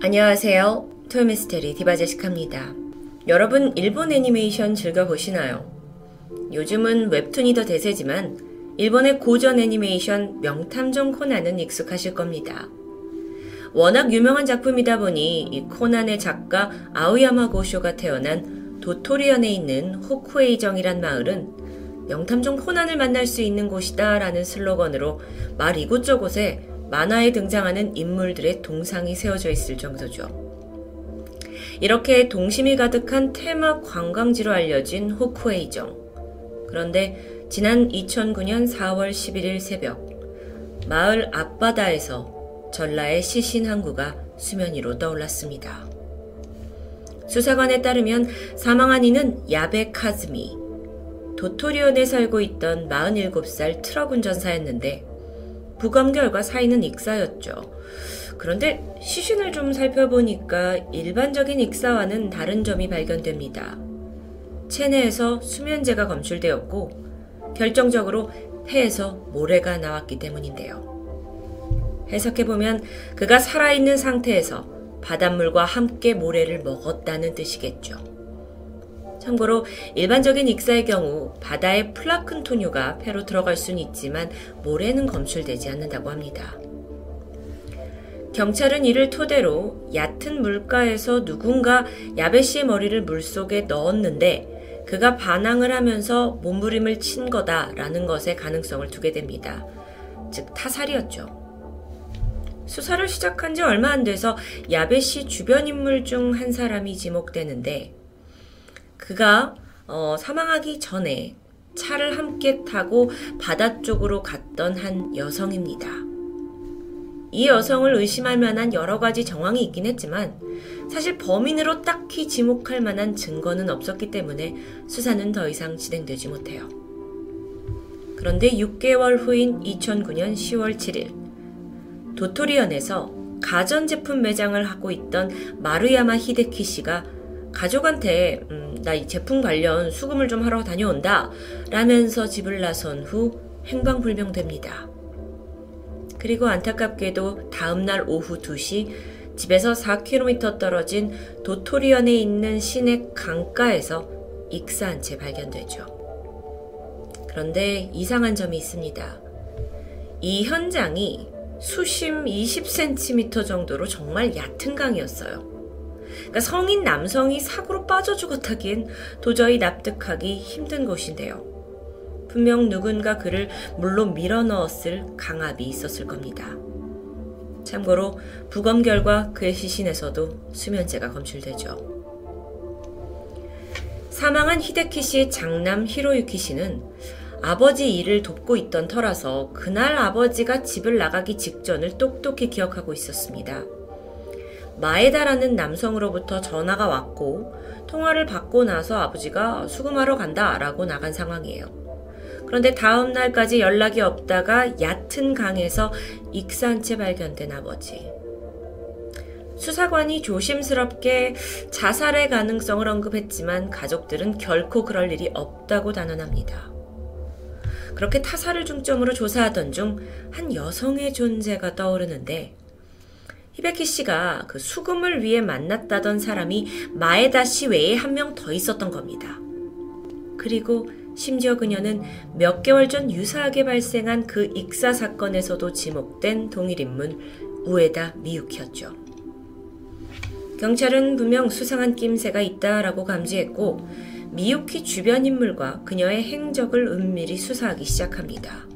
안녕하세요. 토요미스테리 디바제시카입니다. 여러분 일본 애니메이션 즐겨보시나요? 요즘은 웹툰이 더 대세지만 일본의 고전 애니메이션 명탐정 코난은 익숙하실 겁니다. 워낙 유명한 작품이다 보니 이 코난의 작가 아오야마 고쇼가 태어난 도토리현에 있는 호쿠에이정이란 마을은 명탐정 코난을 만날 수 있는 곳이다 라는 슬로건으로 말 이곳저곳에 만화에 등장하는 인물들의 동상이 세워져 있을 정도죠. 이렇게 동심이 가득한 테마 관광지로 알려진 호쿠에이정. 그런데 지난 2009년 4월 11일 새벽, 마을 앞바다에서 전라의 시신 항구가 수면 위로 떠올랐습니다. 수사관에 따르면 사망한 이는 야베 카즈미, 도토리온에 살고 있던 47살 트럭 운전사였는데 부검 결과 사인은 익사였죠. 그런데 시신을 좀 살펴보니까 일반적인 익사와는 다른 점이 발견됩니다. 체내에서 수면제가 검출되었고 결정적으로 폐에서 모래가 나왔기 때문인데요. 해석해보면 그가 살아있는 상태에서 바닷물과 함께 모래를 먹었다는 뜻이겠죠. 참고로 일반적인 익사의 경우 바다의 플라큰토뉴가 폐로 들어갈 수는 있지만 모래는 검출되지 않는다고 합니다. 경찰은 이를 토대로 얕은 물가에서 누군가 야베 씨의 머리를 물속에 넣었는데 그가 반항을 하면서 몸부림을 친 거다라는 것에 가능성을 두게 됩니다. 즉 타살이었죠. 수사를 시작한 지 얼마 안 돼서 야베 씨 주변 인물 중 한 사람이 지목되는데 그가 어, 사망하기 전에 차를 함께 타고 바다 쪽으로 갔던 한 여성입니다. 이 여성을 의심할 만한 여러 가지 정황이 있긴 했지만 사실 범인으로 딱히 지목할 만한 증거는 없었기 때문에 수사는 더 이상 진행되지 못해요. 그런데 6개월 후인 2009년 10월 7일 도토리현에서 가전제품 매장을 하고 있던 마루야마 히데키 씨가 가족한테 음, 나 이 제품 관련 수금을 좀 하러 다녀온다 라면서 집을 나선 후 행방불명됩니다. 그리고 안타깝게도 다음날 오후 2시 집에서 4km 떨어진 도토리현에 있는 시내 강가에서 익사한 채 발견되죠. 그런데 이상한 점이 있습니다. 이 현장이 수심 20cm 정도로 정말 얕은 강이었어요. 그러니까 성인 남성이 사고로 빠져 죽었다기엔 도저히 납득하기 힘든 곳인데요. 분명 누군가 그를 물로 밀어 넣었을 강압이 있었을 겁니다. 참고로 부검 결과 그의 시신에서도 수면제가 검출되죠. 사망한 히데키 씨의 장남 히로유키 씨는 아버지 일을 돕고 있던 터라서 그날 아버지가 집을 나가기 직전을 똑똑히 기억하고 있었습니다. 마에다라는 남성으로부터 전화가 왔고 통화를 받고 나서 아버지가 수금하러 간다 라고 나간 상황이에요. 그런데 다음 날까지 연락이 없다가 얕은 강에서 익사한 채 발견된 아버지. 수사관이 조심스럽게 자살의 가능성을 언급했지만 가족들은 결코 그럴 일이 없다고 단언합니다. 그렇게 타살을 중점으로 조사하던 중 한 여성의 존재가 떠오르는데 히베키 씨가 그 수금을 위해 만났다던 사람이 마에다 씨 외에 한 명 더 있었던 겁니다. 그리고 심지어 그녀는 몇 개월 전 유사하게 발생한 그 익사 사건에서도 지목된 동일 인물 우에다 미유키였죠. 경찰은 분명 수상한 낌새가 있다라고 감지했고 미유키 주변 인물과 그녀의 행적을 은밀히 수사하기 시작합니다.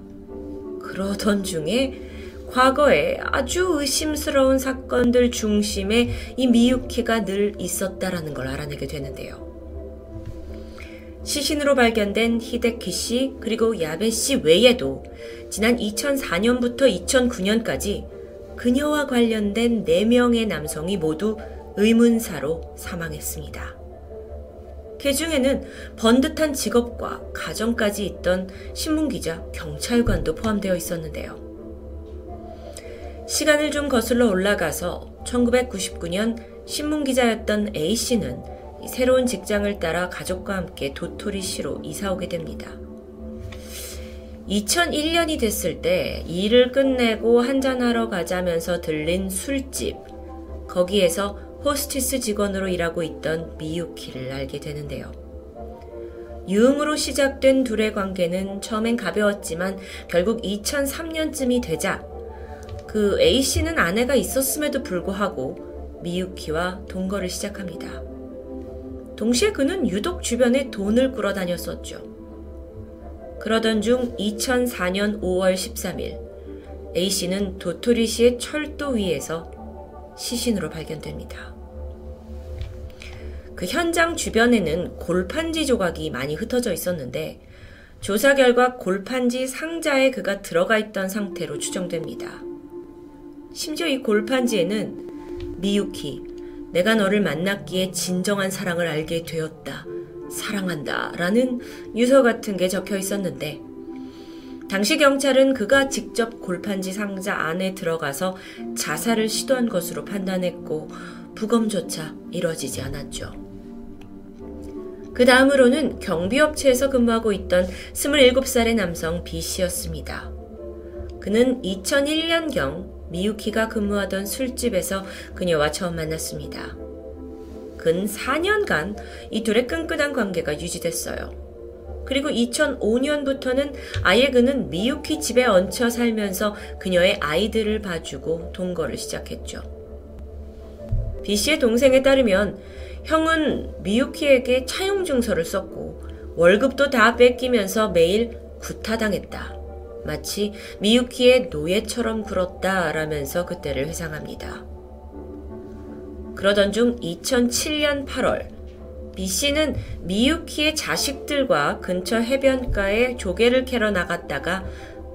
그러던 중에 과거에 아주 의심스러운 사건들 중심에 이 미유키가 늘 있었다라는 걸 알아내게 되는데요. 시신으로 발견된 히데키 씨 그리고 야베 씨 외에도 지난 2004년부터 2009년까지 그녀와 관련된 4명의 남성이 모두 의문사로 사망했습니다. 그 중에는 번듯한 직업과 가정까지 있던 신문기자, 경찰관도 포함되어 있었는데요. 시간을 좀 거슬러 올라가서 1999년 신문기자였던 A씨는 새로운 직장을 따라 가족과 함께 도토리시로 이사오게 됩니다. 2001년이 됐을 때 일을 끝내고 한잔하러 가자면서 들린 술집. 거기에서 호스티스 직원으로 일하고 있던 미유키를 알게 되는데요. 유흥으로 시작된 둘의 관계는 처음엔 가벼웠지만 결국 2003년쯤이 되자 그 A씨는 아내가 있었음에도 불구하고 미유키와 동거를 시작합니다. 동시에 그는 유독 주변에 돈을 끌어 다녔었죠. 그러던 중 2004년 5월 13일 A씨는 도토리시의 철도 위에서 시신으로 발견됩니다. 그 현장 주변에는 골판지 조각이 많이 흩어져 있었는데 조사 결과 골판지 상자에 그가 들어가 있던 상태로 추정됩니다. 심지어 이 골판지에는 미유키, 내가 너를 만났기에 진정한 사랑을 알게 되었다. 사랑한다. 라는 유서 같은 게 적혀 있었는데, 당시 경찰은 그가 직접 골판지 상자 안에 들어가서 자살을 시도한 것으로 판단했고, 부검조차 이뤄지지 않았죠. 그 다음으로는 경비업체에서 근무하고 있던 27살의 남성 B씨였습니다. 그는 2001년경 미유키가 근무하던 술집에서 그녀와 처음 만났습니다. 근 4년간 이 둘의 끈끈한 관계가 유지됐어요. 그리고 2005년부터는 아예 그는 미유키 집에 얹혀 살면서 그녀의 아이들을 봐주고 동거를 시작했죠. B 씨의 동생에 따르면 형은 미유키에게 차용 증서를 썼고 월급도 다 뺏기면서 매일 구타당했다. 마치 미유키의 노예처럼 굴었다 라면서 그때를 회상합니다. 그러던 중 2007년 8월 B 씨는 미유키의 자식들과 근처 해변가에 조개를 캐러 나갔다가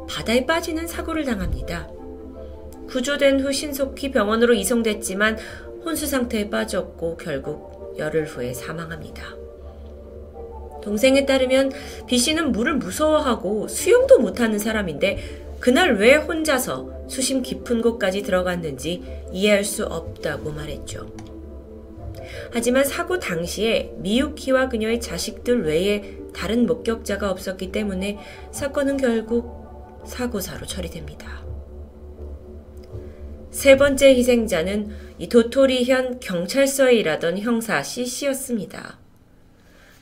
바다에 빠지는 사고를 당합니다. 구조된 후 신속히 병원으로 이송됐지만 혼수 상태에 빠졌고 결국 열흘 후에 사망합니다. 동생에 따르면 B 씨는 물을 무서워하고 수영도 못하는 사람인데 그날 왜 혼자서 수심 깊은 곳까지 들어갔는지 이해할 수 없다고 말했죠. 하지만 사고 당시에 미유키와 그녀의 자식들 외에 다른 목격자가 없었기 때문에 사건은 결국 사고사로 처리됩니다. 세 번째 희생자는 이 도토리현 경찰서에 일하던 형사 C씨였습니다.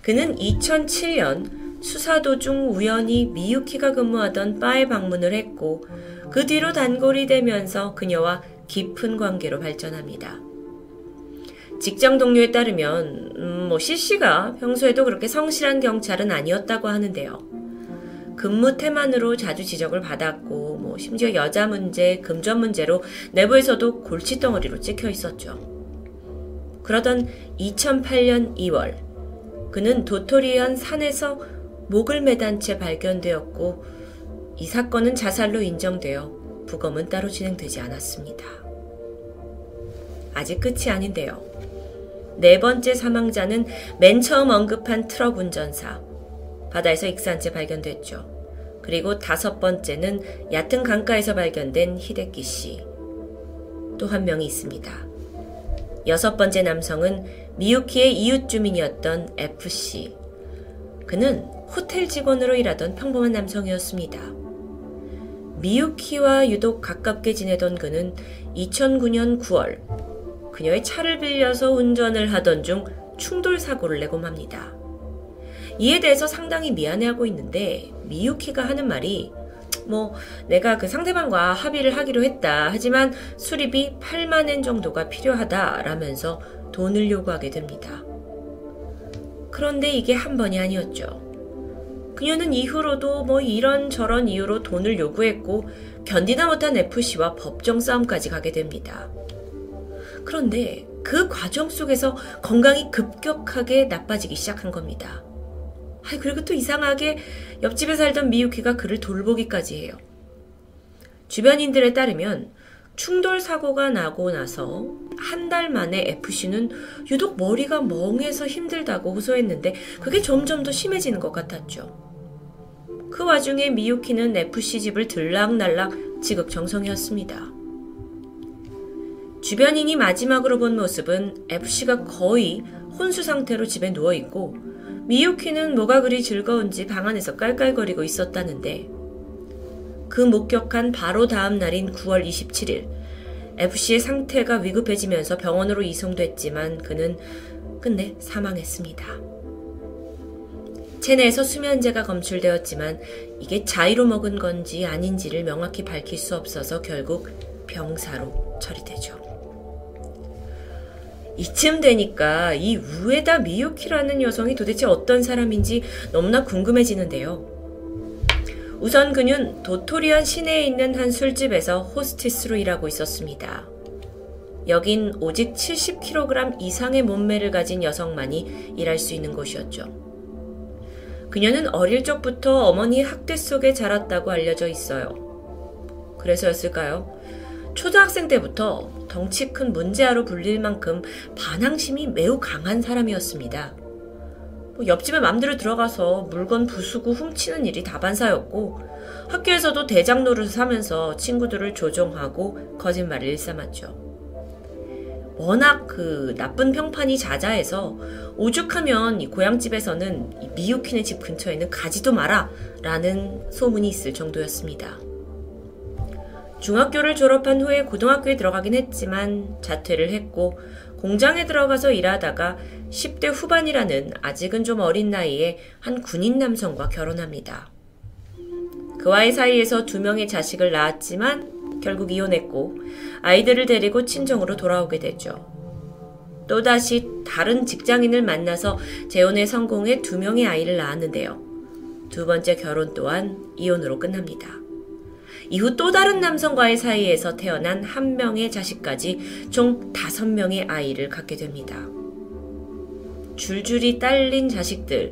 그는 2007년 수사 도중 우연히 미유키가 근무하던 바에 방문을 했고 그 뒤로 단골이 되면서 그녀와 깊은 관계로 발전합니다. 직장 동료에 따르면 음, 뭐 CC가 평소에도 그렇게 성실한 경찰은 아니었다고 하는데요. 근무 태만으로 자주 지적을 받았고 뭐 심지어 여자 문제, 금전 문제로 내부에서도 골칫덩어리로 찍혀 있었죠. 그러던 2008년 2월 그는 도토리현 산에서 목을 매단 채 발견되었고 이 사건은 자살로 인정되어 부검은 따로 진행되지 않았습니다. 아직 끝이 아닌데요. 네 번째 사망자는 맨 처음 언급한 트럭 운전사. 바다에서 익사한 채 발견됐죠. 그리고 다섯 번째는 얕은 강가에서 발견된 히데키 씨. 또 한 명이 있습니다. 여섯 번째 남성은 미유키의 이웃 주민이었던 FC. 그는 호텔 직원으로 일하던 평범한 남성이었습니다. 미유키와 유독 가깝게 지내던 그는 2009년 9월 그녀의 차를 빌려서 운전을 하던 중 충돌 사고를 내고 맙니다. 이에 대해서 상당히 미안해하고 있는데 미유키가 하는 말이 뭐 내가 그 상대방과 합의를 하기로 했다. 하지만 수리비 8만엔 정도가 필요하다라면서 돈을 요구하게 됩니다. 그런데 이게 한 번이 아니었죠. 그녀는 이후로도 뭐 이런저런 이유로 돈을 요구했고 견디다 못한 FC와 법정 싸움까지 가게 됩니다. 그런데 그 과정 속에서 건강이 급격하게 나빠지기 시작한 겁니다. 아, 그리고 또 이상하게 옆집에 살던 미유키가 그를 돌보기까지 해요. 주변인들에 따르면 충돌 사고가 나고 나서 한 달 만에 FC는 유독 머리가 멍해서 힘들다고 호소했는데 그게 점점 더 심해지는 것 같았죠. 그 와중에 미유키는 FC 집을 들락날락 지극정성이었습니다. 주변인이 마지막으로 본 모습은 FC가 거의 혼수 상태로 집에 누워 있고 미유키는 뭐가 그리 즐거운지 방 안에서 깔깔거리고 있었다는데 그 목격한 바로 다음 날인 9월 27일 FC의 상태가 위급해지면서 병원으로 이송됐지만 그는 끝내 사망했습니다. 체내에서 수면제가 검출되었지만 이게 자의로 먹은 건지 아닌지를 명확히 밝힐 수 없어서 결국 병사로 처리되죠. 이쯤 되니까 이 우에다 미유키라는 여성이 도대체 어떤 사람인지 너무나 궁금해지는데요. 우선 그는 도토리안 시내에 있는 한 술집에서 호스티스로 일하고 있었습니다. 여긴 오직 70kg 이상의 몸매를 가진 여성만이 일할 수 있는 곳이었죠. 그녀는 어릴 적부터 어머니의 학대 속에 자랐다고 알려져 있어요. 그래서였을까요? 초등학생 때부터 덩치 큰 문제아로 불릴 만큼 반항심이 매우 강한 사람이었습니다. 뭐 옆집에 맘대로 들어가서 물건 부수고 훔치는 일이 다반사였고 학교에서도 대장 노릇을 하면서 친구들을 조종하고 거짓말을 일삼았죠. 워낙 그 나쁜 평판이 자자해서 오죽하면 고향집에서는 미유키네 집 근처에는 가지도 마라 라는 소문이 있을 정도였습니다. 중학교를 졸업한 후에 고등학교에 들어가긴 했지만 자퇴를 했고 공장에 들어가서 일하다가 10대 후반이라는 아직은 좀 어린 나이에 한 군인 남성과 결혼합니다. 그와의 사이에서 두 명의 자식을 낳았지만 결국 이혼했고 아이들을 데리고 친정으로 돌아오게 되죠. 또다시 다른 직장인을 만나서 재혼에 성공해 두 명의 아이를 낳았는데요. 두 번째 결혼 또한 이혼으로 끝납니다. 이후 또 다른 남성과의 사이에서 태어난 한 명의 자식까지 총 다섯 명의 아이를 갖게 됩니다. 줄줄이 딸린 자식들,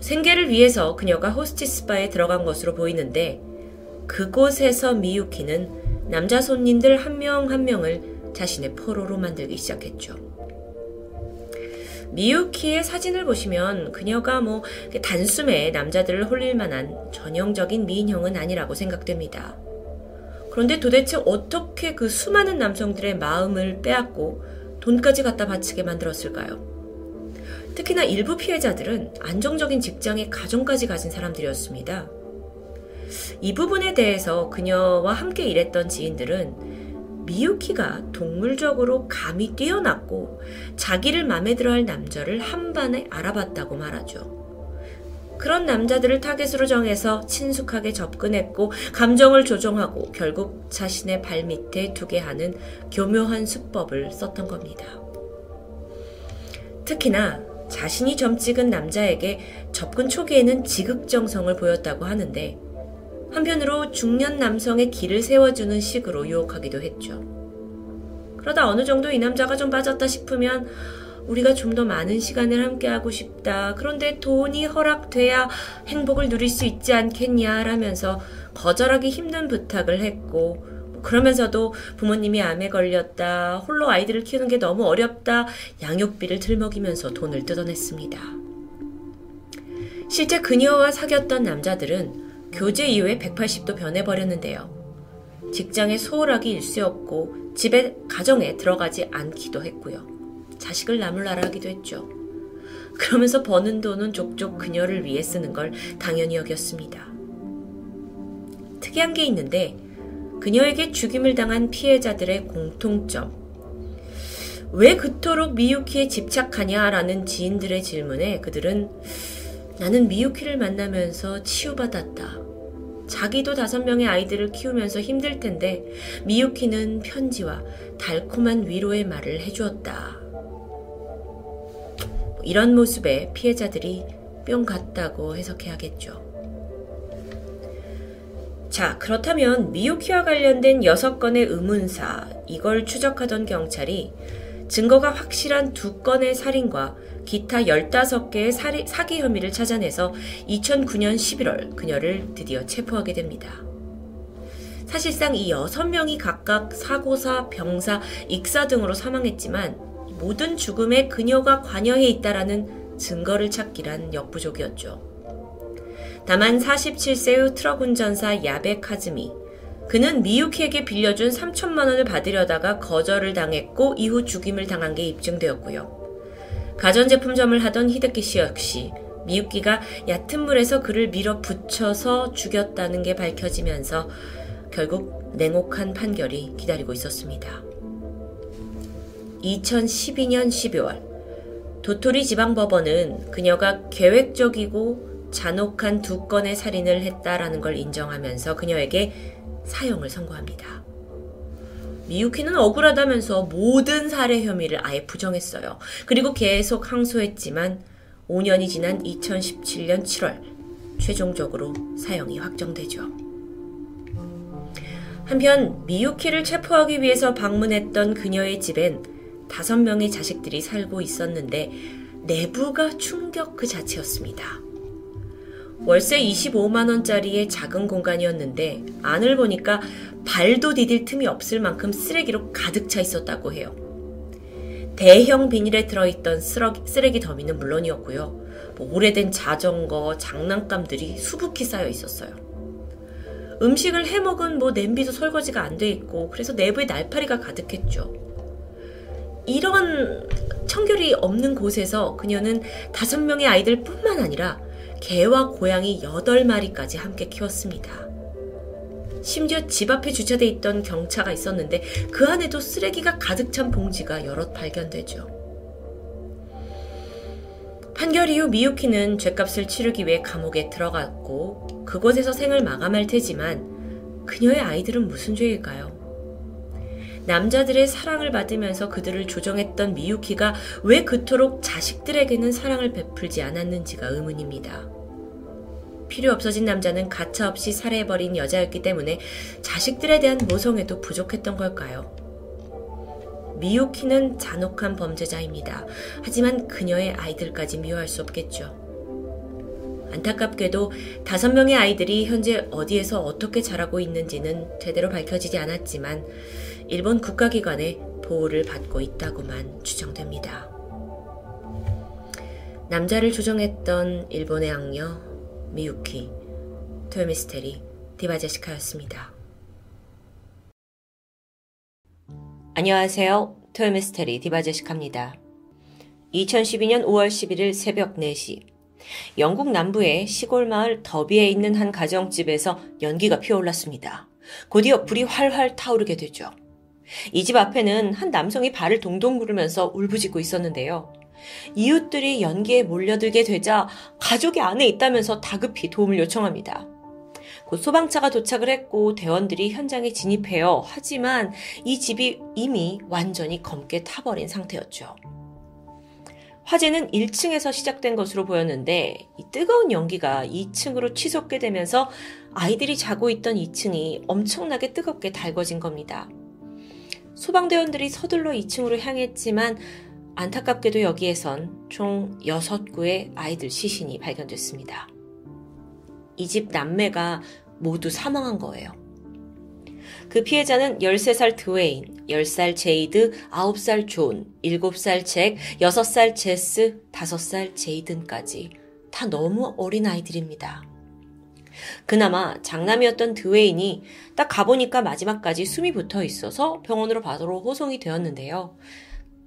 생계를 위해서 그녀가 호스티스 바에 들어간 것으로 보이는데 그곳에서 미유키는 남자 손님들 한 명한 한 명을 자신의 포로로 만들기 시작했죠. 미유키의 사진을 보시면 그녀가 뭐 단숨에 남자들을 홀릴 만한 전형적인 미인형은 아니라고 생각됩니다. 그런데 도대체 어떻게 그 수많은 남성들의 마음을 빼앗고 돈까지 갖다 바치게 만들었을까요? 특히나 일부 피해자들은 안정적인 직장에 가정까지 가진 사람들이었습니다. 이 부분에 대해서 그녀와 함께 일했던 지인들은 미유키가 동물적으로 감이 뛰어났고 자기를 마음에 들어 할 남자를 한반에 알아봤다고 말하죠. 그런 남자들을 타겟으로 정해서 친숙하게 접근했고 감정을 조종하고 결국 자신의 발밑에 두게 하는 교묘한 수법을 썼던 겁니다. 특히나 자신이 점 찍은 남자에게 접근 초기에는 지극정성을 보였다고 하는데 한편으로 중년 남성의 길을 세워주는 식으로 유혹하기도 했죠. 그러다 어느 정도 이 남자가 좀 빠졌다 싶으면 우리가 좀 더 많은 시간을 함께하고 싶다. 그런데 돈이 허락돼야 행복을 누릴 수 있지 않겠냐 라면서 거절하기 힘든 부탁을 했고 그러면서도 부모님이 암에 걸렸다, 홀로 아이들을 키우는 게 너무 어렵다, 양육비를 들먹이면서 돈을 뜯어냈습니다. 실제 그녀와 사귀었던 남자들은 교제 이후에 180도 변해버렸는데요. 직장에 소홀하기 일쑤였고 집에 가정에 들어가지 않기도 했고요. 자식을 나물나라 하기도 했죠. 그러면서 버는 돈은 족족 그녀를 위해 쓰는 걸 당연히 여겼습니다. 특이한 게 있는데 그녀에게 죽임을 당한 피해자들의 공통점. 왜 그토록 미유키에 집착하냐라는 지인들의 질문에 그들은 나는 미유키를 만나면서 치유받았다. 자기도 다섯 명의 아이들을 키우면서 힘들 텐데 미유키는 편지와 달콤한 위로의 말을 해주었다. 이런 모습에 피해자들이 뿅 갔다고 해석해야겠죠. 자, 그렇다면 미유키와 관련된 6건의 의문사, 이걸 추적하던 경찰이 증거가 확실한 두 건의 살인과 기타 15개의 사리, 사기 혐의를 찾아내서 2009년 11월 그녀를 드디어 체포하게 됩니다. 사실상 이 6명이 각각 사고사, 병사, 익사 등으로 사망했지만 모든 죽음에 그녀가 관여해 있다라는 증거를 찾기란 역부족이었죠. 다만 47세의 트럭 운전사 야베 카즈미. 그는 미유키에게 빌려준 3천만 원을 받으려다가 거절을 당했고 이후 죽임을 당한 게 입증되었고요. 가전제품점을 하던 히데키 씨 역시 미유키가 얕은 물에서 그를 밀어붙여서 죽였다는 게 밝혀지면서 결국 냉혹한 판결이 기다리고 있었습니다. 2012년 12월 도토리 지방법원은 그녀가 계획적이고 잔혹한 두 건의 살인을 했다라는 걸 인정하면서 그녀에게 사형을 선고합니다. 미유키는 억울하다면서 모든 살해 혐의를 아예 부정했어요. 그리고 계속 항소했지만 5년이 지난 2017년 7월 최종적으로 사형이 확정되죠. 한편 미유키를 체포하기 위해서 방문했던 그녀의 집엔 다섯 명의 자식들이 살고 있었는데 내부가 충격 그 자체였습니다. 월세 25만원짜리의 작은 공간이었는데 안을 보니까 발도 디딜 틈이 없을 만큼 쓰레기로 가득 차 있었다고 해요. 대형 비닐에 들어있던 쓰레기 더미는 물론이었고요. 뭐 오래된 자전거, 장난감들이 수북히 쌓여 있었어요. 음식을 해먹은 뭐 냄비도 설거지가 안 돼 있고 그래서 내부에 날파리가 가득했죠. 이런 청결이 없는 곳에서 그녀는 다섯 명의 아이들 뿐만 아니라 개와 고양이 여덟 마리까지 함께 키웠습니다. 심지어 집 앞에 주차돼 있던 경차가 있었는데 그 안에도 쓰레기가 가득 찬 봉지가 여럿 발견되죠. 판결 이후 미유키는 죄값을 치르기 위해 감옥에 들어갔고 그곳에서 생을 마감할 테지만 그녀의 아이들은 무슨 죄일까요? 남자들의 사랑을 받으면서 그들을 조정했던 미유키가 왜 그토록 자식들에게는 사랑을 베풀지 않았는지가 의문입니다. 필요 없어진 남자는 가차없이 살해해버린 여자였기 때문에 자식들에 대한 모성애도 부족했던 걸까요? 미유키는 잔혹한 범죄자입니다. 하지만 그녀의 아이들까지 미워할 수 없겠죠. 안타깝게도 다섯 명의 아이들이 현재 어디에서 어떻게 자라고 있는지는 제대로 밝혀지지 않았지만 일본 국가기관의 보호를 받고 있다고만 추정됩니다. 남자를 조정했던 일본의 악녀 미유키 토요미스테리 디바제시카였습니다. 안녕하세요. 토요미스테리 디바제시카입니다. 2012년 5월 11일 새벽 4시 영국 남부의 시골 마을 더비에 있는 한 가정집에서 연기가 피어올랐습니다. 곧이어 불이 활활 타오르게 되죠. 이 집 앞에는 한 남성이 발을 동동 구르면서 울부짖고 있었는데요. 이웃들이 연기에 몰려들게 되자 가족이 안에 있다면서 다급히 도움을 요청합니다. 곧 소방차가 도착을 했고 대원들이 현장에 진입해요. 하지만 이 집이 이미 완전히 검게 타버린 상태였죠. 화재는 1층에서 시작된 것으로 보였는데 이 뜨거운 연기가 2층으로 치솟게 되면서 아이들이 자고 있던 2층이 엄청나게 뜨겁게 달궈진 겁니다. 소방대원들이 서둘러 2층으로 향했지만 안타깝게도 여기에선 총 6구의 아이들 시신이 발견됐습니다. 이 집 남매가 모두 사망한 거예요. 그 피해자는 13살 드웨인, 10살 제이드, 9살 존, 7살 잭, 6살 제스, 5살 제이든까지 다 너무 어린 아이들입니다. 그나마 장남이었던 드웨인이 딱 가보니까 마지막까지 숨이 붙어 있어서 병원으로 바로 호송이 되었는데요.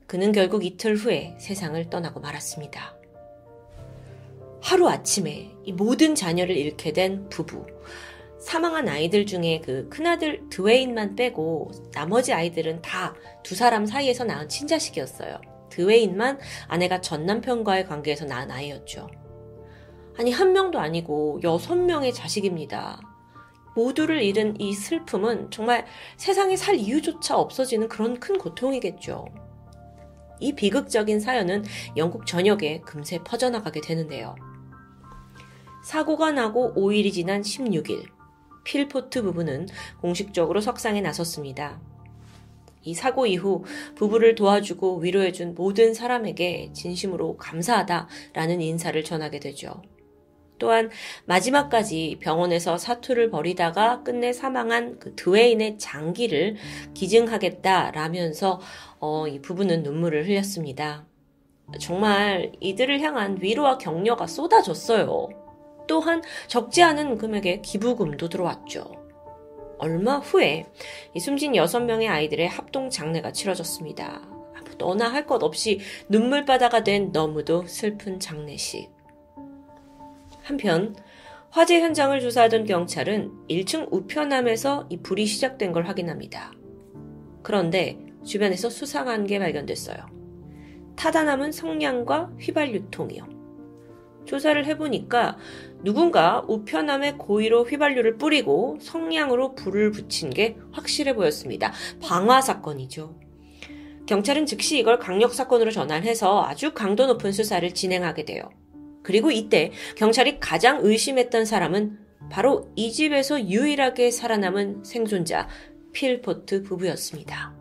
그는 결국 이틀 후에 세상을 떠나고 말았습니다. 하루 아침에 이 모든 자녀를 잃게 된 부부. 사망한 아이들 중에 그 큰아들 드웨인만 빼고 나머지 아이들은 다 두 사람 사이에서 낳은 친자식이었어요. 드웨인만 아내가 전 남편과의 관계에서 낳은 아이였죠. 아니, 한 명도 아니고 여섯 명의 자식입니다. 모두를 잃은 이 슬픔은 정말 세상에 살 이유조차 없어지는 그런 큰 고통이겠죠. 이 비극적인 사연은 영국 전역에 금세 퍼져나가게 되는데요. 사고가 나고 5일이 지난 16일, 필포트 부부는 공식적으로 석상에 나섰습니다. 이 사고 이후 부부를 도와주고 위로해준 모든 사람에게 진심으로 감사하다라는 인사를 전하게 되죠. 또한 마지막까지 병원에서 사투를 벌이다가 끝내 사망한 그 드웨인의 장기를 기증하겠다라면서 어, 이 부부는 눈물을 흘렸습니다. 정말 이들을 향한 위로와 격려가 쏟아졌어요. 또한 적지 않은 금액의 기부금도 들어왔죠. 얼마 후에 이 숨진 6명의 아이들의 합동 장례가 치러졌습니다. 너나 할 것 없이 눈물바다가 된 너무도 슬픈 장례식. 한편 화재 현장을 조사하던 경찰은 1층 우편함에서 이 불이 시작된 걸 확인합니다. 그런데 주변에서 수상한 게 발견됐어요. 타다 남은 성냥과 휘발 유통이요. 조사를 해보니까 누군가 우편함에 고의로 휘발유를 뿌리고 성냥으로 불을 붙인 게 확실해 보였습니다. 방화 사건이죠. 경찰은 즉시 이걸 강력 사건으로 전환해서 아주 강도 높은 수사를 진행하게 돼요. 그리고 이때 경찰이 가장 의심했던 사람은 바로 이 집에서 유일하게 살아남은 생존자 필포트 부부였습니다.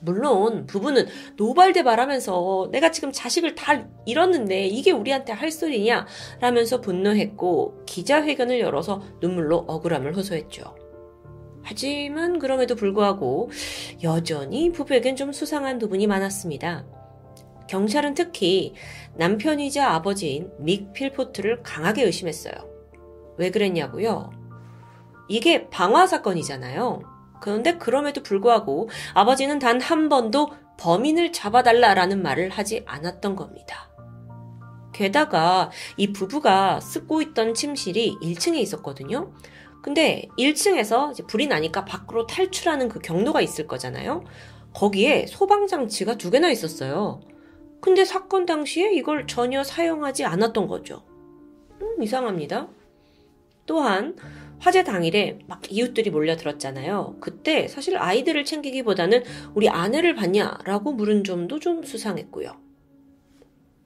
물론 부부는 노발대발하면서 내가 지금 자식을 다 잃었는데 이게 우리한테 할 소리냐 라면서 분노했고 기자회견을 열어서 눈물로 억울함을 호소했죠. 하지만 그럼에도 불구하고 여전히 부부에겐 좀 수상한 부분이 많았습니다. 경찰은 특히 남편이자 아버지인 믹 필포트를 강하게 의심했어요. 왜 그랬냐고요? 이게 방화 사건이잖아요. 그런데 그럼에도 불구하고 아버지는 단 한 번도 범인을 잡아달라라는 말을 하지 않았던 겁니다. 게다가 이 부부가 쓰고 있던 침실이 1층에 있었거든요. 근데 1층에서 불이 나니까 밖으로 탈출하는 그 경로가 있을 거잖아요. 거기에 소방장치가 두 개나 있었어요. 근데 사건 당시에 이걸 전혀 사용하지 않았던 거죠. 음, 이상합니다. 또한 화재 당일에 막 이웃들이 몰려들었잖아요. 그때 사실 아이들을 챙기기보다는 우리 아내를 봤냐라고 물은 점도 좀 수상했고요.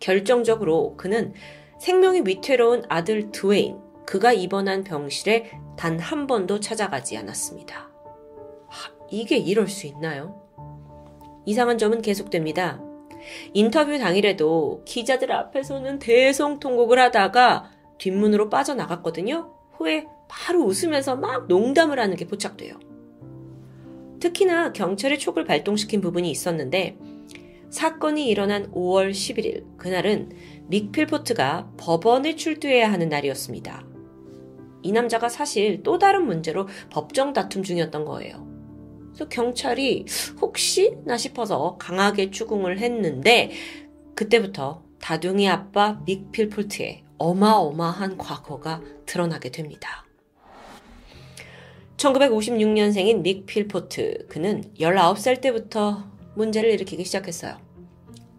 결정적으로 그는 생명이 위태로운 아들 드웨인, 그가 입원한 병실에 단 한 번도 찾아가지 않았습니다. 하, 이게 이럴 수 있나요? 이상한 점은 계속됩니다. 인터뷰 당일에도 기자들 앞에서는 대성통곡을 하다가 뒷문으로 빠져나갔거든요. 후에 바로 웃으면서 막 농담을 하는 게 포착돼요. 특히나 경찰의 촉을 발동시킨 부분이 있었는데 사건이 일어난 5월 11일 그날은 믹필포트가 법원에 출두해야 하는 날이었습니다. 이 남자가 사실 또 다른 문제로 법정 다툼 중이었던 거예요. 그래서 경찰이 혹시나 싶어서 강하게 추궁을 했는데 그때부터 다둥이 아빠 믹필포트의 어마어마한 과거가 드러나게 됩니다. 1956년생인 닉 필포트. 그는 19살 때부터 문제를 일으키기 시작했어요.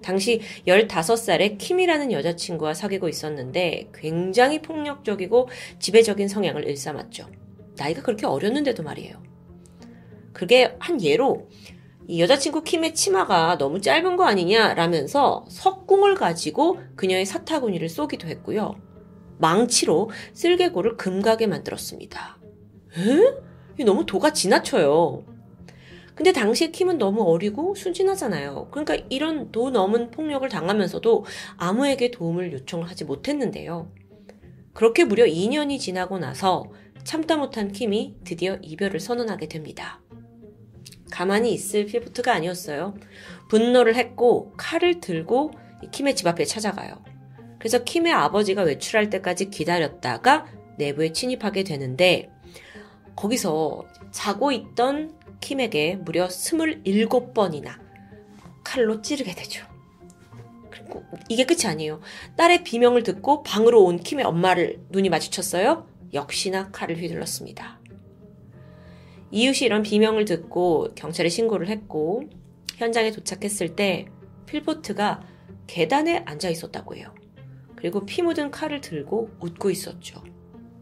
당시 15살의 킴이라는 여자친구와 사귀고 있었는데 굉장히 폭력적이고 지배적인 성향을 일삼았죠. 나이가 그렇게 어렸는데도 말이에요. 그게 한 예로 이 여자친구 킴의 치마가 너무 짧은 거 아니냐라면서 석궁을 가지고 그녀의 사타구니를 쏘기도 했고요. 망치로 쓸개골을 금가게 만들었습니다. 에? 너무 도가 지나쳐요. 근데 당시에 킴은 너무 어리고 순진하잖아요. 그러니까 이런 도 넘은 폭력을 당하면서도 아무에게 도움을 요청하지 못했는데요. 그렇게 무려 2년이 지나고 나서 참다 못한 킴이 드디어 이별을 선언하게 됩니다. 가만히 있을 필포트가 아니었어요. 분노를 했고 칼을 들고 킴의 집 앞에 찾아가요. 그래서 킴의 아버지가 외출할 때까지 기다렸다가 내부에 침입하게 되는데 거기서 자고 있던 킴에게 무려 27번이나 칼로 찌르게 되죠. 그리고 이게 끝이 아니에요. 딸의 비명을 듣고 방으로 온 킴의 엄마를 눈이 마주쳤어요. 역시나 칼을 휘둘렀습니다. 이웃이 이런 비명을 듣고 경찰에 신고를 했고 현장에 도착했을 때 필포트가 계단에 앉아 있었다고 해요. 그리고 피 묻은 칼을 들고 웃고 있었죠.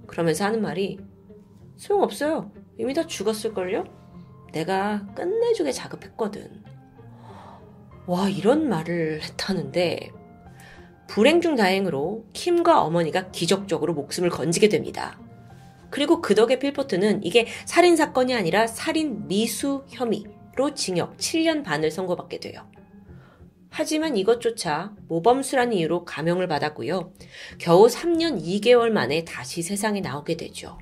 그러면서 하는 말이 소용없어요. 이미 다 죽었을걸요? 내가 끝내주게 자급했거든. 와, 이런 말을 했다는데, 불행 중 다행으로 킴과 어머니가 기적적으로 목숨을 건지게 됩니다. 그리고 그 덕에 필포트는 이게 살인 사건이 아니라 살인 미수 혐의로 징역 7년 반을 선고받게 돼요. 하지만 이것조차 모범수라는 이유로 감형을 받았고요. 겨우 3년 2개월 만에 다시 세상에 나오게 되죠.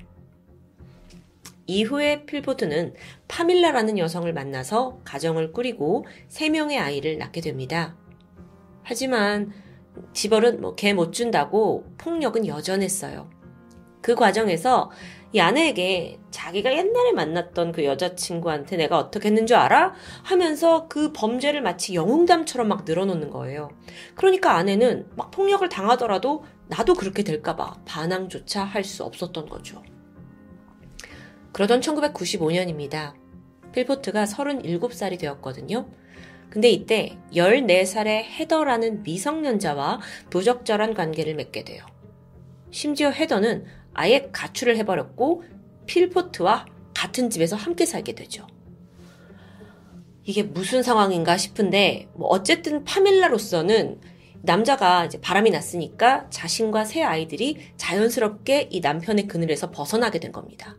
이후에 필포트는 파밀라라는 여성을 만나서 가정을 꾸리고 3명의 아이를 낳게 됩니다. 하지만 집벌은 뭐 개 못 준다고 폭력은 여전했어요. 그 과정에서 이 아내에게 자기가 옛날에 만났던 그 여자친구한테 내가 어떻게 했는 줄 알아? 하면서 그 범죄를 마치 영웅담처럼 막 늘어놓는 거예요. 그러니까 아내는 막 폭력을 당하더라도 나도 그렇게 될까봐 반항조차 할 수 없었던 거죠. 그러던 1995년입니다. 필포트가 37살이 되었거든요. 근데 이때 14살의 헤더라는 미성년자와 부적절한 관계를 맺게 돼요. 심지어 헤더는 아예 가출을 해버렸고 필포트와 같은 집에서 함께 살게 되죠. 이게 무슨 상황인가 싶은데 뭐 어쨌든 파밀라로서는 남자가 이제 바람이 났으니까 자신과 새 아이들이 자연스럽게 이 남편의 그늘에서 벗어나게 된 겁니다.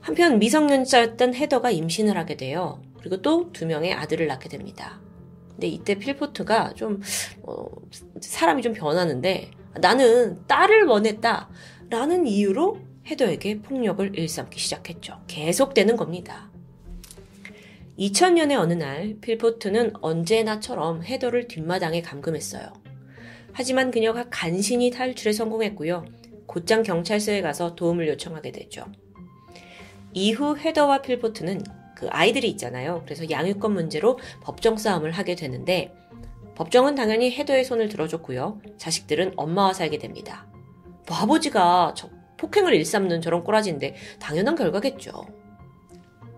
한편 미성년자였던 헤더가 임신을 하게 돼요. 그리고 또 두 명의 아들을 낳게 됩니다. 근데 이때 필포트가 좀 어, 사람이 좀 변하는데 나는 딸을 원했다 라는 이유로 헤더에게 폭력을 일삼기 시작했죠. 계속되는 겁니다. 2000년의 어느 날 필포트는 언제나처럼 헤더를 뒷마당에 감금했어요. 하지만 그녀가 간신히 탈출에 성공했고요. 곧장 경찰서에 가서 도움을 요청하게 되죠. 이후 헤더와 필포트는 그 아이들이 있잖아요. 그래서 양육권 문제로 법정 싸움을 하게 되는데 법정은 당연히 헤더의 손을 들어줬고요. 자식들은 엄마와 살게 됩니다. 뭐 아버지가 폭행을 일삼는 저런 꼬라지인데 당연한 결과겠죠.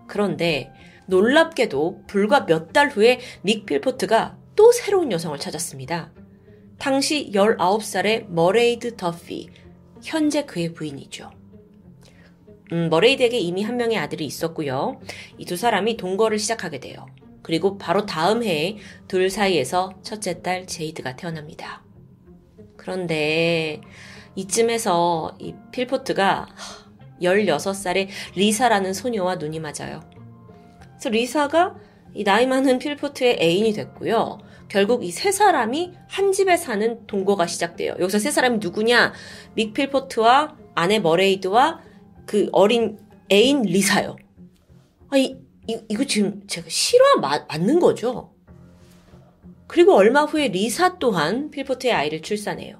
그런데 놀랍게도 불과 몇 달 후에 닉 필포트가 또 새로운 여성을 찾았습니다. 당시 19살의 머레이드 더피, 현재 그의 부인이죠. 음, 머레이드에게 이미 한 명의 아들이 있었고요. 이 두 사람이 동거를 시작하게 돼요. 그리고 바로 다음 해에 둘 사이에서 첫째 딸 제이드가 태어납니다. 그런데 이쯤에서 이 필포트가 16살의 리사라는 소녀와 눈이 맞아요. 그래서 리사가 이 나이 많은 필포트의 애인이 됐고요. 결국 이 세 사람이 한 집에 사는 동거가 시작돼요. 여기서 세 사람이 누구냐? 믹 필포트와 아내 머레이드와 그 어린 애인 리사요. 아, 이, 이, 이거 지금 제가 실화 마, 맞는 거죠? 그리고 얼마 후에 리사 또한 필포트의 아이를 출산해요.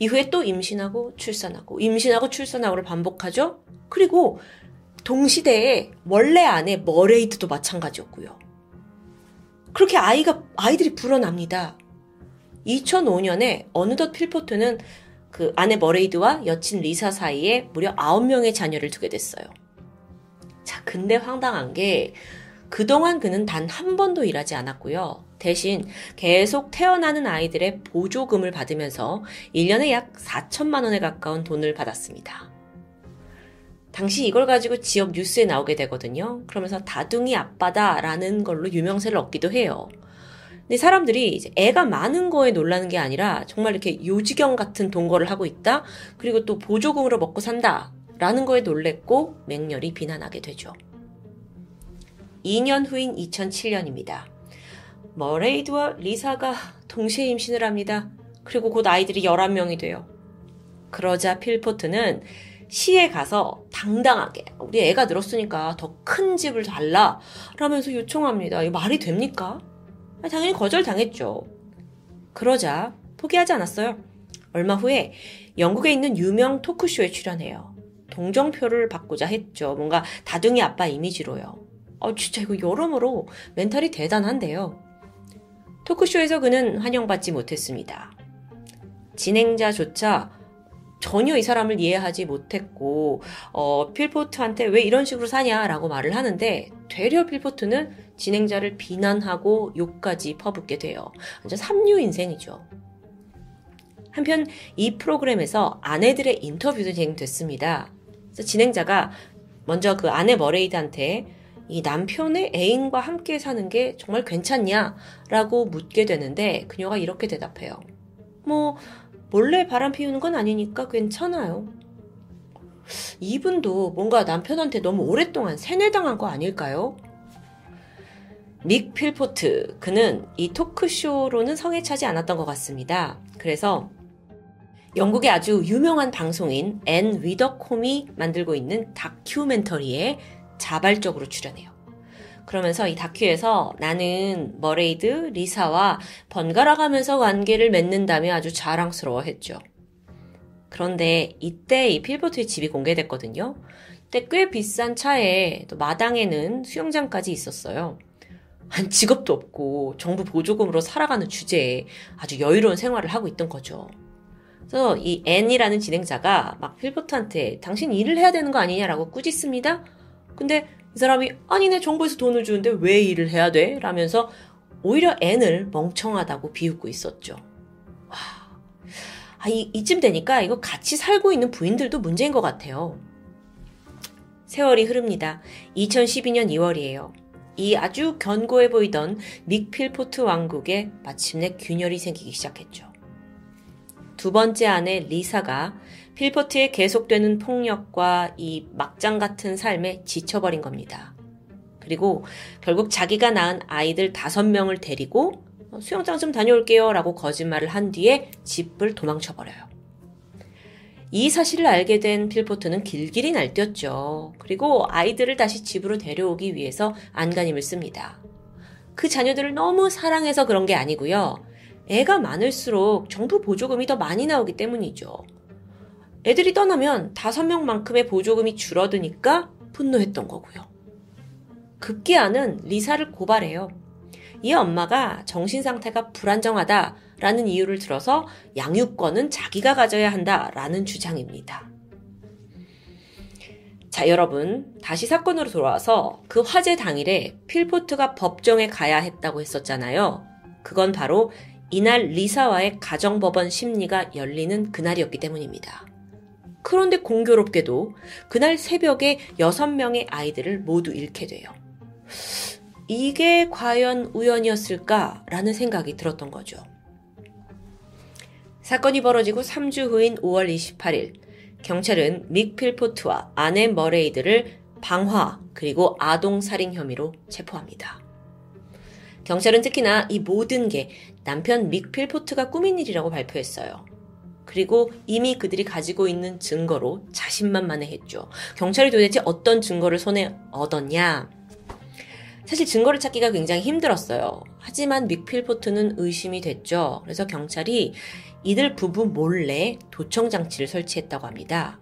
이후에 또 임신하고 출산하고 임신하고 출산하고를 반복하죠. 그리고 동시대에 원래 아내 머레이드도 마찬가지였고요. 그렇게 아이가 아이들이 불어납니다. 2005년에 어느덧 필포트는 그 아내 머레이드와 여친 리사 사이에 무려 9명의 자녀를 두게 됐어요. 자, 근데 황당한 게 그동안 그는 단 한 번도 일하지 않았고요. 대신 계속 태어나는 아이들의 보조금을 받으면서 1년에 약 4천만 원에 가까운 돈을 받았습니다. 당시 이걸 가지고 지역 뉴스에 나오게 되거든요. 그러면서 다둥이 아빠다라는 걸로 유명세를 얻기도 해요. 근데 사람들이 이제 애가 많은 거에 놀라는 게 아니라 정말 이렇게 요지경 같은 동거를 하고 있다. 그리고 또 보조금으로 먹고 산다. 라는 거에 놀랬고 맹렬히 비난하게 되죠. 2년 후인 2007년입니다. 머레이드와 리사가 동시에 임신을 합니다. 그리고 곧 아이들이 11명이 돼요. 그러자 필포트는 시에 가서 당당하게 우리 애가 늘었으니까 더 큰 집을 달라 라면서 요청합니다. 이 말이 됩니까? 당연히 거절당했죠. 그러자 포기하지 않았어요. 얼마 후에 영국에 있는 유명 토크쇼에 출연해요. 동정표를 받고자 했죠. 뭔가 다둥이 아빠 이미지로요. 어, 진짜 이거 여러모로 멘탈이 대단한데요. 토크쇼에서 그는 환영받지 못했습니다. 진행자조차 전혀 이 사람을 이해하지 못했고 어, 필포트한테 왜 이런 식으로 사냐라고 말을 하는데 되려 필포트는 진행자를 비난하고 욕까지 퍼붓게 돼요. 완전 삼류 인생이죠. 한편 이 프로그램에서 아내들의 인터뷰도 진행됐습니다. 그래서 진행자가 먼저 그 아내 머레이드한테 이 남편의 애인과 함께 사는 게 정말 괜찮냐? 라고 묻게 되는데 그녀가 이렇게 대답해요. 뭐, 몰래 바람 피우는 건 아니니까 괜찮아요. 이분도 뭔가 남편한테 너무 오랫동안 세뇌당한 거 아닐까요? 믹 필포트, 그는 이 토크쇼로는 성에 차지 않았던 것 같습니다. 그래서 영국의 아주 유명한 방송인 앤 위더콤이 만들고 있는 다큐멘터리에 자발적으로 출연해요. 그러면서 이 다큐에서 나는 머레이드, 리사와 번갈아 가면서 관계를 맺는다며 아주 자랑스러워 했죠. 그런데 이때 이 필버트의 집이 공개됐거든요. 그때 꽤 비싼 차에 또 마당에는 수영장까지 있었어요. 한 직업도 없고 정부 보조금으로 살아가는 주제에 아주 여유로운 생활을 하고 있던 거죠. 그래서 이 앤이라는 진행자가 막 필버트한테 당신 일을 해야 되는 거 아니냐라고 꾸짖습니다. 근데 이 사람이 아니네 정부에서 돈을 주는데 왜 일을 해야 돼? 라면서 오히려 앤을 멍청하다고 비웃고 있었죠. 와, 아, 이, 이쯤 되니까 이거 같이 살고 있는 부인들도 문제인 것 같아요. 세월이 흐릅니다. 2012년 2월이에요. 이 아주 견고해 보이던 믹필포트 왕국에 마침내 균열이 생기기 시작했죠. 두 번째 아내 리사가 필포트의 계속되는 폭력과 이 막장 같은 삶에 지쳐버린 겁니다. 그리고 결국 자기가 낳은 아이들 다섯 명을 데리고 수영장 좀 다녀올게요 라고 거짓말을 한 뒤에 집을 도망쳐버려요. 이 사실을 알게 된 필포트는 길길이 날뛰었죠. 그리고 아이들을 다시 집으로 데려오기 위해서 안간힘을 씁니다. 그 자녀들을 너무 사랑해서 그런 게 아니고요. 애가 많을수록 정부 보조금이 더 많이 나오기 때문이죠. 애들이 떠나면 다섯 명만큼의 보조금이 줄어드니까 분노했던 거고요. 급기야는 리사를 고발해요. 이 엄마가 정신 상태가 불안정하다라는 이유를 들어서 양육권은 자기가 가져야 한다라는 주장입니다. 자, 여러분, 다시 사건으로 돌아와서 그 화재 당일에 필포트가 법정에 가야 했다고 했었잖아요. 그건 바로 이날 리사와의 가정법원 심리가 열리는 그날이었기 때문입니다. 그런데 공교롭게도 그날 새벽에 6명의 아이들을 모두 잃게 돼요. 이게 과연 우연이었을까라는 생각이 들었던 거죠. 사건이 벌어지고 3주 후인 5월 28일, 경찰은 믹 필포트와 아내 머레이드를 방화 그리고 아동살인 혐의로 체포합니다. 경찰은 특히나 이 모든 게 남편 믹 필 포트가 꾸민 일이라고 발표했어요. 그리고 이미 그들이 가지고 있는 증거로 자신만만해했죠. 경찰이 도대체 어떤 증거를 손에 얻었냐? 사실 증거를 찾기가 굉장히 힘들었어요. 하지만 믹필포트는 의심이 됐죠. 그래서 경찰이 이들 부부 몰래 도청 장치를 설치했다고 합니다.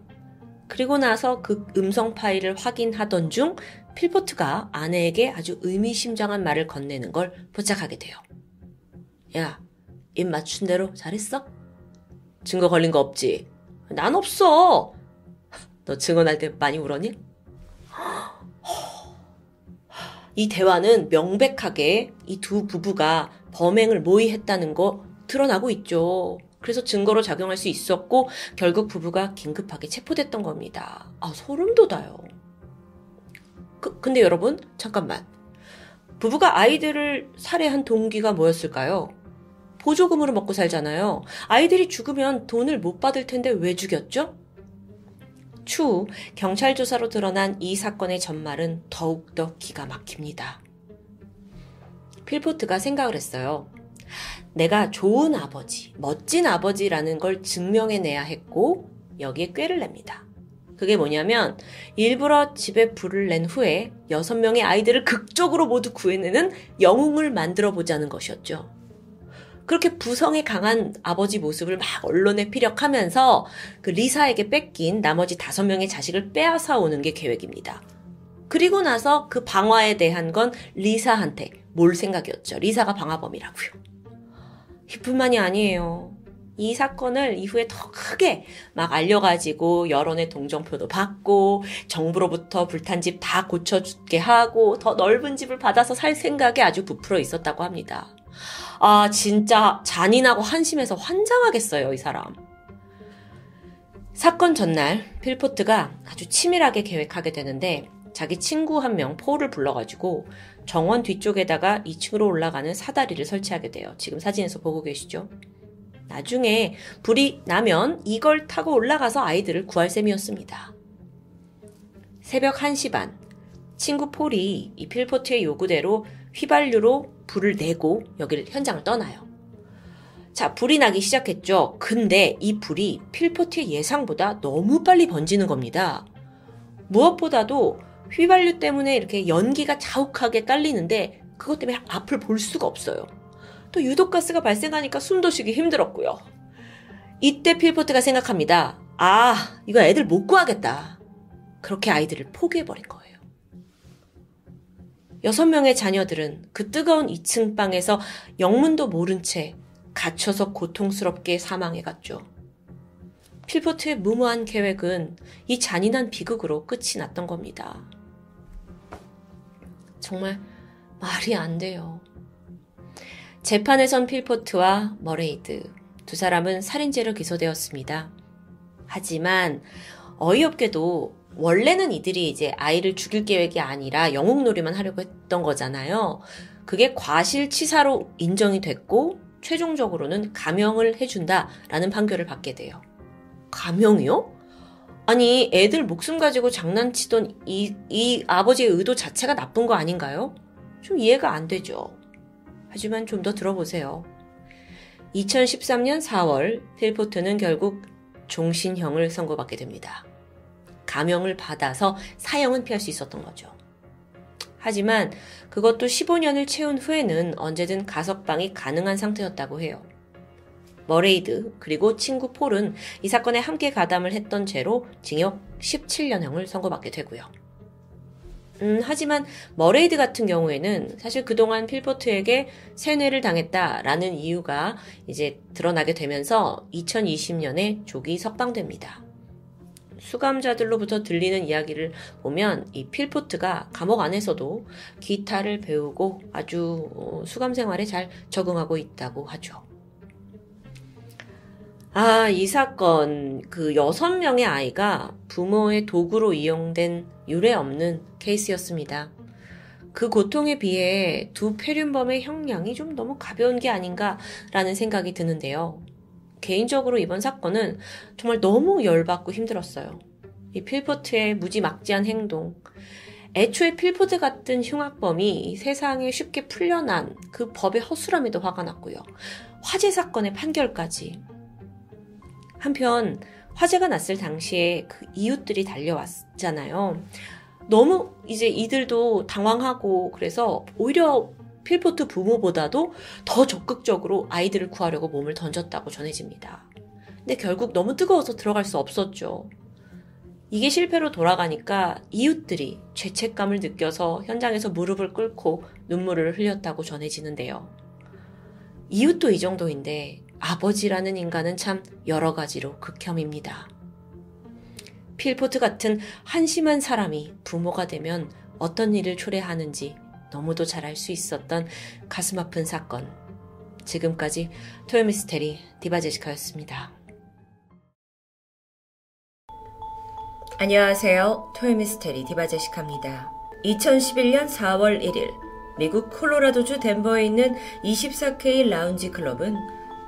그리고 나서 그 음성 파일을 확인하던 중 필포트가 아내에게 아주 의미심장한 말을 건네는 걸 포착하게 돼요. 야, 입 맞춘 대로 잘했어? 증거 걸린 거 없지? 난 없어! 너 증언할 때 많이 울었니? 이 대화는 명백하게 이 두 부부가 범행을 모의했다는 거 드러나고 있죠. 그래서 증거로 작용할 수 있었고 결국 부부가 긴급하게 체포됐던 겁니다. 아 소름 돋아요. 그, 근데 여러분 잠깐만 부부가 아이들을 살해한 동기가 뭐였을까요? 보조금으로 먹고 살잖아요. 아이들이 죽으면 돈을 못 받을 텐데 왜 죽였죠? 추후 경찰 조사로 드러난 이 사건의 전말은 더욱더 기가 막힙니다. 필포트가 생각을 했어요. 내가 좋은 아버지, 멋진 아버지라는 걸 증명해내야 했고 여기에 꾀를 냅니다. 그게 뭐냐면 일부러 집에 불을 낸 후에 여섯 명의 아이들을 극적으로 모두 구해내는 영웅을 만들어 보자는 것이었죠. 그렇게 부성에 강한 아버지 모습을 막 언론에 피력하면서 그 리사에게 뺏긴 나머지 다섯 명의 자식을 빼앗아 오는 게 계획입니다. 그리고 나서 그 방화에 대한 건 리사한테 몰 생각이었죠. 리사가 방화범이라고요. 이뿐만이 아니에요. 이 사건을 이후에 더 크게 막 알려가지고 여론의 동정표도 받고 정부로부터 불탄 집 다 고쳐주게 하고 더 넓은 집을 받아서 살 생각에 아주 부풀어 있었다고 합니다. 아, 진짜 잔인하고 한심해서 환장하겠어요, 이 사람. 사건 전날 필포트가 아주 치밀하게 계획하게 되는데 자기 친구 한 명 포를 불러가지고 정원 뒤쪽에다가 2층으로 올라가는 사다리를 설치하게 돼요. 지금 사진에서 보고 계시죠? 나중에 불이 나면 이걸 타고 올라가서 아이들을 구할 셈이었습니다. 새벽 1시 반, 친구 폴이 이 필포트의 요구대로 휘발유로 불을 내고 여기를 현장을 떠나요. 자, 불이 나기 시작했죠. 근데 이 불이 필포트의 예상보다 너무 빨리 번지는 겁니다. 무엇보다도 휘발유 때문에 이렇게 연기가 자욱하게 깔리는데 그것 때문에 앞을 볼 수가 없어요. 또 유독가스가 발생하니까 숨도 쉬기 힘들었고요. 이때 필포트가 생각합니다. 아, 이거 애들 못 구하겠다. 그렇게 아이들을 포기해버린 거예요. 여섯 명의 자녀들은 그 뜨거운 2층 방에서 영문도 모른 채 갇혀서 고통스럽게 사망해 갔죠. 필포트의 무모한 계획은 이 잔인한 비극으로 끝이 났던 겁니다. 정말 말이 안 돼요. 재판에선 필포트와 머레이드 두 사람은 살인죄로 기소되었습니다. 하지만 어이없게도 원래는 이들이 이제 아이를 죽일 계획이 아니라 영웅놀이만 하려고 했던 거잖아요. 그게 과실치사로 인정이 됐고 최종적으로는 감형을 해준다라는 판결을 받게 돼요. 감형이요? 아니 애들 목숨 가지고 장난치던 이, 이 아버지의 의도 자체가 나쁜 거 아닌가요? 좀 이해가 안 되죠. 하지만 좀 더 들어보세요. 2013년 4월 필포트는 결국 종신형을 선고받게 됩니다. 감형을 받아서 사형은 피할 수 있었던 거죠. 하지만 그것도 15년을 채운 후에는 언제든 가석방이 가능한 상태였다고 해요. 머레이드 그리고 친구 폴은 이 사건에 함께 가담을 했던 죄로 징역 17년형을 선고받게 되고요. 음, 하지만 머레이드 같은 경우에는 사실 그동안 필포트에게 세뇌를 당했다라는 이유가 이제 드러나게 되면서 2020년에 조기 석방됩니다. 수감자들로부터 들리는 이야기를 보면 이 필포트가 감옥 안에서도 기타를 배우고 아주 어, 수감 생활에 잘 적응하고 있다고 하죠. 아, 이 사건, 그 여섯 명의 아이가 부모의 도구로 이용된 유례 없는 케이스였습니다. 그 고통에 비해 두 패륜범의 형량이 좀 너무 가벼운 게 아닌가라는 생각이 드는데요. 개인적으로 이번 사건은 정말 너무 열받고 힘들었어요. 이 필포트의 무지막지한 행동. 애초에 필포트 같은 흉악범이 세상에 쉽게 풀려난 그 법의 허술함에도 화가 났고요. 화재 사건의 판결까지. 한편 화재가 났을 당시에 그 이웃들이 달려왔잖아요. 너무 이제 이들도 당황하고 그래서 오히려 필포트 부모보다도 더 적극적으로 아이들을 구하려고 몸을 던졌다고 전해집니다. 근데 결국 너무 뜨거워서 들어갈 수 없었죠. 이게 실패로 돌아가니까 이웃들이 죄책감을 느껴서 현장에서 무릎을 꿇고 눈물을 흘렸다고 전해지는데요. 이웃도 이 정도인데 아버지라는 인간은 참 여러 가지로 극혐입니다. 필포트 같은 한심한 사람이 부모가 되면 어떤 일을 초래하는지 너무도 잘 알 수 있었던 가슴 아픈 사건. 지금까지 토요미스테리 디바제시카였습니다. 안녕하세요. 토요미스테리 디바제시카입니다. 2011년 4월 1일 미국 콜로라도주 덴버에 있는 24K 라운지 클럽은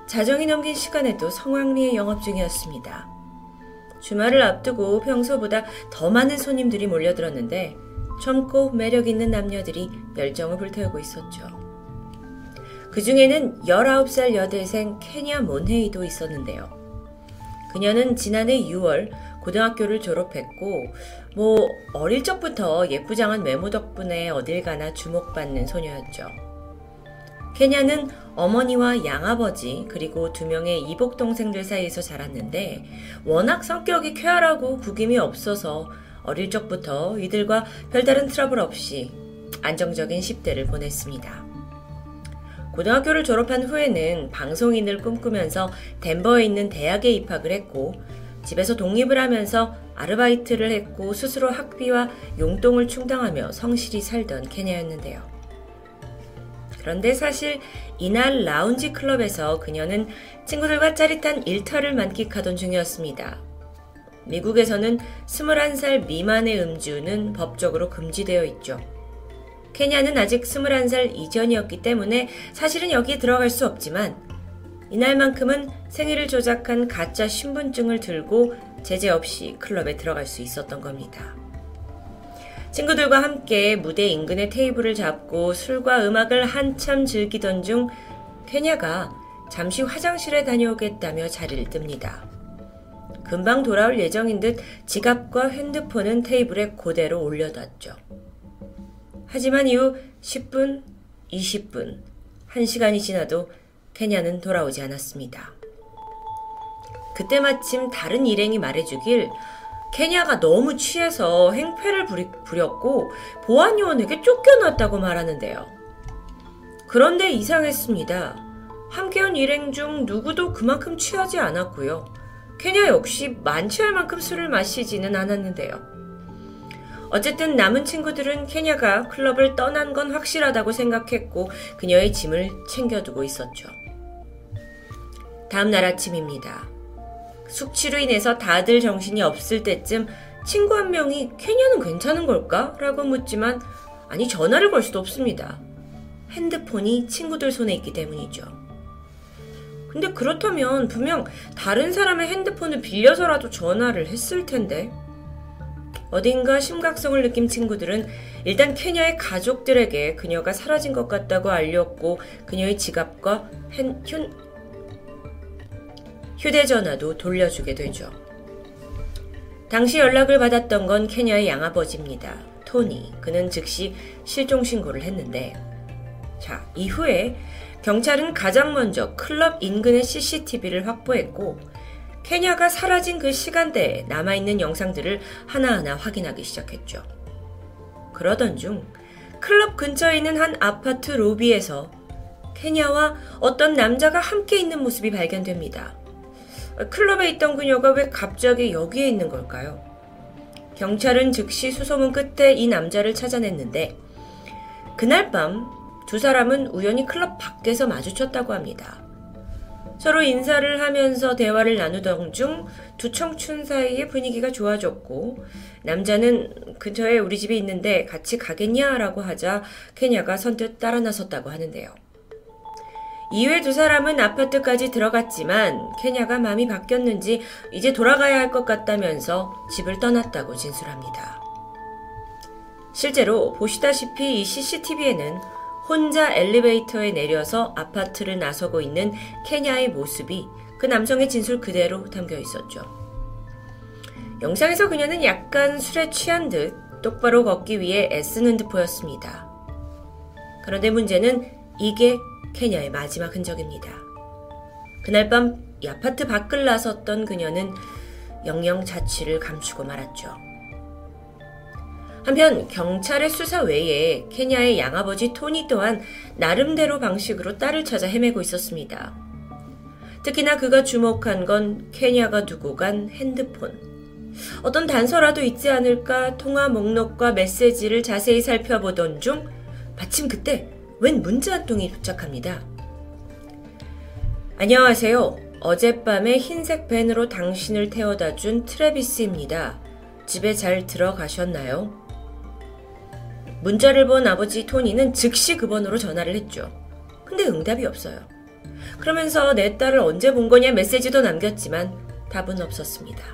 자정이 넘긴 시간에도 성황리에 영업 중이었습니다. 주말을 앞두고 평소보다 더 많은 손님들이 몰려들었는데 젊고 매력 있는 남녀들이 열정을 불태우고 있었죠. 그 중에는 19살 여대생 케냐 몬헤이도 있었는데요. 그녀는 지난해 6월 고등학교를 졸업했고, 뭐, 어릴 적부터 예쁘장한 외모 덕분에 어딜 가나 주목받는 소녀였죠. 케냐는 어머니와 양아버지 그리고 두 명의 이복 동생들 사이에서 자랐는데 워낙 성격이 쾌활하고 구김이 없어서 어릴 적부터 이들과 별다른 트러블 없이 안정적인 10대를 보냈습니다. 고등학교를 졸업한 후에는 방송인을 꿈꾸면서 덴버에 있는 대학에 입학을 했고 집에서 독립을 하면서 아르바이트를 했고 스스로 학비와 용돈을 충당하며 성실히 살던 케냐였는데요. 그런데 사실 이날 라운지 클럽에서 그녀는 친구들과 짜릿한 일터를 만끽하던 중이었습니다. 미국에서는 21살 미만의 음주는 법적으로 금지되어 있죠. 케냐는 아직 21살 이전이었기 때문에 사실은 여기에 들어갈 수 없지만 이날만큼은 생일을 조작한 가짜 신분증을 들고 제재 없이 클럽에 들어갈 수 있었던 겁니다. 친구들과 함께 무대 인근의 테이블을 잡고 술과 음악을 한참 즐기던 중 케냐가 잠시 화장실에 다녀오겠다며 자리를 뜹니다. 금방 돌아올 예정인 듯 지갑과 핸드폰은 테이블에 그대로 올려뒀죠. 하지만 이후 10분, 20분, 1시간이 지나도 케냐는 돌아오지 않았습니다. 그때 마침 다른 일행이 말해주길 케냐가 너무 취해서 행패를 부렸고 보안요원에게 쫓겨났다고 말하는데요. 그런데 이상했습니다. 함께 온 일행 중 누구도 그만큼 취하지 않았고요. 케냐 역시 만취할 만큼 술을 마시지는 않았는데요. 어쨌든 남은 친구들은 케냐가 클럽을 떠난 건 확실하다고 생각했고 그녀의 짐을 챙겨두고 있었죠. 다음 날 아침입니다. 숙취로 인해서 다들 정신이 없을 때쯤 친구 한 명이 케냐는 괜찮은 걸까? 라고 묻지만 아니 전화를 걸 수도 없습니다. 핸드폰이 친구들 손에 있기 때문이죠. 근데 그렇다면 분명 다른 사람의 핸드폰을 빌려서라도 전화를 했을 텐데. 어딘가 심각성을 느낀 친구들은 일단 케냐의 가족들에게 그녀가 사라진 것 같다고 알렸고 그녀의 지갑과 핸, 휴, 휴대전화도 돌려주게 되죠. 당시 연락을 받았던 건 케냐의 양아버지입니다. 토니. 그는 즉시 실종 신고를 했는데, 자, 이후에 경찰은 가장 먼저 클럽 인근의 CCTV를 확보했고, 케냐가 사라진 그 시간대에 남아있는 영상들을 하나하나 확인하기 시작했죠. 그러던 중 클럽 근처에 있는 한 아파트 로비에서 케냐와 어떤 남자가 함께 있는 모습이 발견됩니다. 클럽에 있던 그녀가 왜 갑자기 여기에 있는 걸까요? 경찰은 즉시 수소문 끝에 이 남자를 찾아냈는데 그날 밤 두 사람은 우연히 클럽 밖에서 마주쳤다고 합니다. 서로 인사를 하면서 대화를 나누던 중 두 청춘 사이의 분위기가 좋아졌고 남자는 근처에 우리 집이 있는데 같이 가겠냐라고 하자 케냐가 선뜻 따라 나섰다고 하는데요. 이후에 두 사람은 아파트까지 들어갔지만 케냐가 마음이 바뀌었는지 이제 돌아가야 할 것 같다면서 집을 떠났다고 진술합니다. 실제로 보시다시피 이 CCTV에는 혼자 엘리베이터에 내려서 아파트를 나서고 있는 케냐의 모습이 그 남성의 진술 그대로 담겨 있었죠. 영상에서 그녀는 약간 술에 취한 듯 똑바로 걷기 위해 애쓰는 듯 보였습니다. 그런데 문제는 이게 케냐의 마지막 흔적입니다. 그날 밤이 아파트 밖을 나섰던 그녀는 영영 자취를 감추고 말았죠. 한편 경찰의 수사 외에 케냐의 양아버지 토니 또한 나름대로 방식으로 딸을 찾아 헤매고 있었습니다. 특히나 그가 주목한 건 케냐가 두고 간 핸드폰. 어떤 단서라도 있지 않을까 통화 목록과 메시지를 자세히 살펴보던 중 마침 그때 웬 문자 한 통이 도착합니다. 안녕하세요. 어젯밤에 흰색 밴으로 당신을 태워다 준 트레비스입니다. 집에 잘 들어가셨나요? 문자를 본 아버지 토니는 즉시 그 번호로 전화를 했죠. 근데 응답이 없어요. 그러면서 내 딸을 언제 본 거냐 메시지도 남겼지만 답은 없었습니다.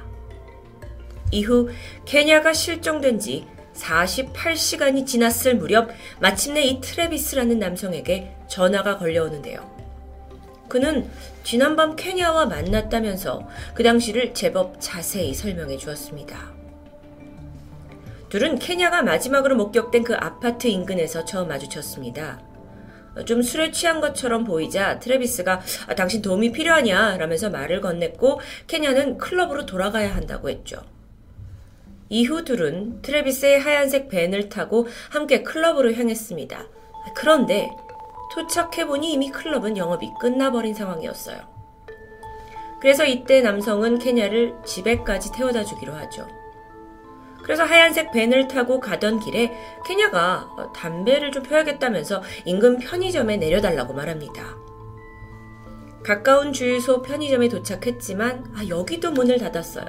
이후 케냐가 실종된 지 48시간이 지났을 무렵 마침내 이 트레비스라는 남성에게 전화가 걸려오는데요. 그는 지난밤 케냐와 만났다면서 그 당시를 제법 자세히 설명해 주었습니다. 둘은 케냐가 마지막으로 목격된 그 아파트 인근에서 처음 마주쳤습니다. 좀 술에 취한 것처럼 보이자 트레비스가 아, 당신 도움이 필요하냐 라면서 말을 건넸고 케냐는 클럽으로 돌아가야 한다고 했죠. 이후 둘은 트레비스의 하얀색 밴을 타고 함께 클럽으로 향했습니다. 그런데 도착해보니 이미 클럽은 영업이 끝나버린 상황이었어요. 그래서 이때 남성은 케냐를 집에까지 태워다 주기로 하죠. 그래서 하얀색 밴을 타고 가던 길에 케냐가 담배를 좀 펴야겠다면서 인근 편의점에 내려달라고 말합니다. 가까운 주유소 편의점에 도착했지만 아, 여기도 문을 닫았어요.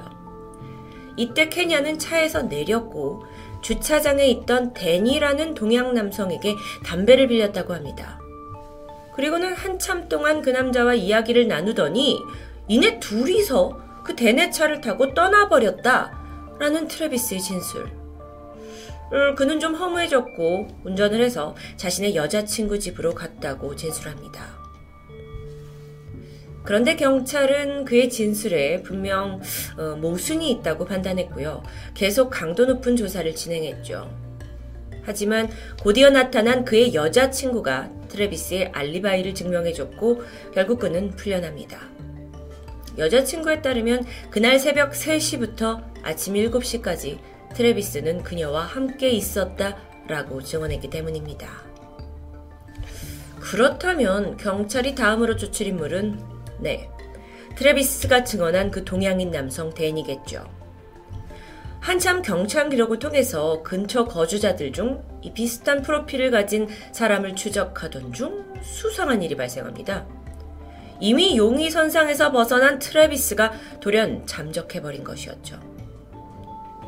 이때 케냐는 차에서 내렸고 주차장에 있던 데니라는 동양 남성에게 담배를 빌렸다고 합니다. 그리고는 한참 동안 그 남자와 이야기를 나누더니 이내 둘이서 그 데네 차를 타고 떠나버렸다. 라는 트레비스의 진술. 음, 그는 좀 허무해졌고 운전을 해서 자신의 여자친구 집으로 갔다고 진술합니다. 그런데 경찰은 그의 진술에 분명 어, 모순이 있다고 판단했고요. 계속 강도 높은 조사를 진행했죠. 하지만 곧이어 나타난 그의 여자친구가 트레비스의 알리바이를 증명해줬고 결국 그는 풀려납니다. 여자친구에 따르면 그날 새벽 3시부터 아침 7시까지 트레비스는 그녀와 함께 있었다 라고 증언했기 때문입니다. 그렇다면 경찰이 다음으로 쫓을 인물은 네. 트레비스가 증언한 그 동양인 남성 댄이겠죠. 한참 경찰 기록을 통해서 근처 거주자들 중 이 비슷한 프로필을 가진 사람을 추적하던 중 수상한 일이 발생합니다. 이미 용의 선상에서 벗어난 트래비스가 돌연 잠적해버린 것이었죠.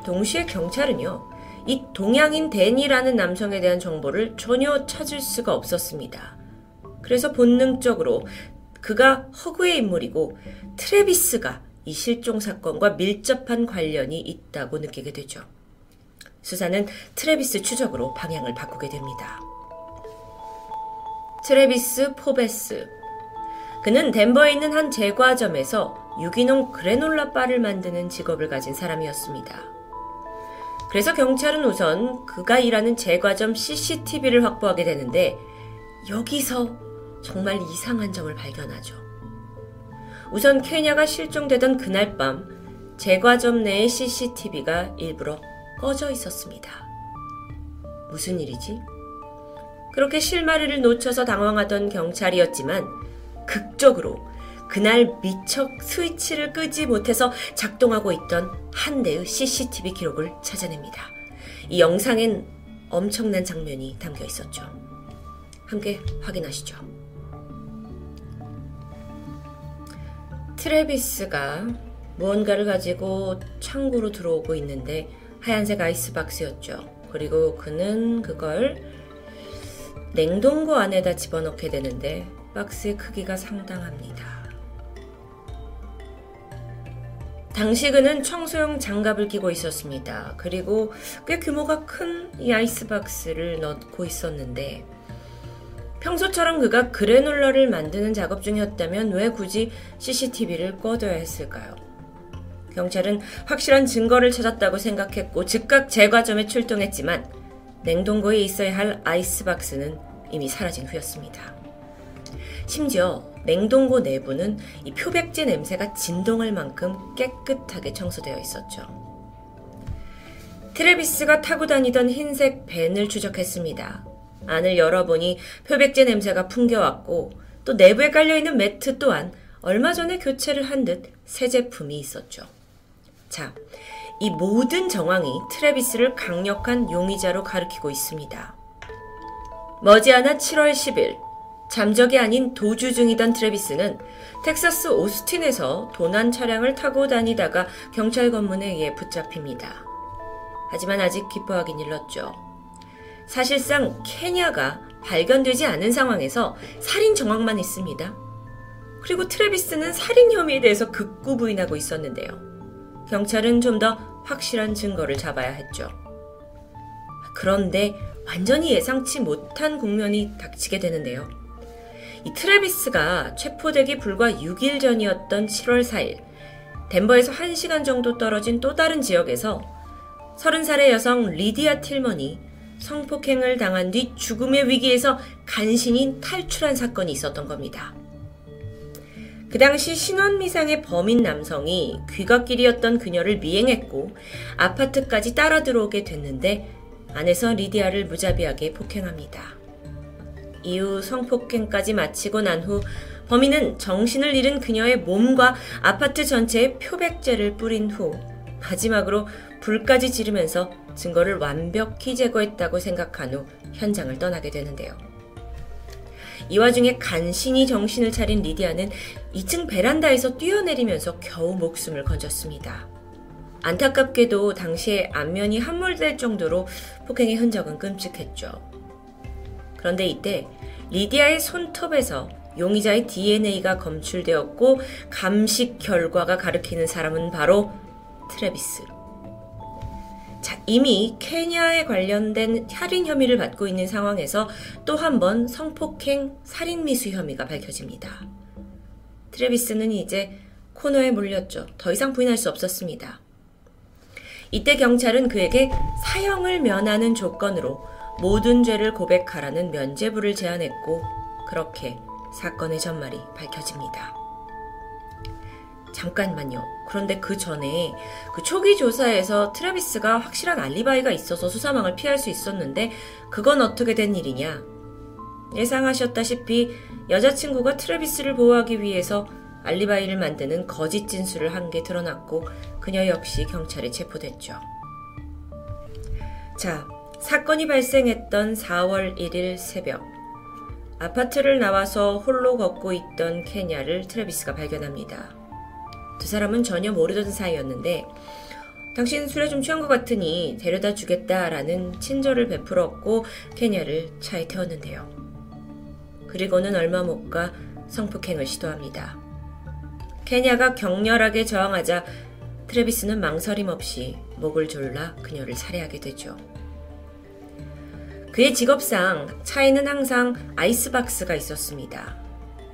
동시에 경찰은요, 이 동양인 데니라는 남성에 대한 정보를 전혀 찾을 수가 없었습니다. 그래서 본능적으로 그가 허구의 인물이고 트래비스가 이 실종 사건과 밀접한 관련이 있다고 느끼게 되죠. 수사는 트래비스 추적으로 방향을 바꾸게 됩니다. 트래비스 포베스. 그는 덴버에 있는 한 제과점에서 유기농 그래놀라 바를 만드는 직업을 가진 사람이었습니다. 그래서 경찰은 우선 그가 일하는 제과점 CCTV를 확보하게 되는데 여기서 정말 이상한 점을 발견하죠. 우선 케냐가 실종되던 그날 밤 제과점 내의 CCTV가 일부러 꺼져 있었습니다. 무슨 일이지? 그렇게 실마리를 놓쳐서 당황하던 경찰이었지만 극적으로 그날 미처 스위치를 끄지 못해서 작동하고 있던 한 대의 CCTV 기록을 찾아냅니다. 이 영상엔 엄청난 장면이 담겨 있었죠. 함께 확인하시죠. 트레비스가 무언가를 가지고 창고로 들어오고 있는데 하얀색 아이스박스였죠. 그리고 그는 그걸 냉동고 안에다 집어넣게 되는데 박스의 크기가 상당합니다. 당시 그는 청소용 장갑을 끼고 있었습니다. 그리고 꽤 규모가 큰 이 아이스박스를 넣고 있었는데 평소처럼 그가 그래놀라를 만드는 작업 중이었다면 왜 굳이 CCTV를 꺼둬야 했을까요? 경찰은 확실한 증거를 찾았다고 생각했고 즉각 제과점에 출동했지만 냉동고에 있어야 할 아이스박스는 이미 사라진 후였습니다. 심지어 냉동고 내부는 이 표백제 냄새가 진동할 만큼 깨끗하게 청소되어 있었죠. 트레비스가 타고 다니던 흰색 밴을 추적했습니다. 안을 열어보니 표백제 냄새가 풍겨왔고 또 내부에 깔려있는 매트 또한 얼마 전에 교체를 한 듯 새 제품이 있었죠. 자, 이 모든 정황이 트레비스를 강력한 용의자로 가리키고 있습니다. 머지않아 7월 10일 잠적이 아닌 도주 중이던 트레비스는 텍사스 오스틴에서 도난 차량을 타고 다니다가 경찰 검문에 의해 붙잡힙니다. 하지만 아직 기뻐하긴 일렀죠. 사실상 케냐가 발견되지 않은 상황에서 살인 정황만 있습니다. 그리고 트레비스는 살인 혐의에 대해서 극구 부인하고 있었는데요. 경찰은 좀 더 확실한 증거를 잡아야 했죠. 그런데 완전히 예상치 못한 국면이 닥치게 되는데요. 이 트레비스가 체포되기 불과 6일 전이었던 7월 4일, 덴버에서 1시간 정도 떨어진 또 다른 지역에서 30살의 여성 리디아 틸먼이 성폭행을 당한 뒤 죽음의 위기에서 간신히 탈출한 사건이 있었던 겁니다. 그 당시 신원미상의 범인 남성이 귀갓길이었던 그녀를 미행했고 아파트까지 따라 들어오게 됐는데 안에서 리디아를 무자비하게 폭행합니다. 이후 성폭행까지 마치고 난 후 범인은 정신을 잃은 그녀의 몸과 아파트 전체에 표백제를 뿌린 후 마지막으로 불까지 지르면서 증거를 완벽히 제거했다고 생각한 후 현장을 떠나게 되는데요. 이 와중에 간신히 정신을 차린 리디아는 2층 베란다에서 뛰어내리면서 겨우 목숨을 건졌습니다. 안타깝게도 당시에 안면이 함몰될 정도로 폭행의 흔적은 끔찍했죠. 그런데 이때 리디아의 손톱에서 용의자의 DNA가 검출되었고 감식 결과가 가리키는 사람은 바로 트레비스. 자, 이미 케냐에 관련된 살인 혐의를 받고 있는 상황에서 또 한 번 성폭행 살인 미수 혐의가 밝혀집니다. 트래비스는 이제 코너에 몰렸죠. 더 이상 부인할 수 없었습니다. 이때 경찰은 그에게 사형을 면하는 조건으로 모든 죄를 고백하라는 면죄부를 제안했고 그렇게 사건의 전말이 밝혀집니다. 잠깐만요. 그런데 그 전에 그 초기 조사에서 트래비스가 확실한 알리바이가 있어서 수사망을 피할 수 있었는데 그건 어떻게 된 일이냐? 예상하셨다시피 여자친구가 트래비스를 보호하기 위해서 알리바이를 만드는 거짓 진술을 한 게 드러났고 그녀 역시 경찰에 체포됐죠. 자, 사건이 발생했던 4월 1일 새벽. 아파트를 나와서 홀로 걷고 있던 케냐를 트래비스가 발견합니다. 두 사람은 전혀 모르던 사이였는데 당신 술에 좀 취한 것 같으니 데려다 주겠다라는 친절을 베풀었고 케냐를 차에 태웠는데요. 그리고는 얼마 못 가 성폭행을 시도합니다. 케냐가 격렬하게 저항하자 트래비스는 망설임 없이 목을 졸라 그녀를 살해하게 되죠. 그의 직업상 차에는 항상 아이스박스가 있었습니다.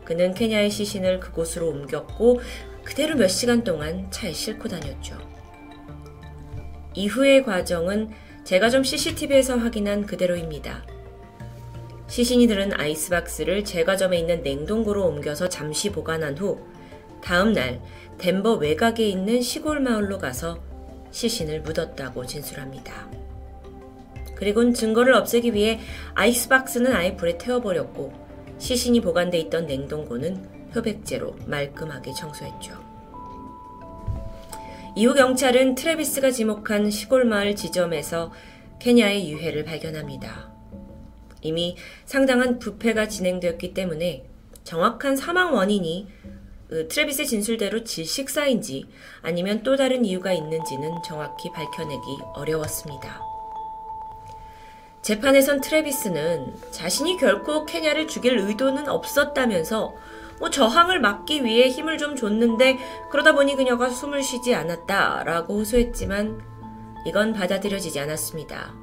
그는 케냐의 시신을 그곳으로 옮겼고 그대로 몇 시간 동안 차에 싣고 다녔죠. 이후의 과정은 제가 좀 CCTV에서 확인한 그대로입니다. 시신이 들은 아이스박스를 제과점에 있는 냉동고로 옮겨서 잠시 보관한 후 다음 날 덴버 외곽에 있는 시골 마을로 가서 시신을 묻었다고 진술합니다. 그리고는 증거를 없애기 위해 아이스박스는 아예 불에 태워버렸고 시신이 보관돼 있던 냉동고는 표백제로 말끔하게 청소했죠. 이후 경찰은 트레비스가 지목한 시골 마을 지점에서 케냐의 유해를 발견합니다. 이미 상당한 부패가 진행되었기 때문에 정확한 사망 원인이 그 트레비스의 진술대로 질식사인지 아니면 또 다른 이유가 있는지는 정확히 밝혀내기 어려웠습니다. 재판에선 트레비스는 자신이 결코 케냐를 죽일 의도는 없었다면서 뭐 저항을 막기 위해 힘을 좀 줬는데 그러다 보니 그녀가 숨을 쉬지 않았다라고 호소했지만 이건 받아들여지지 않았습니다.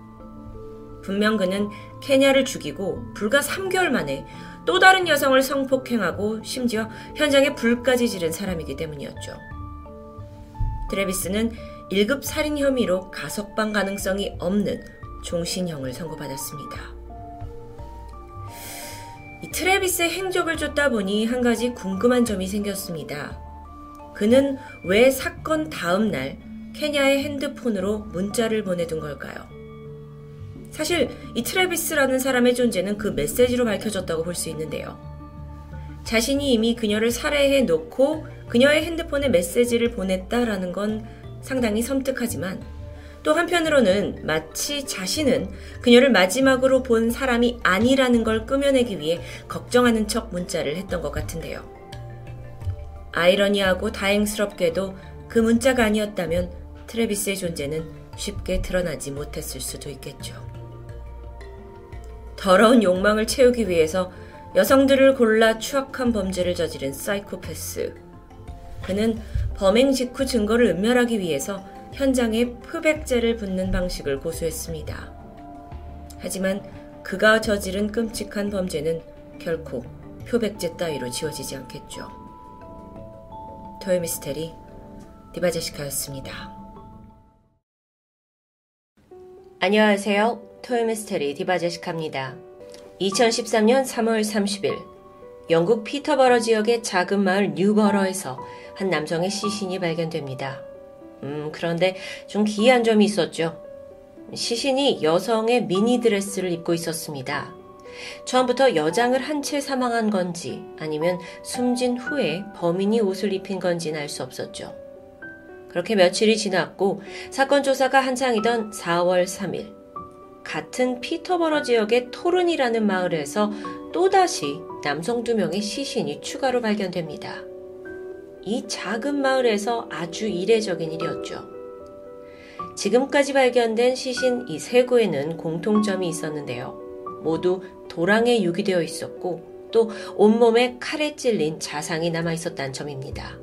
분명 그는 케냐를 죽이고 불과 3개월 만에 또 다른 여성을 성폭행하고 심지어 현장에 불까지 지른 사람이기 때문이었죠. 트레비스는 1급 살인 혐의로 가석방 가능성이 없는 종신형을 선고받았습니다. 이 트레비스의 행적을 쫓다 보니 한 가지 궁금한 점이 생겼습니다. 그는 왜 사건 다음 날 케냐의 핸드폰으로 문자를 보내둔 걸까요? 사실 이 트레비스라는 사람의 존재는 그 메시지로 밝혀졌다고 볼 수 있는데요. 자신이 이미 그녀를 살해해 놓고 그녀의 핸드폰에 메시지를 보냈다라는 건 상당히 섬뜩하지만 또 한편으로는 마치 자신은 그녀를 마지막으로 본 사람이 아니라는 걸 꾸며내기 위해 걱정하는 척 문자를 했던 것 같은데요. 아이러니하고 다행스럽게도 그 문자가 아니었다면 트레비스의 존재는 쉽게 드러나지 못했을 수도 있겠죠. 더러운 욕망을 채우기 위해서 여성들을 골라 추악한 범죄를 저지른 사이코패스. 그는 범행 직후 증거를 은멸하기 위해서 현장에 흡액제를 붓는 방식을 고수했습니다. 하지만 그가 저지른 끔찍한 범죄는 결코 표백제 따위로 지워지지 않겠죠. 토요미스테리 디바제시카였습니다. 안녕하세요. 토요미스테리 디바제시카입니다. 2013년 3월 30일 영국 피터버러 지역의 작은 마을 뉴버러에서 한 남성의 시신이 발견됩니다. 음, 그런데 좀 기이한 점이 있었죠. 시신이 여성의 미니 드레스를 입고 있었습니다. 처음부터 여장을 한 채 사망한 건지 아니면 숨진 후에 범인이 옷을 입힌 건지는 알 수 없었죠. 그렇게 며칠이 지났고 사건 조사가 한창이던 4월 3일 같은 피터버러 지역의 토른이라는 마을에서 또다시 남성 두 명의 시신이 추가로 발견됩니다. 이 작은 마을에서 아주 이례적인 일이었죠. 지금까지 발견된 시신 이 세 구에는 공통점이 있었는데요. 모두 도랑에 유기되어 있었고 또 온몸에 칼에 찔린 자상이 남아 있었다는 점입니다.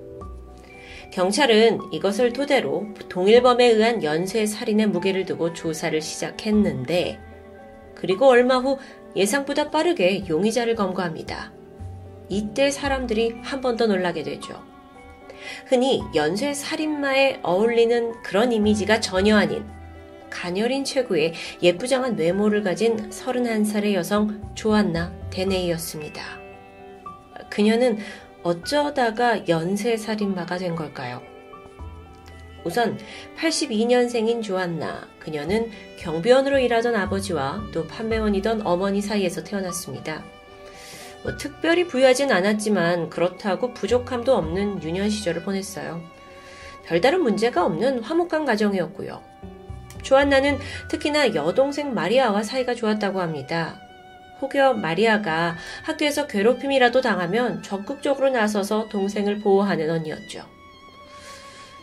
경찰은 이것을 토대로 동일범에 의한 연쇄 살인의 무게를 두고 조사를 시작했는데 그리고 얼마 후 예상보다 빠르게 용의자를 검거합니다. 이때 사람들이 한 번 더 놀라게 되죠. 흔히 연쇄 살인마에 어울리는 그런 이미지가 전혀 아닌 가녀린 체구의 예쁘장한 외모를 가진 31살의 여성 조안나 데네이였습니다. 그녀는 어쩌다가 연쇄 살인마가 된 걸까요? 우선 82년생인 조안나, 그녀는 경비원으로 일하던 아버지와 또 판매원이던 어머니 사이에서 태어났습니다. 뭐 특별히 부유하진 않았지만 그렇다고 부족함도 없는 유년 시절을 보냈어요. 별다른 문제가 없는 화목한 가정이었고요. 조안나는 특히나 여동생 마리아와 사이가 좋았다고 합니다. 혹여 마리아가 학교에서 괴롭힘이라도 당하면 적극적으로 나서서 동생을 보호하는 언니였죠.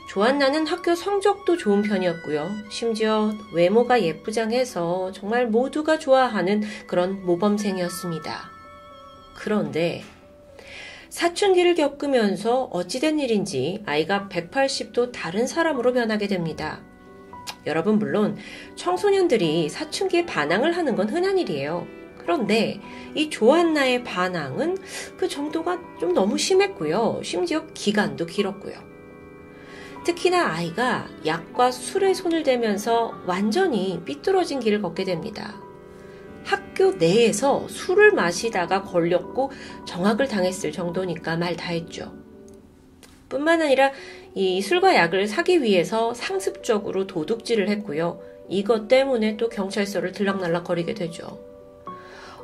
조안나는 학교 성적도 좋은 편이었고요. 심지어 외모가 예쁘장해서 정말 모두가 좋아하는 그런 모범생이었습니다. 그런데 사춘기를 겪으면서 어찌된 일인지 아이가 180도 다른 사람으로 변하게 됩니다. 여러분, 물론 청소년들이 사춘기에 반항을 하는 건 흔한 일이에요. 그런데 이 조안나의 반항은 그 정도가 좀 너무 심했고요. 심지어 기간도 길었고요. 특히나 아이가 약과 술에 손을 대면서 완전히 삐뚤어진 길을 걷게 됩니다. 학교 내에서 술을 마시다가 걸렸고 정학을 당했을 정도니까 말 다 했죠. 뿐만 아니라 이 술과 약을 사기 위해서 상습적으로 도둑질을 했고요. 이것 때문에 또 경찰서를 들락날락 거리게 되죠.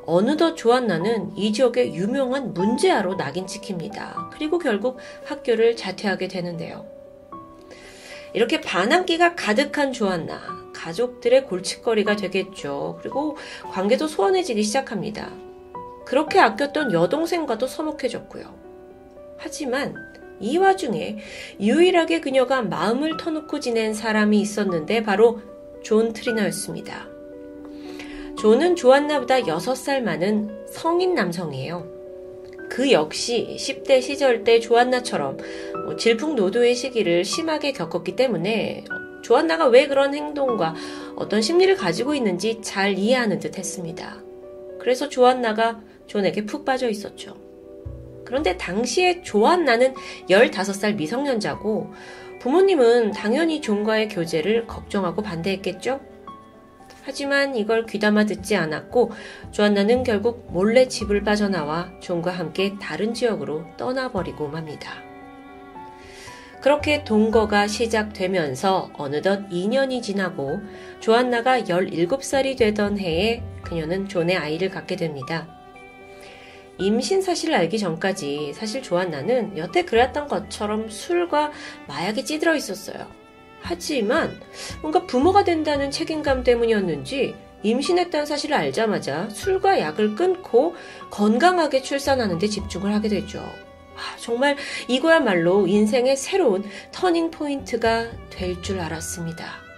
어느덧 조안나는 이 지역의 유명한 문제아로 낙인 찍힙니다. 그리고 결국 학교를 자퇴하게 되는데요. 이렇게 반항기가 가득한 조안나, 가족들의 골칫거리가 되겠죠. 그리고 관계도 소원해지기 시작합니다. 그렇게 아꼈던 여동생과도 서먹해졌고요. 하지만 이 와중에 유일하게 그녀가 마음을 터놓고 지낸 사람이 있었는데 바로 존 트리너였습니다. 존은 조안나보다 6살 많은 성인 남성이에요. 그 역시 10대 시절 때 조안나처럼 뭐 질풍노도의 시기를 심하게 겪었기 때문에 조안나가 왜 그런 행동과 어떤 심리를 가지고 있는지 잘 이해하는 듯 했습니다. 그래서 조안나가 존에게 푹 빠져 있었죠. 그런데 당시에 조안나는 15살 미성년자고 부모님은 당연히 존과의 교제를 걱정하고 반대했겠죠? 하지만 이걸 귀담아 듣지 않았고 조안나는 결국 몰래 집을 빠져나와 존과 함께 다른 지역으로 떠나버리고 맙니다. 그렇게 동거가 시작되면서 어느덧 2년이 지나고 조안나가 17살이 되던 해에 그녀는 존의 아이를 갖게 됩니다. 임신 사실을 알기 전까지 사실 조안나는 여태 그랬던 것처럼 술과 마약에 찌들어 있었어요. 하지만 뭔가 부모가 된다는 책임감 때문이었는지 임신했다는 사실을 알자마자 술과 약을 끊고 건강하게 출산하는 데 집중을 하게 되죠. 아, 정말 이거야말로 인생의 새로운 터닝 포인트가 될 줄 알았습니다.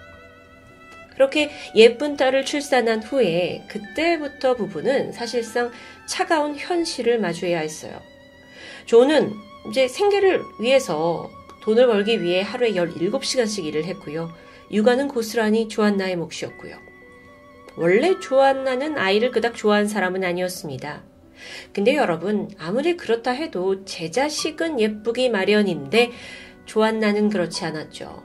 그렇게 예쁜 딸을 출산한 후에 그때부터 부부는 사실상 차가운 현실을 마주해야 했어요. 조는 이제 생계를 위해서 돈을 벌기 위해 하루에 17시간씩 일을 했고요. 육아는 고스란히 조안나의 몫이었고요. 원래 조안나는 아이를 그닥 좋아하는 사람은 아니었습니다. 근데 여러분, 아무리 그렇다 해도 제 자식은 예쁘기 마련인데 조안나는 그렇지 않았죠.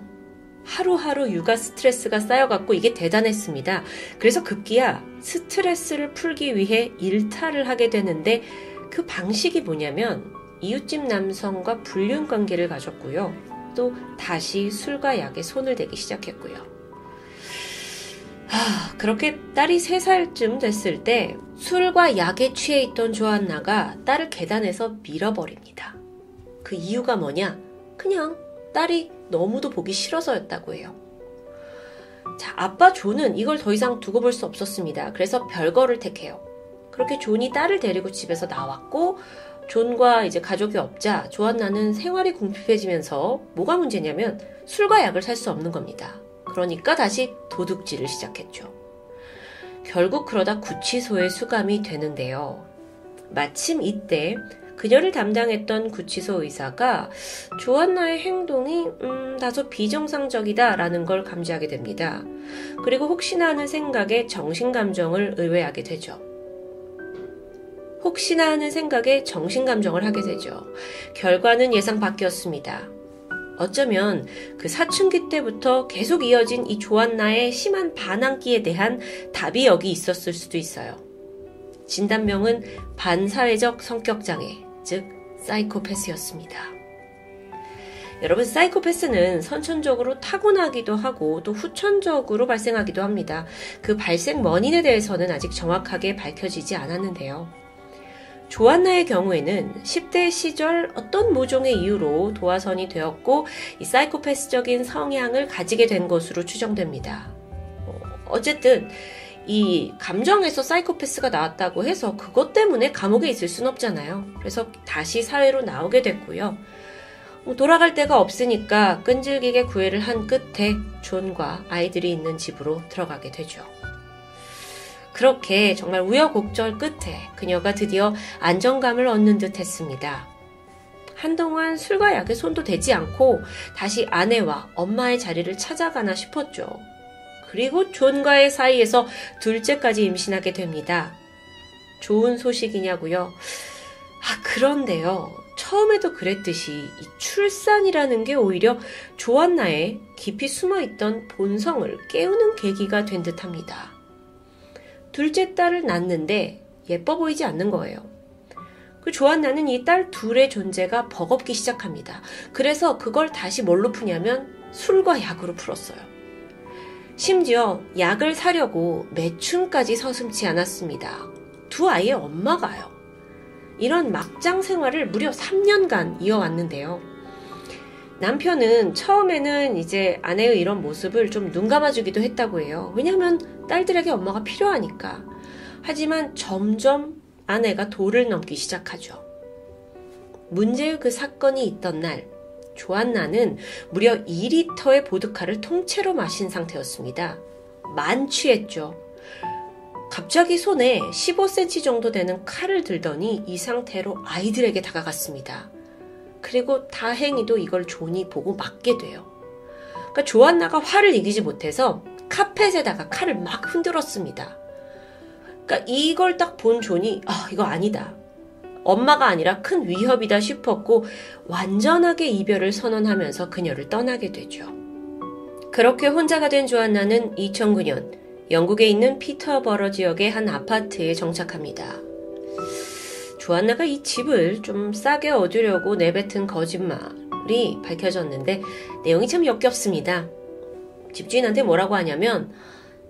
하루하루 육아 스트레스가 쌓여갖고 이게 대단했습니다. 그래서 급기야 스트레스를 풀기 위해 일탈을 하게 되는데 그 방식이 뭐냐면 이웃집 남성과 불륜 관계를 가졌고요. 또 다시 술과 약에 손을 대기 시작했고요. 하, 그렇게 딸이 3살쯤 됐을 때 술과 약에 취해 있던 조안나가 딸을 계단에서 밀어버립니다. 그 이유가 뭐냐? 그냥 딸이 너무도 보기 싫어서였다고 해요. 자, 아빠 존은 이걸 더 이상 두고 볼 수 없었습니다. 그래서 별거를 택해요. 그렇게 존이 딸을 데리고 집에서 나왔고 존과 이제 가족이 없자 조안나는 생활이 궁핍해지면서 뭐가 문제냐면 술과 약을 살 수 없는 겁니다. 그러니까 다시 도둑질을 시작했죠. 결국 그러다 구치소에 수감이 되는데요. 마침 이때 그녀를 담당했던 구치소 의사가 조안나의 행동이 음, 다소 비정상적이다라는 걸 감지하게 됩니다. 그리고 혹시나 하는 생각에 정신 감정을 의뢰하게 되죠. 혹시나 하는 생각에 정신감정을 하게 되죠. 결과는 예상 밖이었습니다. 어쩌면 그 사춘기 때부터 계속 이어진 이 조안나의 심한 반항기에 대한 답이 여기 있었을 수도 있어요. 진단명은 반사회적 성격장애, 즉, 사이코패스였습니다. 여러분, 사이코패스는 선천적으로 타고나기도 하고 또 후천적으로 발생하기도 합니다. 그 발생 원인에 대해서는 아직 정확하게 밝혀지지 않았는데요. 조안나의 경우에는 10대 시절 어떤 모종의 이유로 도화선이 되었고 이 사이코패스적인 성향을 가지게 된 것으로 추정됩니다. 어쨌든 이 감정에서 사이코패스가 나왔다고 해서 그것 때문에 감옥에 있을 순 없잖아요. 그래서 다시 사회로 나오게 됐고요. 뭐 돌아갈 데가 없으니까 끈질기게 구애를 한 끝에 존과 아이들이 있는 집으로 들어가게 되죠. 그렇게 정말 우여곡절 끝에 그녀가 드디어 안정감을 얻는 듯 했습니다. 한동안 술과 약에 손도 대지 않고 다시 아내와 엄마의 자리를 찾아가나 싶었죠. 그리고 존과의 사이에서 둘째까지 임신하게 됩니다. 좋은 소식이냐고요? 아, 그런데요. 처음에도 그랬듯이 이 출산이라는 게 오히려 조안나의 깊이 숨어 있던 본성을 깨우는 계기가 된 듯합니다. 둘째 딸을 낳는데 예뻐 보이지 않는 거예요. 그 조안나는 이 딸 둘의 존재가 버겁기 시작합니다. 그래서 그걸 다시 뭘로 푸냐면 술과 약으로 풀었어요. 심지어 약을 사려고 매춘까지 서슴지 않았습니다. 두 아이의 엄마가요. 이런 막장 생활을 무려 3년간 이어왔는데요. 남편은 처음에는 이제 아내의 이런 모습을 좀 눈 감아주기도 했다고 해요. 왜냐하면 딸들에게 엄마가 필요하니까. 하지만 점점 아내가 도를 넘기 시작하죠. 문제의 그 사건이 있던 날, 조안나는 무려 2리터의 보드카를 통째로 마신 상태였습니다. 만취했죠. 갑자기 손에 15cm 정도 되는 칼을 들더니 이 상태로 아이들에게 다가갔습니다. 그리고 다행히도 이걸 존이 보고 막게 돼요. 그러니까 조안나가 화를 이기지 못해서 카펫에다가 칼을 막 흔들었습니다. 그러니까 이걸 딱 본 존이 아 이거 아니다. 엄마가 아니라 큰 위협이다 싶었고 완전하게 이별을 선언하면서 그녀를 떠나게 되죠. 그렇게 혼자가 된 조안나는 2009년 영국에 있는 피터버러 지역의 한 아파트에 정착합니다. 조안나가 이 집을 좀 싸게 얻으려고 내뱉은 거짓말이 밝혀졌는데 내용이 참 역겹습니다. 집주인한테 뭐라고 하냐면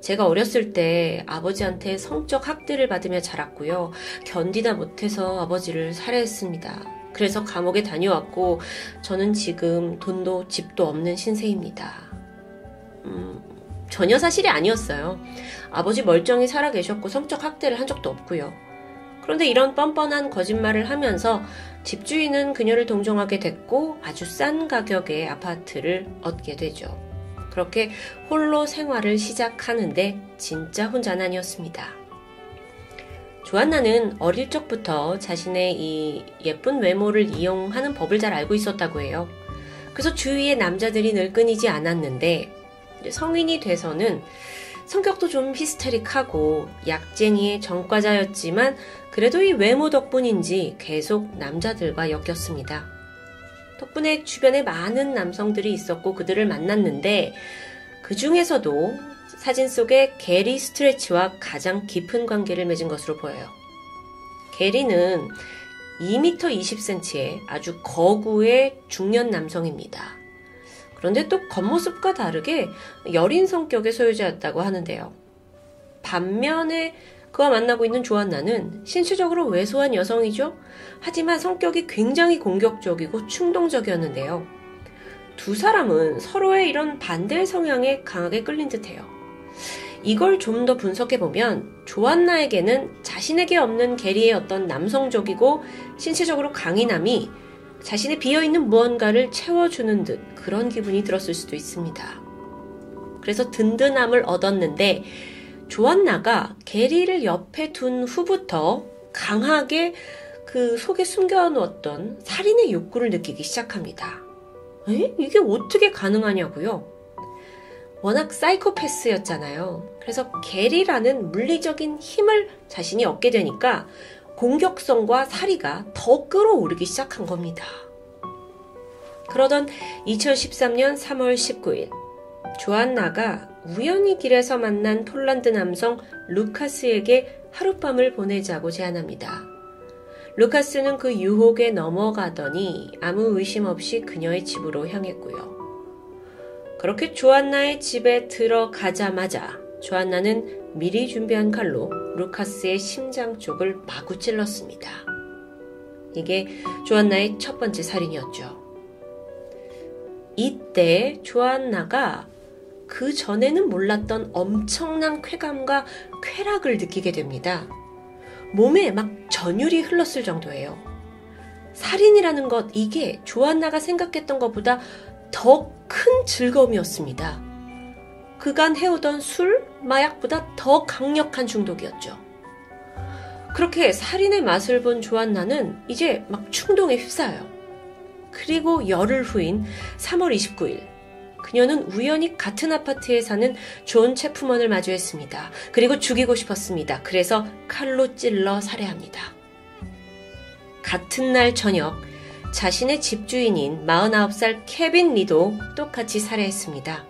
제가 어렸을 때 아버지한테 성적 학대를 받으며 자랐고요. 견디다 못해서 아버지를 살해했습니다. 그래서 감옥에 다녀왔고 저는 지금 돈도 집도 없는 신세입니다. 음, 전혀 사실이 아니었어요. 아버지 멀쩡히 살아 계셨고 성적 학대를 한 적도 없고요. 그런데 이런 뻔뻔한 거짓말을 하면서 집주인은 그녀를 동정하게 됐고 아주 싼 가격의 아파트를 얻게 되죠. 그렇게 홀로 생활을 시작하는데 진짜 혼자는 아니었습니다. 조안나는 어릴 적부터 자신의 이 예쁜 외모를 이용하는 법을 잘 알고 있었다고 해요. 그래서 주위의 남자들이 늘 끊이지 않았는데 성인이 돼서는 성격도 좀 히스테릭하고 약쟁이의 전과자였지만 그래도 이 외모 덕분인지 계속 남자들과 엮였습니다. 덕분에 주변에 많은 남성들이 있었고 그들을 만났는데 그 중에서도 사진 속에 게리 스트레치와 가장 깊은 관계를 맺은 것으로 보여요. 게리는 2m 20cm의 아주 거구의 중년 남성입니다. 그런데 또 겉모습과 다르게 여린 성격의 소유자였다고 하는데요. 반면에 그와 만나고 있는 조안나는 신체적으로 왜소한 여성이죠. 하지만 성격이 굉장히 공격적이고 충동적이었는데요. 두 사람은 서로의 이런 반대 성향에 강하게 끌린 듯해요. 이걸 좀 더 분석해보면 조안나에게는 자신에게 없는 게리의 어떤 남성적이고 신체적으로 강인함이 자신의 비어있는 무언가를 채워주는 듯 그런 기분이 들었을 수도 있습니다. 그래서 든든함을 얻었는데 조안나가 게리를 옆에 둔 후부터 강하게 그 속에 숨겨놓았던 살인의 욕구를 느끼기 시작합니다. 에? 이게 어떻게 가능하냐고요? 워낙 사이코패스였잖아요. 그래서 게리라는 물리적인 힘을 자신이 얻게 되니까 공격성과 사리가 더 끌어오르기 시작한 겁니다. 그러던 2013년 3월 19일, 조안나가 우연히 길에서 만난 폴란드 남성 루카스에게 하룻밤을 보내자고 제안합니다. 루카스는 그 유혹에 넘어가더니 아무 의심 없이 그녀의 집으로 향했고요. 그렇게 조안나의 집에 들어가자마자 조안나는 미리 준비한 칼로 루카스의 심장 쪽을 마구 찔렀습니다. 이게 조안나의 첫 번째 살인이었죠. 이때 조안나가 그 전에는 몰랐던 엄청난 쾌감과 쾌락을 느끼게 됩니다. 몸에 막 전율이 흘렀을 정도예요. 살인이라는 것, 이게 조안나가 생각했던 것보다 더 큰 즐거움이었습니다. 그간 해오던 술, 마약보다 더 강력한 중독이었죠. 그렇게 살인의 맛을 본 조안나는 이제 막 충동에 휩싸여요. 그리고 열흘 후인 3월 29일, 그녀는 우연히 같은 아파트에 사는 존 채프먼을 마주했습니다. 그리고 죽이고 싶었습니다. 그래서 칼로 찔러 살해합니다. 같은 날 저녁, 자신의 집주인인 49살 케빈 리도 똑같이 살해했습니다.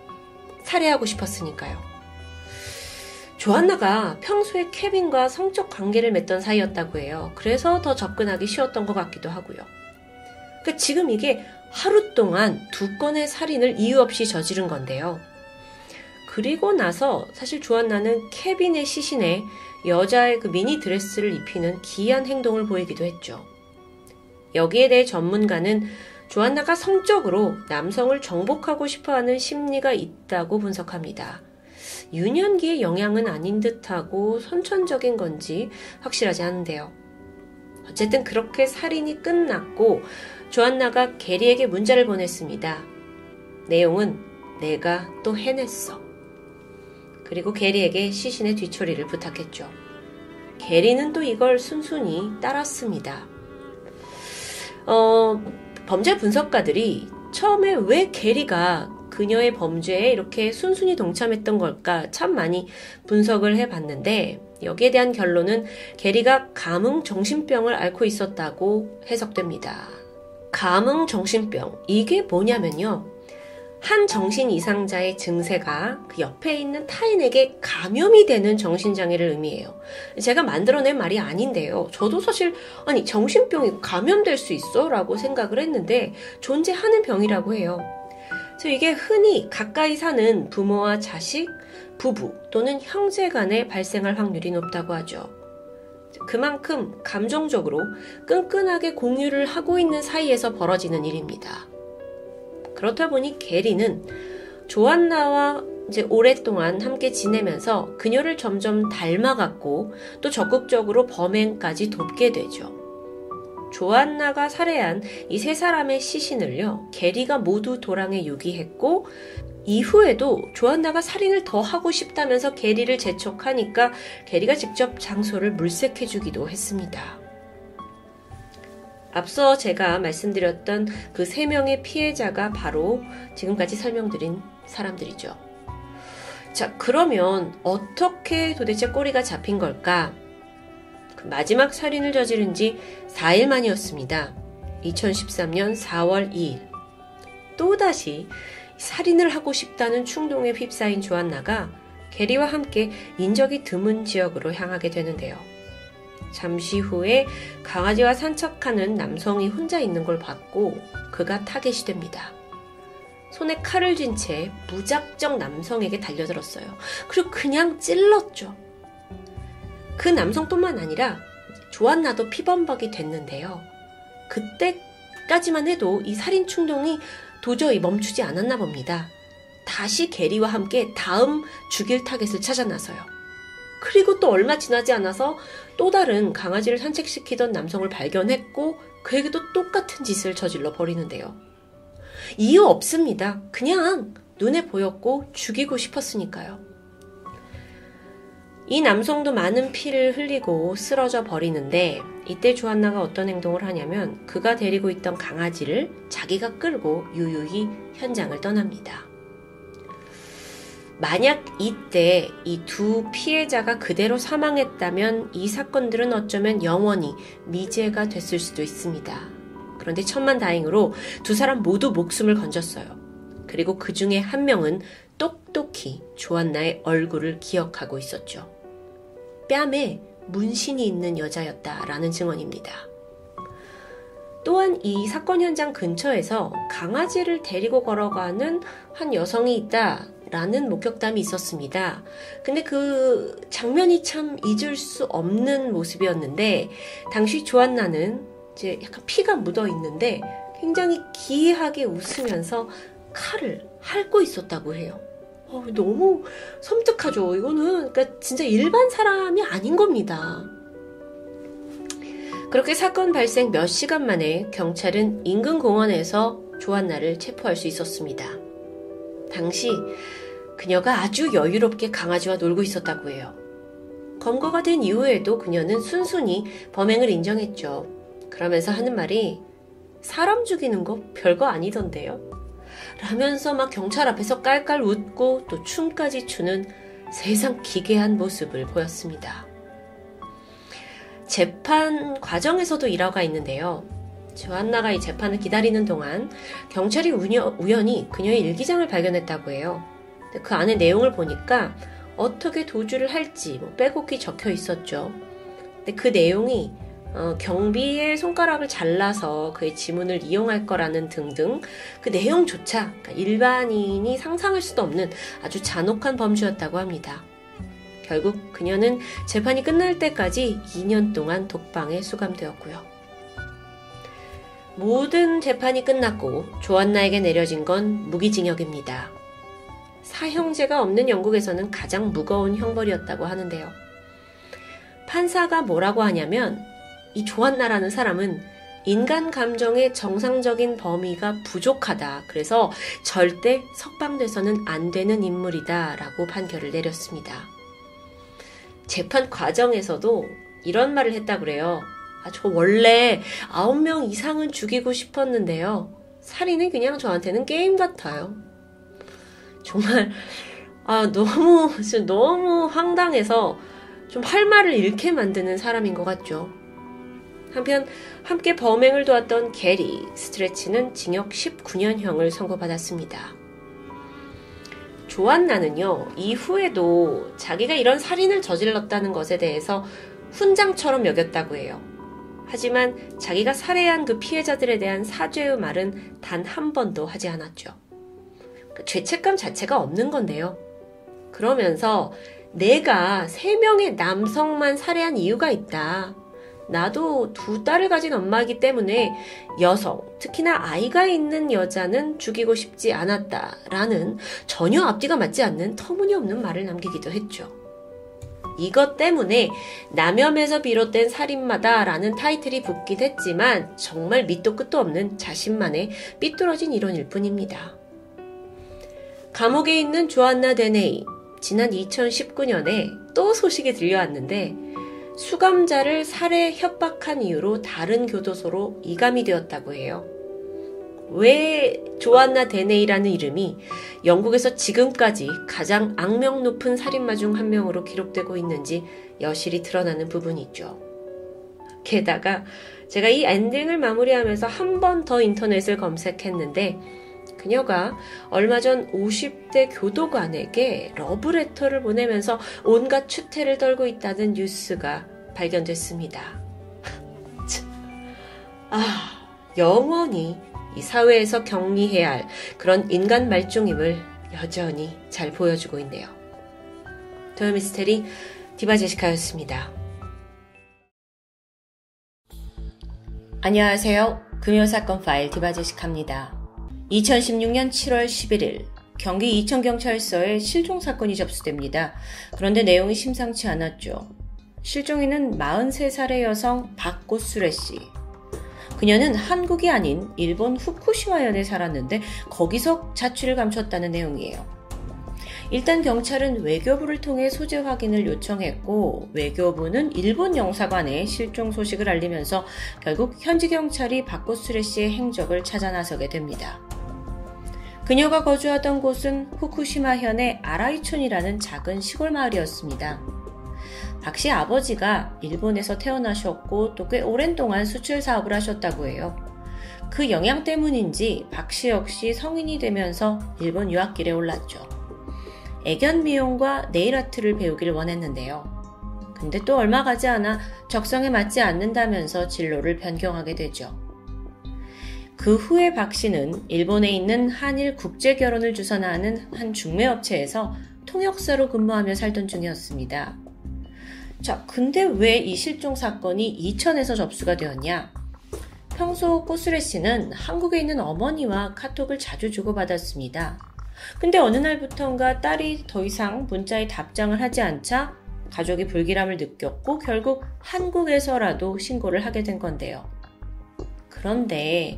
살해하고 싶었으니까요. 조안나가 평소에 케빈과 성적 관계를 맺던 사이였다고 해요. 그래서 더 접근하기 쉬웠던 것 같기도 하고요. 그러니까 지금 이게 하루 동안 두 건의 살인을 이유 없이 저지른 건데요. 그리고 나서 사실 조안나는 케빈의 시신에 여자의 그 미니 드레스를 입히는 기이한 행동을 보이기도 했죠. 여기에 대해 전문가는 조안나가 성적으로 남성을 정복하고 싶어 하는 심리가 있다고 분석합니다. 유년기의 영향은 아닌 듯하고 선천적인 건지 확실하지 않은데요. 어쨌든 그렇게 살인이 끝났고 조안나가 게리에게 문자를 보냈습니다. 내용은 내가 또 해냈어. 그리고 게리에게 시신의 뒤처리를 부탁했죠. 게리는 또 이걸 순순히 따랐습니다. 어, 범죄 분석가들이 처음에 왜 게리가 그녀의 범죄에 이렇게 순순히 동참했던 걸까 참 많이 분석을 해봤는데 여기에 대한 결론은 게리가 감흥 정신병을 앓고 있었다고 해석됩니다. 감흥 정신병 이게 뭐냐면요. 한 정신 이상자의 증세가 그 옆에 있는 타인에게 감염이 되는 정신장애를 의미해요. 제가 만들어낸 말이 아닌데요. 저도 사실, 아니, 정신병이 감염될 수 있어? 라고 생각을 했는데, 존재하는 병이라고 해요. 그래서 이게 흔히 가까이 사는 부모와 자식, 부부 또는 형제 간에 발생할 확률이 높다고 하죠. 그만큼 감정적으로 끈끈하게 공유를 하고 있는 사이에서 벌어지는 일입니다. 그렇다 보니 게리는 조안나와 이제 오랫동안 함께 지내면서 그녀를 점점 닮아갔고 또 적극적으로 범행까지 돕게 되죠. 조안나가 살해한 이 세 사람의 시신을요, 게리가 모두 도랑에 유기했고, 이후에도 조안나가 살인을 더 하고 싶다면서 게리를 재촉하니까 게리가 직접 장소를 물색해주기도 했습니다. 앞서 제가 말씀드렸던 그 세 명의 피해자가 바로 지금까지 설명드린 사람들이죠. 자, 그러면 어떻게 도대체 꼬리가 잡힌 걸까? 그 마지막 살인을 저지른 지 4일 만이었습니다. 2013년 4월 2일. 또다시 살인을 하고 싶다는 충동에 휩싸인 조안나가 게리와 함께 인적이 드문 지역으로 향하게 되는데요. 잠시 후에 강아지와 산책하는 남성이 혼자 있는 걸 봤고 그가 타겟이 됩니다. 손에 칼을 쥔 채 무작정 남성에게 달려들었어요. 그리고 그냥 찔렀죠. 그 남성뿐만 아니라 조안나도 피범벅이 됐는데요. 그때까지만 해도 이 살인 충동이 도저히 멈추지 않았나 봅니다. 다시 게리와 함께 다음 죽일 타겟을 찾아 나서요. 그리고 또 얼마 지나지 않아서 또 다른 강아지를 산책시키던 남성을 발견했고 그에게도 똑같은 짓을 저질러 버리는데요. 이유 없습니다. 그냥 눈에 보였고 죽이고 싶었으니까요. 이 남성도 많은 피를 흘리고 쓰러져 버리는데 이때 조안나가 어떤 행동을 하냐면 그가 데리고 있던 강아지를 자기가 끌고 유유히 현장을 떠납니다. 만약 이때 이 두 피해자가 그대로 사망했다면 이 사건들은 어쩌면 영원히 미제가 됐을 수도 있습니다. 그런데 천만 다행으로 두 사람 모두 목숨을 건졌어요. 그리고 그 중에 한 명은 똑똑히 조안나의 얼굴을 기억하고 있었죠. 뺨에 문신이 있는 여자였다라는 증언입니다. 또한 이 사건 현장 근처에서 강아지를 데리고 걸어가는 한 여성이 있다 라는 목격담이 있었습니다. 근데 그 장면이 참 잊을 수 없는 모습이었는데, 당시 조안나는 이제 약간 피가 묻어 있는데, 굉장히 기이하게 웃으면서 칼을 핥고 있었다고 해요. 어, 너무 섬뜩하죠. 이거는 그러니까 진짜 일반 사람이 아닌 겁니다. 그렇게 사건 발생 몇 시간 만에 경찰은 인근 공원에서 조한나를 체포할 수 있었습니다. 당시 그녀가 아주 여유롭게 강아지와 놀고 있었다고 해요. 검거가 된 이후에도 그녀는 순순히 범행을 인정했죠. 그러면서 하는 말이 사람 죽이는 거 별거 아니던데요. 라면서 막 경찰 앞에서 깔깔 웃고 또 춤까지 추는 세상 기괴한 모습을 보였습니다. 재판 과정에서도 일화가 있는데요. 조한나가 이 재판을 기다리는 동안 경찰이 우연히 그녀의 일기장을 발견했다고 해요. 그 안에 내용을 보니까 어떻게 도주를 할지 뭐 빼곡히 적혀 있었죠. 근데 그 내용이 어, 경비의 손가락을 잘라서 그의 지문을 이용할 거라는 등등 그 내용조차 그러니까 일반인이 상상할 수도 없는 아주 잔혹한 범죄였다고 합니다. 결국 그녀는 재판이 끝날 때까지 2년 동안 독방에 수감되었고요. 모든 재판이 끝났고 조안나에게 내려진 건 무기징역입니다. 사형제가 없는 영국에서는 가장 무거운 형벌이었다고 하는데요. 판사가 뭐라고 하냐면 이 조한나라는 사람은 인간 감정의 정상적인 범위가 부족하다. 그래서 절대 석방돼서는 안 되는 인물이다. 라고 판결을 내렸습니다. 재판 과정에서도 이런 말을 했다 그래요. 아, 저 원래 9명 이상은 죽이고 싶었는데요. 살인은 그냥 저한테는 게임 같아요. 정말, 아, 너무, 너무 황당해서 좀 할 말을 잃게 만드는 사람인 것 같죠. 한편 함께 범행을 도왔던 게리 스트레치는 징역 19년형을 선고받았습니다. 조안나는요, 이후에도 자기가 이런 살인을 저질렀다는 것에 대해서 훈장처럼 여겼다고 해요. 하지만 자기가 살해한 그 피해자들에 대한 사죄의 말은 단 한 번도 하지 않았죠. 그 죄책감 자체가 없는 건데요. 그러면서 내가 세 명의 남성만 살해한 이유가 있다. 나도 두 딸을 가진 엄마이기 때문에 여성, 특히나 아이가 있는 여자는 죽이고 싶지 않았다라는 전혀 앞뒤가 맞지 않는 터무니없는 말을 남기기도 했죠. 이것 때문에 남염에서 비롯된 살인마다라는 타이틀이 붙긴 했지만 정말 밑도 끝도 없는 자신만의 삐뚤어진 이론일 뿐입니다. 감옥에 있는 조안나 데네이 지난 2019년에 또 소식이 들려왔는데 수감자를 살해 협박한 이유로 다른 교도소로 이감이 되었다고 해요. 왜 조안나 데네이라는 이름이 영국에서 지금까지 가장 악명 높은 살인마 중 한 명으로 기록되고 있는지 여실히 드러나는 부분이 있죠. 게다가 제가 이 엔딩을 마무리하면서 한 번 더 인터넷을 검색했는데 그녀가 얼마 전 50대 교도관에게 러브레터를 보내면서 온갖 추태를 떨고 있다는 뉴스가 발견됐습니다. 아, 영원히 이 사회에서 격리해야 할 그런 인간 말종임을 여전히 잘 보여주고 있네요. 토요미스테리 디바 제시카였습니다. 안녕하세요. 금요사건 파일 디바 제시카입니다. 2016년 7월 11일 경기 이천경찰서에 실종사건이 접수됩니다. 그런데 내용이 심상치 않았죠. 실종인은 43살의 여성 박고수레 씨. 그녀는 한국이 아닌 일본 후쿠시마현에 살았는데 거기서 자취를 감췄다는 내용이에요. 일단 경찰은 외교부를 통해 소재 확인을 요청했고 외교부는 일본 영사관에 실종 소식을 알리면서 결국 현지 경찰이 박고수레 씨의 행적을 찾아 나서게 됩니다. 그녀가 거주하던 곳은 후쿠시마 현의 아라이촌이라는 작은 시골 마을이었습니다. 박 씨 아버지가 일본에서 태어나셨고 또 꽤 오랜 동안 수출 사업을 하셨다고 해요. 그 영향 때문인지 박 씨 역시 성인이 되면서 일본 유학길에 올랐죠. 애견 미용과 네일 아트를 배우길 원했는데요. 근데 또 얼마 가지 않아 적성에 맞지 않는다면서 진로를 변경하게 되죠. 그 후에 박 씨는 일본에 있는 한일 국제 결혼을 주선하는 한 중매업체에서 통역사로 근무하며 살던 중이었습니다. 자, 근데 왜 이 실종 사건이 이천에서 접수가 되었냐? 평소 꼬수레 씨는 한국에 있는 어머니와 카톡을 자주 주고받았습니다. 근데 어느 날부턴가 딸이 더 이상 문자에 답장을 하지 않자 가족이 불길함을 느꼈고 결국 한국에서라도 신고를 하게 된 건데요. 그런데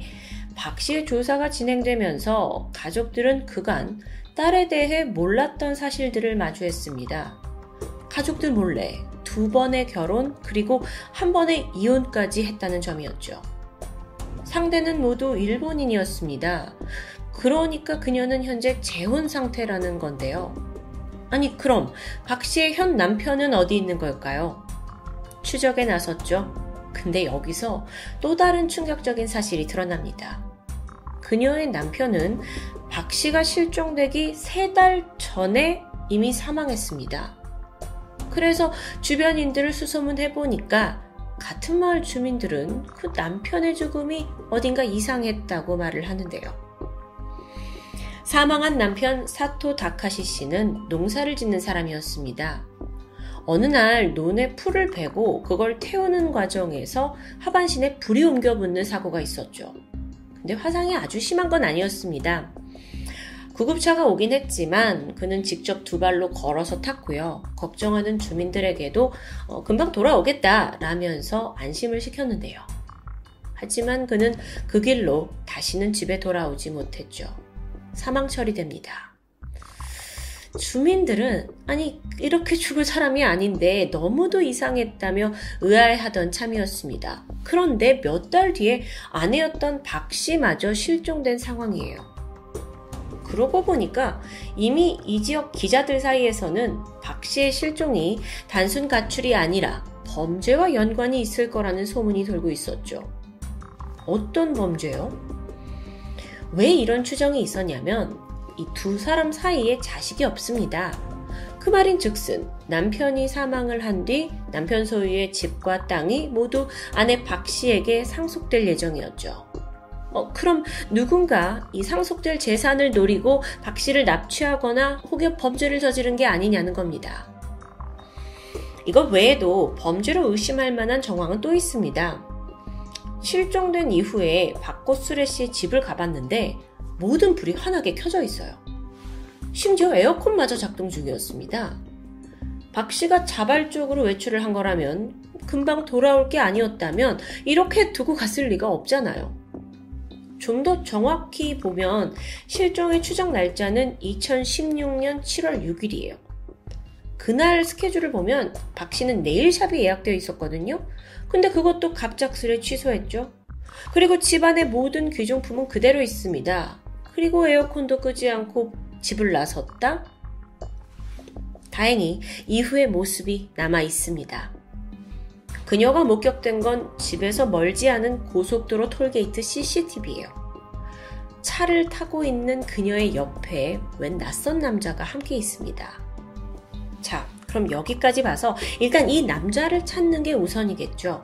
박 씨의 조사가 진행되면서 가족들은 그간 딸에 대해 몰랐던 사실들을 마주했습니다. 가족들 몰래 두 번의 결혼 그리고 한 번의 이혼까지 했다는 점이었죠. 상대는 모두 일본인이었습니다. 그러니까 그녀는 현재 재혼 상태라는 건데요. 아니, 그럼 박 씨의 현 남편은 어디 있는 걸까요? 추적에 나섰죠. 근데 여기서 또 다른 충격적인 사실이 드러납니다. 그녀의 남편은 박 씨가 실종되기 세 달 전에 이미 사망했습니다. 그래서 주변인들을 수소문해 보니까 같은 마을 주민들은 그 남편의 죽음이 어딘가 이상했다고 말을 하는데요. 사망한 남편 사토 다카시 씨는 농사를 짓는 사람이었습니다. 어느 날 논에 풀을 베고 그걸 태우는 과정에서 하반신에 불이 옮겨 붙는 사고가 있었죠. 근데 화상이 아주 심한 건 아니었습니다. 구급차가 오긴 했지만 그는 직접 두 발로 걸어서 탔고요. 걱정하는 주민들에게도 어, 금방 돌아오겠다 라면서 안심을 시켰는데요. 하지만 그는 그 길로 다시는 집에 돌아오지 못했죠. 사망 처리됩니다. 주민들은 아니 이렇게 죽을 사람이 아닌데 너무도 이상했다며 의아해하던 참이었습니다. 그런데 몇 달 뒤에 아내였던 박 씨마저 실종된 상황이에요. 그러고 보니까 이미 이 지역 기자들 사이에서는 박 씨의 실종이 단순 가출이 아니라 범죄와 연관이 있을 거라는 소문이 돌고 있었죠. 어떤 범죄요? 왜 이런 추정이 있었냐면 이 두 사람 사이에 자식이 없습니다. 그 말인 즉슨 남편이 사망을 한 뒤 남편 소유의 집과 땅이 모두 아내 박 씨에게 상속될 예정이었죠. 어, 그럼 누군가 이 상속될 재산을 노리고 박 씨를 납치하거나 혹여 범죄를 저지른 게 아니냐는 겁니다. 이것 외에도 범죄로 의심할 만한 정황은 또 있습니다. 실종된 이후에 박고수레 씨의 집을 가봤는데 모든 불이 환하게 켜져 있어요. 심지어 에어컨마저 작동 중이었습니다. 박 씨가 자발적으로 외출을 한 거라면 금방 돌아올 게 아니었다면 이렇게 두고 갔을 리가 없잖아요. 좀 더 정확히 보면 실종의 추적 날짜는 2016년 7월 6일이에요. 그날 스케줄을 보면 박 씨는 네일샵이 예약되어 있었거든요. 근데 그것도 갑작스레 취소했죠. 그리고 집안의 모든 귀중품은 그대로 있습니다. 그리고 에어컨도 끄지 않고 집을 나섰다? 다행히 이후의 모습이 남아 있습니다. 그녀가 목격된 건 집에서 멀지 않은 고속도로 톨게이트 CCTV예요. 차를 타고 있는 그녀의 옆에 웬 낯선 남자가 함께 있습니다. 자, 그럼 여기까지 봐서 일단 이 남자를 찾는 게 우선이겠죠.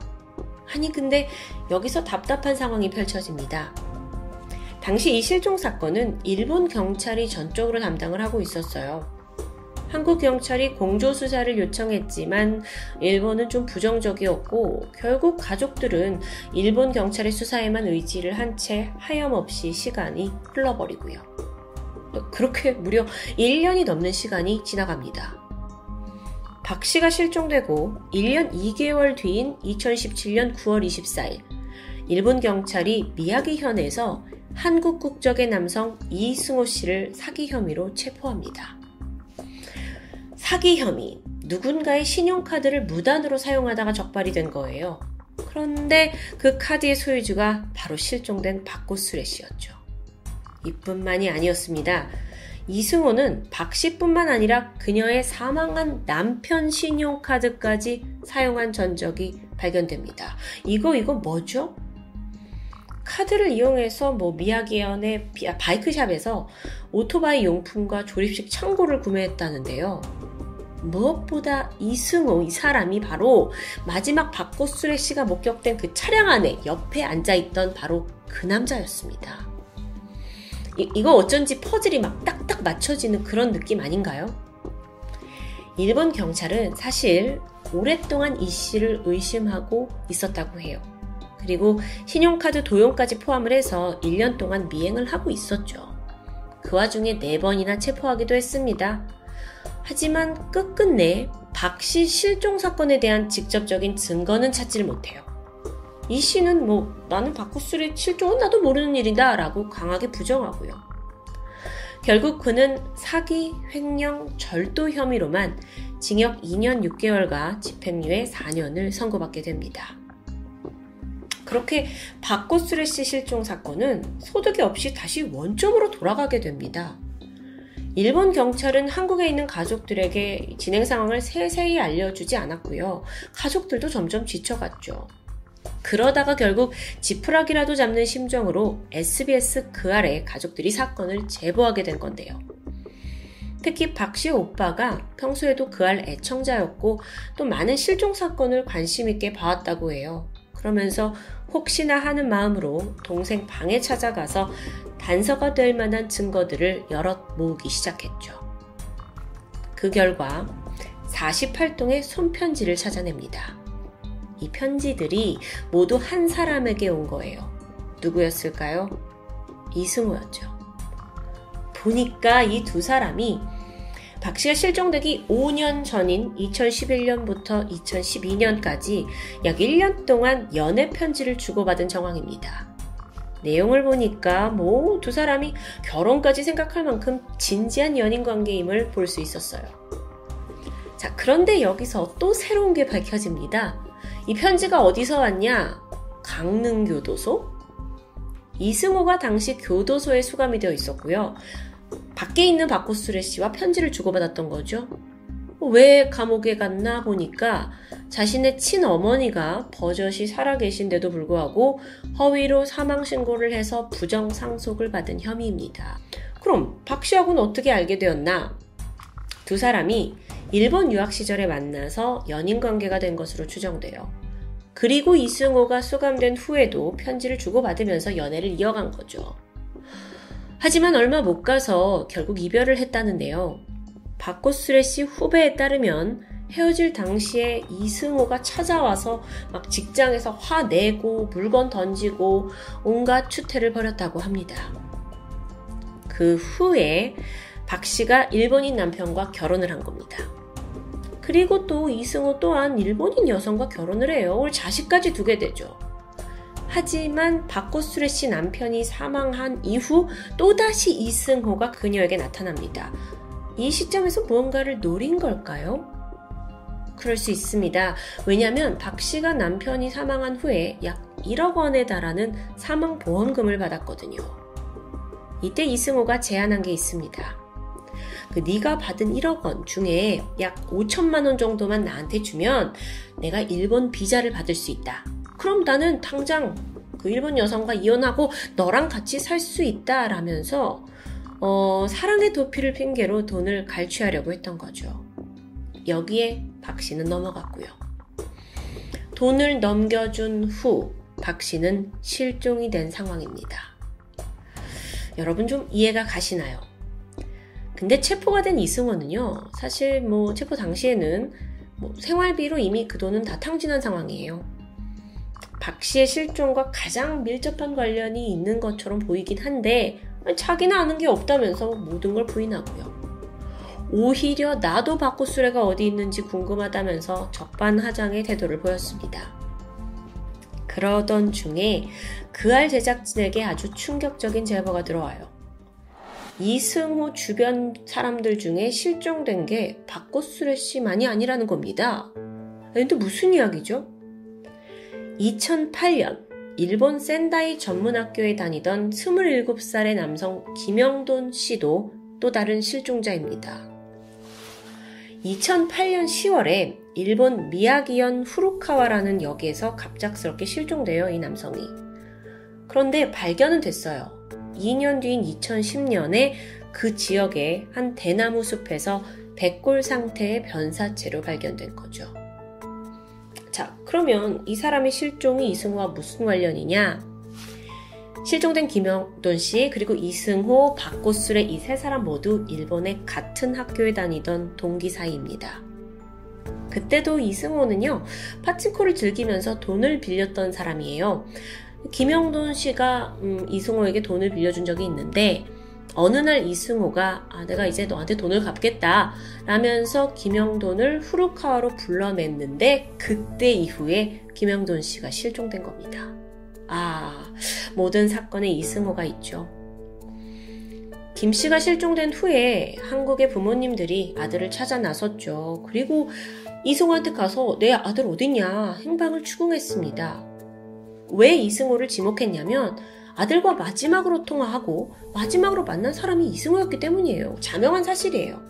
아니, 근데 여기서 답답한 상황이 펼쳐집니다. 당시 이 실종 사건은 일본 경찰이 전적으로 담당을 하고 있었어요. 한국 경찰이 공조 수사를 요청했지만 일본은 좀 부정적이었고 결국 가족들은 일본 경찰의 수사에만 의지를 한 채 하염없이 시간이 흘러버리고요. 그렇게 무려 1년이 넘는 시간이 지나갑니다. 박 씨가 실종되고 1년 2개월 뒤인 2017년 9월 24일, 일본 경찰이 미야기현에서 한국 국적의 남성 이승호 씨를 사기 혐의로 체포합니다. 사기 혐의, 누군가의 신용카드를 무단으로 사용하다가 적발이 된 거예요. 그런데 그 카드의 소유주가 바로 실종된 박고수레 씨였죠. 이뿐만이 아니었습니다. 이승호는 박 씨뿐만 아니라 그녀의 사망한 남편 신용카드까지 사용한 전적이 발견됩니다. 이거, 이거 뭐죠? 카드를 이용해서 뭐 미야기현의 아, 바이크샵에서 오토바이 용품과 조립식 창고를 구매했다는데요. 무엇보다 이승호 이 사람이 바로 마지막 박고수레 씨가 목격된 그 차량 안에 옆에 앉아 있던 바로 그 남자였습니다. 이, 이거 어쩐지 퍼즐이 막 딱딱 맞춰지는 그런 느낌 아닌가요? 일본 경찰은 사실 오랫동안 이 씨를 의심하고 있었다고 해요. 그리고 신용카드 도용까지 포함을 해서 1년 동안 미행을 하고 있었죠. 그 와중에 4번이나 체포하기도 했습니다. 하지만 끝끝내 박 씨 실종 사건에 대한 직접적인 증거는 찾지를 못해요. 이 씨는 뭐 나는 박구슬의 실종은 나도 모르는 일이다 라고 강하게 부정하고요. 결국 그는 사기, 횡령, 절도 혐의로만 징역 2년 6개월과 집행유예 4년을 선고받게 됩니다. 그렇게 씨 실종 사건은 소득이 없이 다시 원점으로 돌아가게 됩니다. 일본 경찰은 한국에 있는 가족들에게 진행 상황을 세세히 알려주지 않았고요. 가족들도 점점 지쳐갔죠. 그러다가 결국 지푸라기라도 잡는 심정으로 SBS 그 아래 가족들이 사건을 제보하게 된 건데요. 특히 박 씨 오빠가 평소에도 그 알 애청자였고 또 많은 실종 사건을 관심 있게 봐왔다고 해요. 그러면서 혹시나 하는 마음으로 동생 방에 찾아가서 단서가 될 만한 증거들을 여럿 모으기 시작했죠. 그 결과 48통의 손편지를 찾아냅니다. 이 편지들이 모두 한 사람에게 온 거예요. 누구였을까요? 이승우였죠. 보니까 이 두 사람이 박 씨가 실종되기 5년 전인 2011년부터 2012년까지 약 1년 동안 연애 편지를 주고받은 정황입니다. 내용을 보니까 뭐 두 사람이 결혼까지 생각할 만큼 진지한 연인 관계임을 볼 수 있었어요. 자, 그런데 여기서 또 새로운 게 밝혀집니다. 이 편지가 어디서 왔냐? 강릉교도소? 이승호가 당시 교도소에 수감이 되어 있었고요. 밖에 있는 박호수레 씨와 편지를 주고받았던 거죠. 왜 감옥에 갔나 보니까 자신의 친어머니가 버젓이 살아계신데도 불구하고 허위로 사망신고를 해서 부정상속을 받은 혐의입니다. 그럼 박 씨하고는 어떻게 알게 되었나? 두 사람이 일본 유학 시절에 만나서 연인 관계가 된 것으로 추정돼요. 그리고 이승호가 수감된 후에도 편지를 주고받으면서 연애를 이어간 거죠. 하지만 얼마 못 가서 결국 이별을 했다는데요. 박고수레 씨 후배에 따르면 헤어질 당시에 이승호가 찾아와서 막 직장에서 화내고 물건 던지고 온갖 추태를 벌였다고 합니다. 그 후에 박 씨가 일본인 남편과 결혼을 한 겁니다. 그리고 또 이승호 또한 일본인 여성과 결혼을 해요. 올 자식까지 두게 되죠. 하지만 박고수레 씨 남편이 사망한 이후 또다시 이승호가 그녀에게 나타납니다. 이 시점에서 무언가를 노린 걸까요? 그럴 수 있습니다. 왜냐하면 박 씨가 남편이 사망한 후에 약 1억 원에 달하는 사망보험금을 받았거든요. 이때 이승호가 제안한 게 있습니다. 그 네가 받은 1억 원 중에 약 5천만 원 정도만 나한테 주면 내가 일본 비자를 받을 수 있다. 그럼 나는 당장 그 일본 여성과 이혼하고 너랑 같이 살 수 있다 라면서 어, 사랑의 도피를 핑계로 돈을 갈취하려고 했던 거죠. 여기에 박 씨는 넘어갔고요. 돈을 넘겨준 후 박 씨는 실종이 된 상황입니다. 여러분 좀 이해가 가시나요? 근데 체포가 된 이승원은요, 사실 뭐 체포 당시에는 뭐 생활비로 이미 그 돈은 다 탕진한 상황이에요. 박 씨의 실종과 가장 밀접한 관련이 있는 것처럼 보이긴 한데 자기는 아는 게 없다면서 모든 걸 부인하고요. 오히려 나도 바코수레가 어디 있는지 궁금하다면서 적반하장의 태도를 보였습니다. 그러던 중에 그알 제작진에게 아주 충격적인 제보가 들어와요. 이승호 주변 사람들 중에 실종된 게 박고수레 씨만이 아니라는 겁니다. 근데 무슨 이야기죠? 2008년 일본 센다이 전문학교에 다니던 27살의 남성 김영돈 씨도 또 다른 실종자입니다. 2008년 10월에 일본 미야기현 후루카와라는 역에서 갑작스럽게 실종되어 이 남성이. 그런데 발견은 됐어요. 2년 뒤인 2010년에 그 지역의 한 대나무 숲에서 백골 상태의 변사체로 발견된 거죠. 자, 그러면 이 사람의 실종이 이승호와 무슨 관련이냐? 실종된 김영돈 씨, 그리고 이승호, 박고술의 이 세 사람 모두 일본의 같은 학교에 다니던 동기 사이입니다. 그때도 이승호는요, 파친코를 즐기면서 돈을 빌렸던 사람이에요. 김영돈 씨가 음, 이승호에게 돈을 빌려준 적이 있는데, 어느 날 이승호가 아, 내가 이제 너한테 돈을 갚겠다 라면서 김영돈을 후루카와로 불러냈는데 그때 이후에 김영돈 씨가 실종된 겁니다. 아, 모든 사건에 이승호가 있죠. 김 씨가 실종된 후에 한국의 부모님들이 아들을 찾아 나섰죠. 그리고 이승호한테 가서 내 아들 어딨냐 행방을 추궁했습니다. 왜 이승호를 지목했냐면 아들과 마지막으로 통화하고 마지막으로 만난 사람이 이승호였기 때문이에요. 자명한 사실이에요.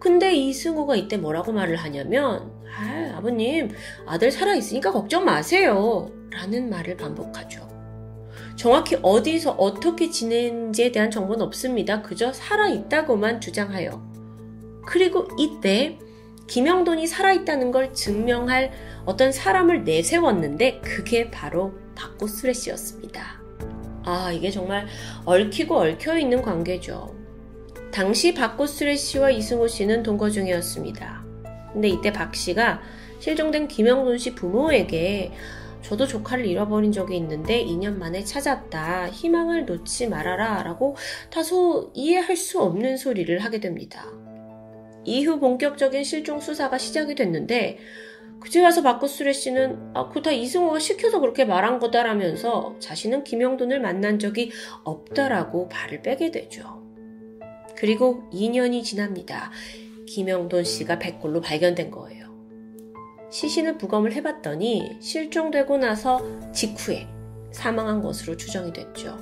근데 이승호가 이때 뭐라고 말을 하냐면 아, 아버님 아들 살아있으니까 걱정 마세요 라는 말을 반복하죠. 정확히 어디서 어떻게 지낸지에 대한 정보는 없습니다. 그저 살아있다고만 주장하여. 그리고 이때 김영돈이 살아있다는 걸 증명할 어떤 사람을 내세웠는데 그게 바로 박고수레 씨였습니다. 아, 이게 정말 얽히고 얽혀 있는 관계죠. 당시 박고수레 씨와 이승호 씨는 동거 중이었습니다. 근데 이때 박 씨가 실종된 김영돈 씨 부모에게 저도 조카를 잃어버린 적이 있는데 2년 만에 찾았다. 희망을 놓지 말아라. 라고 다소 이해할 수 없는 소리를 하게 됩니다. 이후 본격적인 실종 수사가 시작이 됐는데 그제 와서 박구수레 씨는 아, 그다 이승호가 시켜서 그렇게 말한 거다라면서 자신은 김영돈을 만난 적이 없다라고 발을 빼게 되죠. 그리고 2년이 지납니다. 김영돈 씨가 백골로 발견된 거예요. 시신을 부검을 해봤더니 실종되고 나서 직후에 사망한 것으로 추정이 됐죠.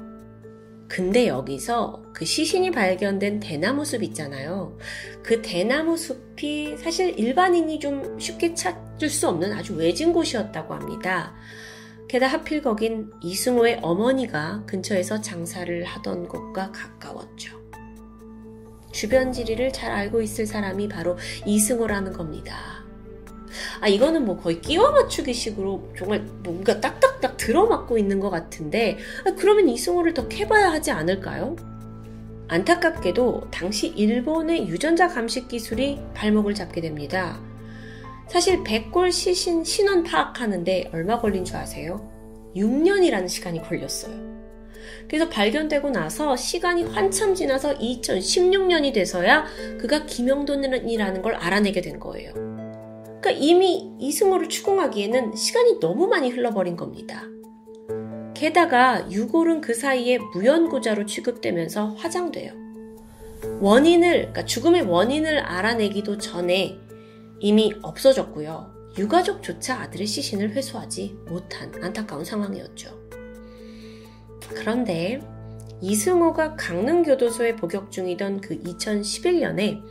근데 여기서 그 시신이 발견된 대나무 숲 있잖아요. 그 대나무 숲이 사실 일반인이 좀 쉽게 찾을 수 없는 아주 외진 곳이었다고 합니다. 게다가 하필 거긴 이승호의 어머니가 근처에서 장사를 하던 곳과 가까웠죠. 주변 지리를 잘 알고 있을 사람이 바로 이승호라는 겁니다. 아, 이거는 뭐 거의 끼워 맞추기 식으로 정말 뭔가 딱딱딱 들어맞고 있는 것 같은데, 아, 그러면 이승호를 더 캐봐야 하지 않을까요? 안타깝게도 당시 일본의 유전자 감식 기술이 발목을 잡게 됩니다. 사실 백골 시신 신원 파악하는데 얼마 걸린 줄 아세요? 6년이라는 시간이 걸렸어요. 그래서 발견되고 나서 시간이 한참 지나서 2016년이 돼서야 그가 김영돈이라는 걸 알아내게 된 거예요. 그러니까 이미 이승호를 추궁하기에는 시간이 너무 많이 흘러버린 겁니다. 게다가 유골은 그 사이에 무연고자로 취급되면서 화장돼요. 원인을, 그러니까 죽음의 원인을 알아내기도 전에 이미 없어졌고요. 유가족조차 아들의 시신을 회수하지 못한 안타까운 상황이었죠. 그런데 이승호가 강릉교도소에 복역 중이던 그 2011년에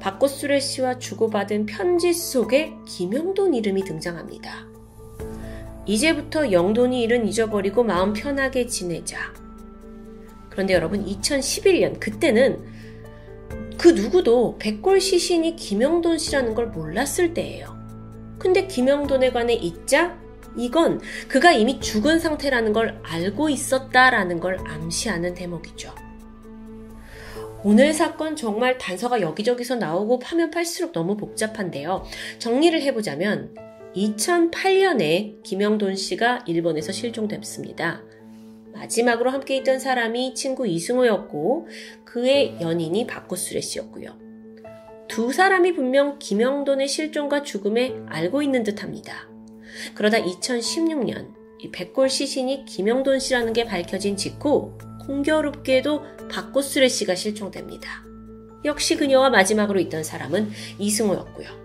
박고수레 씨와 주고받은 편지 속에 김영돈 이름이 등장합니다. 이제부터 영돈이 일은 잊어버리고 마음 편하게 지내자. 그런데 여러분 2011년 그때는 그 누구도 백골 시신이 김영돈 씨라는 걸 몰랐을 때예요. 근데 김영돈에 관해 잊자 이건 그가 이미 죽은 상태라는 걸 알고 있었다라는 걸 암시하는 대목이죠. 오늘 사건 정말 단서가 여기저기서 나오고 파면 팔수록 너무 복잡한데요. 정리를 해보자면 2008년에 김영돈 씨가 일본에서 실종됐습니다. 마지막으로 함께 있던 사람이 친구 이승호였고 그의 연인이 박구수레 씨였고요. 두 사람이 분명 김영돈의 실종과 죽음에 알고 있는 듯합니다. 그러다 2016년 이 백골 시신이 김영돈 씨라는 게 밝혀진 직후 공교롭게도 박고수레 씨가 실종됩니다. 역시 그녀와 마지막으로 있던 사람은 이승호였고요.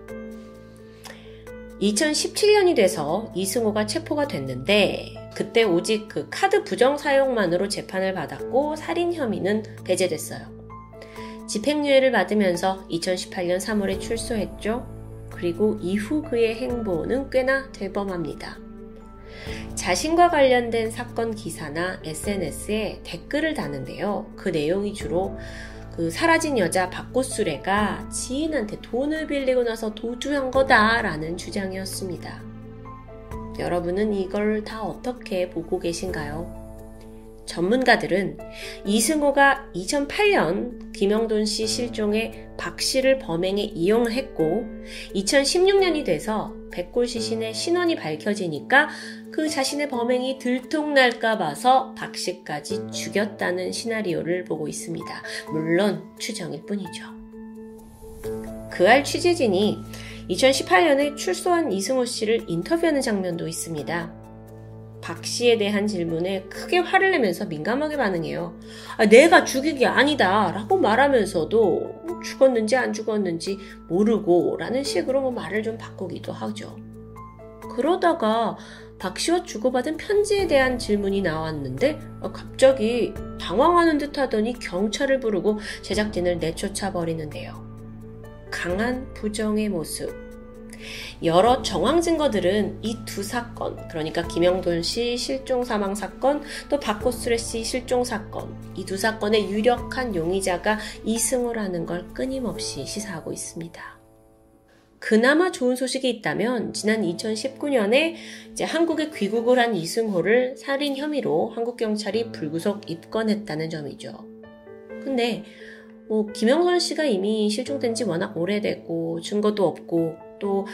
2017년이 돼서 이승호가 체포가 됐는데 그때 오직 그 카드 부정 사용만으로 재판을 받았고 살인 혐의는 배제됐어요. 집행유예를 받으면서 2018년 3월에 출소했죠. 그리고 이후 그의 행보는 꽤나 대범합니다. 자신과 관련된 사건 기사나 SNS에 댓글을 다는데요. 그 내용이 주로 그 사라진 여자 박고수레가 지인한테 돈을 빌리고 나서 도주한 거다라는 주장이었습니다. 여러분은 이걸 다 어떻게 보고 계신가요? 전문가들은 이승호가 2008년 김영돈 씨 실종에 박 씨를 범행에 이용했고 2016년이 돼서 백골 시신의 신원이 밝혀지니까 그 자신의 범행이 들통날까 봐서 박 씨까지 죽였다는 시나리오를 보고 있습니다. 물론 추정일 뿐이죠. 그알 취재진이 2018년에 출소한 이승호 씨를 인터뷰하는 장면도 있습니다. 박 씨에 대한 질문에 크게 화를 내면서 민감하게 반응해요. 아, 내가 죽인 게 아니다 라고 말하면서도 뭐 죽었는지 안 죽었는지 모르고 라는 식으로 뭐 말을 좀 바꾸기도 하죠. 그러다가 박 씨와 주고받은 편지에 대한 질문이 나왔는데 아, 갑자기 당황하는 듯 하더니 경찰을 부르고 제작진을 내쫓아 버리는데요. 강한 부정의 모습. 여러 정황 증거들은 이 두 사건, 그러니까 김영돈 씨 실종 사망 사건, 또 박호수레 씨 실종 사건, 이 두 사건의 유력한 용의자가 이승우라는 걸 끊임없이 시사하고 있습니다. 그나마 좋은 소식이 있다면 지난 2019년에 이제 한국에 귀국을 한 이승호를 살인 혐의로 한국 경찰이 불구속 입건했다는 점이죠. 근데 뭐 김영선 씨가 이미 실종된 지 워낙 오래됐고 증거도 없고 또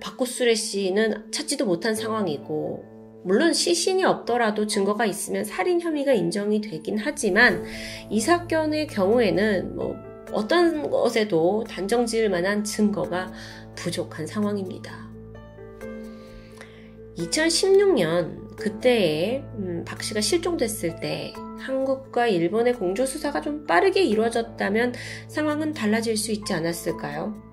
박구수레 씨는 찾지도 못한 상황이고 물론 시신이 없더라도 증거가 있으면 살인 혐의가 인정이 되긴 하지만 이 사건의 경우에는 뭐 어떤 것에도 단정 지을 만한 증거가 부족한 상황입니다. 2016년 그때에 음, 박 씨가 실종됐을 때 한국과 일본의 공조 수사가 좀 빠르게 이루어졌다면 상황은 달라질 수 있지 않았을까요?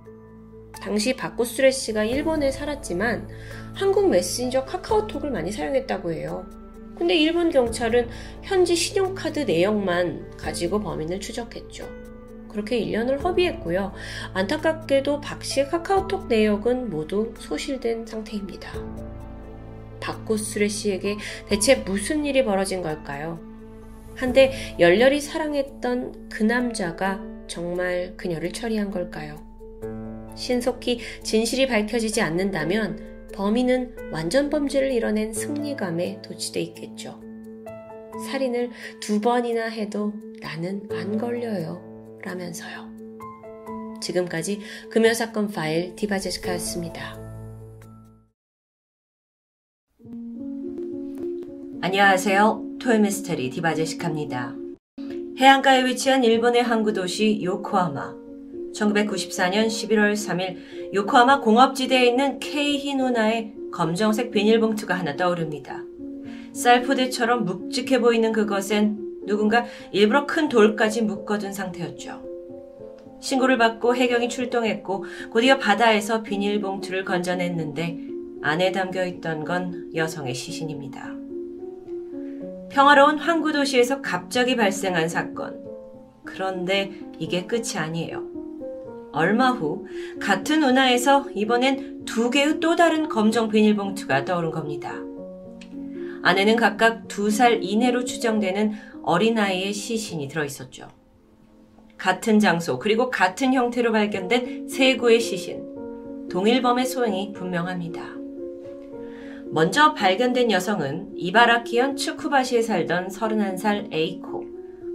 당시 바쿠스레 씨가 일본에 살았지만 한국 메신저 카카오톡을 많이 사용했다고 해요. 근데 일본 경찰은 현지 신용카드 내역만 가지고 범인을 추적했죠. 그렇게 1년을 허비했고요. 안타깝게도 박 씨의 카카오톡 내역은 모두 소실된 상태입니다. 박고수레 씨에게 대체 무슨 일이 벌어진 걸까요? 한데 열렬히 사랑했던 그 남자가 정말 그녀를 처리한 걸까요? 신속히 진실이 밝혀지지 않는다면 범인은 완전 범죄를 이뤄낸 승리감에 도취돼 있겠죠. 살인을 두 번이나 해도 나는 안 걸려요. 라면서요. 지금까지 금요사건 파일 디바제시카였습니다. 안녕하세요. 토요미스테리 디바제시카입니다. 해안가에 위치한 일본의 항구 도시 요코하마. 1994년 11월 3일 요코하마 공업지대에 있는 케이히누나의 검정색 비닐봉투가 하나 떠오릅니다. 쌀포대처럼 묵직해 보이는 그것엔 누군가 일부러 큰 돌까지 묶어둔 상태였죠. 신고를 받고 해경이 출동했고 곧이어 바다에서 비닐봉투를 건져냈는데 안에 담겨 있던 건 여성의 시신입니다. 평화로운 항구 도시에서 갑자기 발생한 사건. 그런데 이게 끝이 아니에요. 얼마 후 같은 운하에서 이번엔 두 개의 또 다른 검정 비닐봉투가 떠오른 겁니다. 안에는 각각 두 살 이내로 추정되는 어린아이의 시신이 들어있었죠. 같은 장소 그리고 같은 형태로 발견된 세 구의 시신. 동일범의 소행이 분명합니다. 먼저 발견된 여성은 이바라키현 츠쿠바시에 살던 31살 에이코,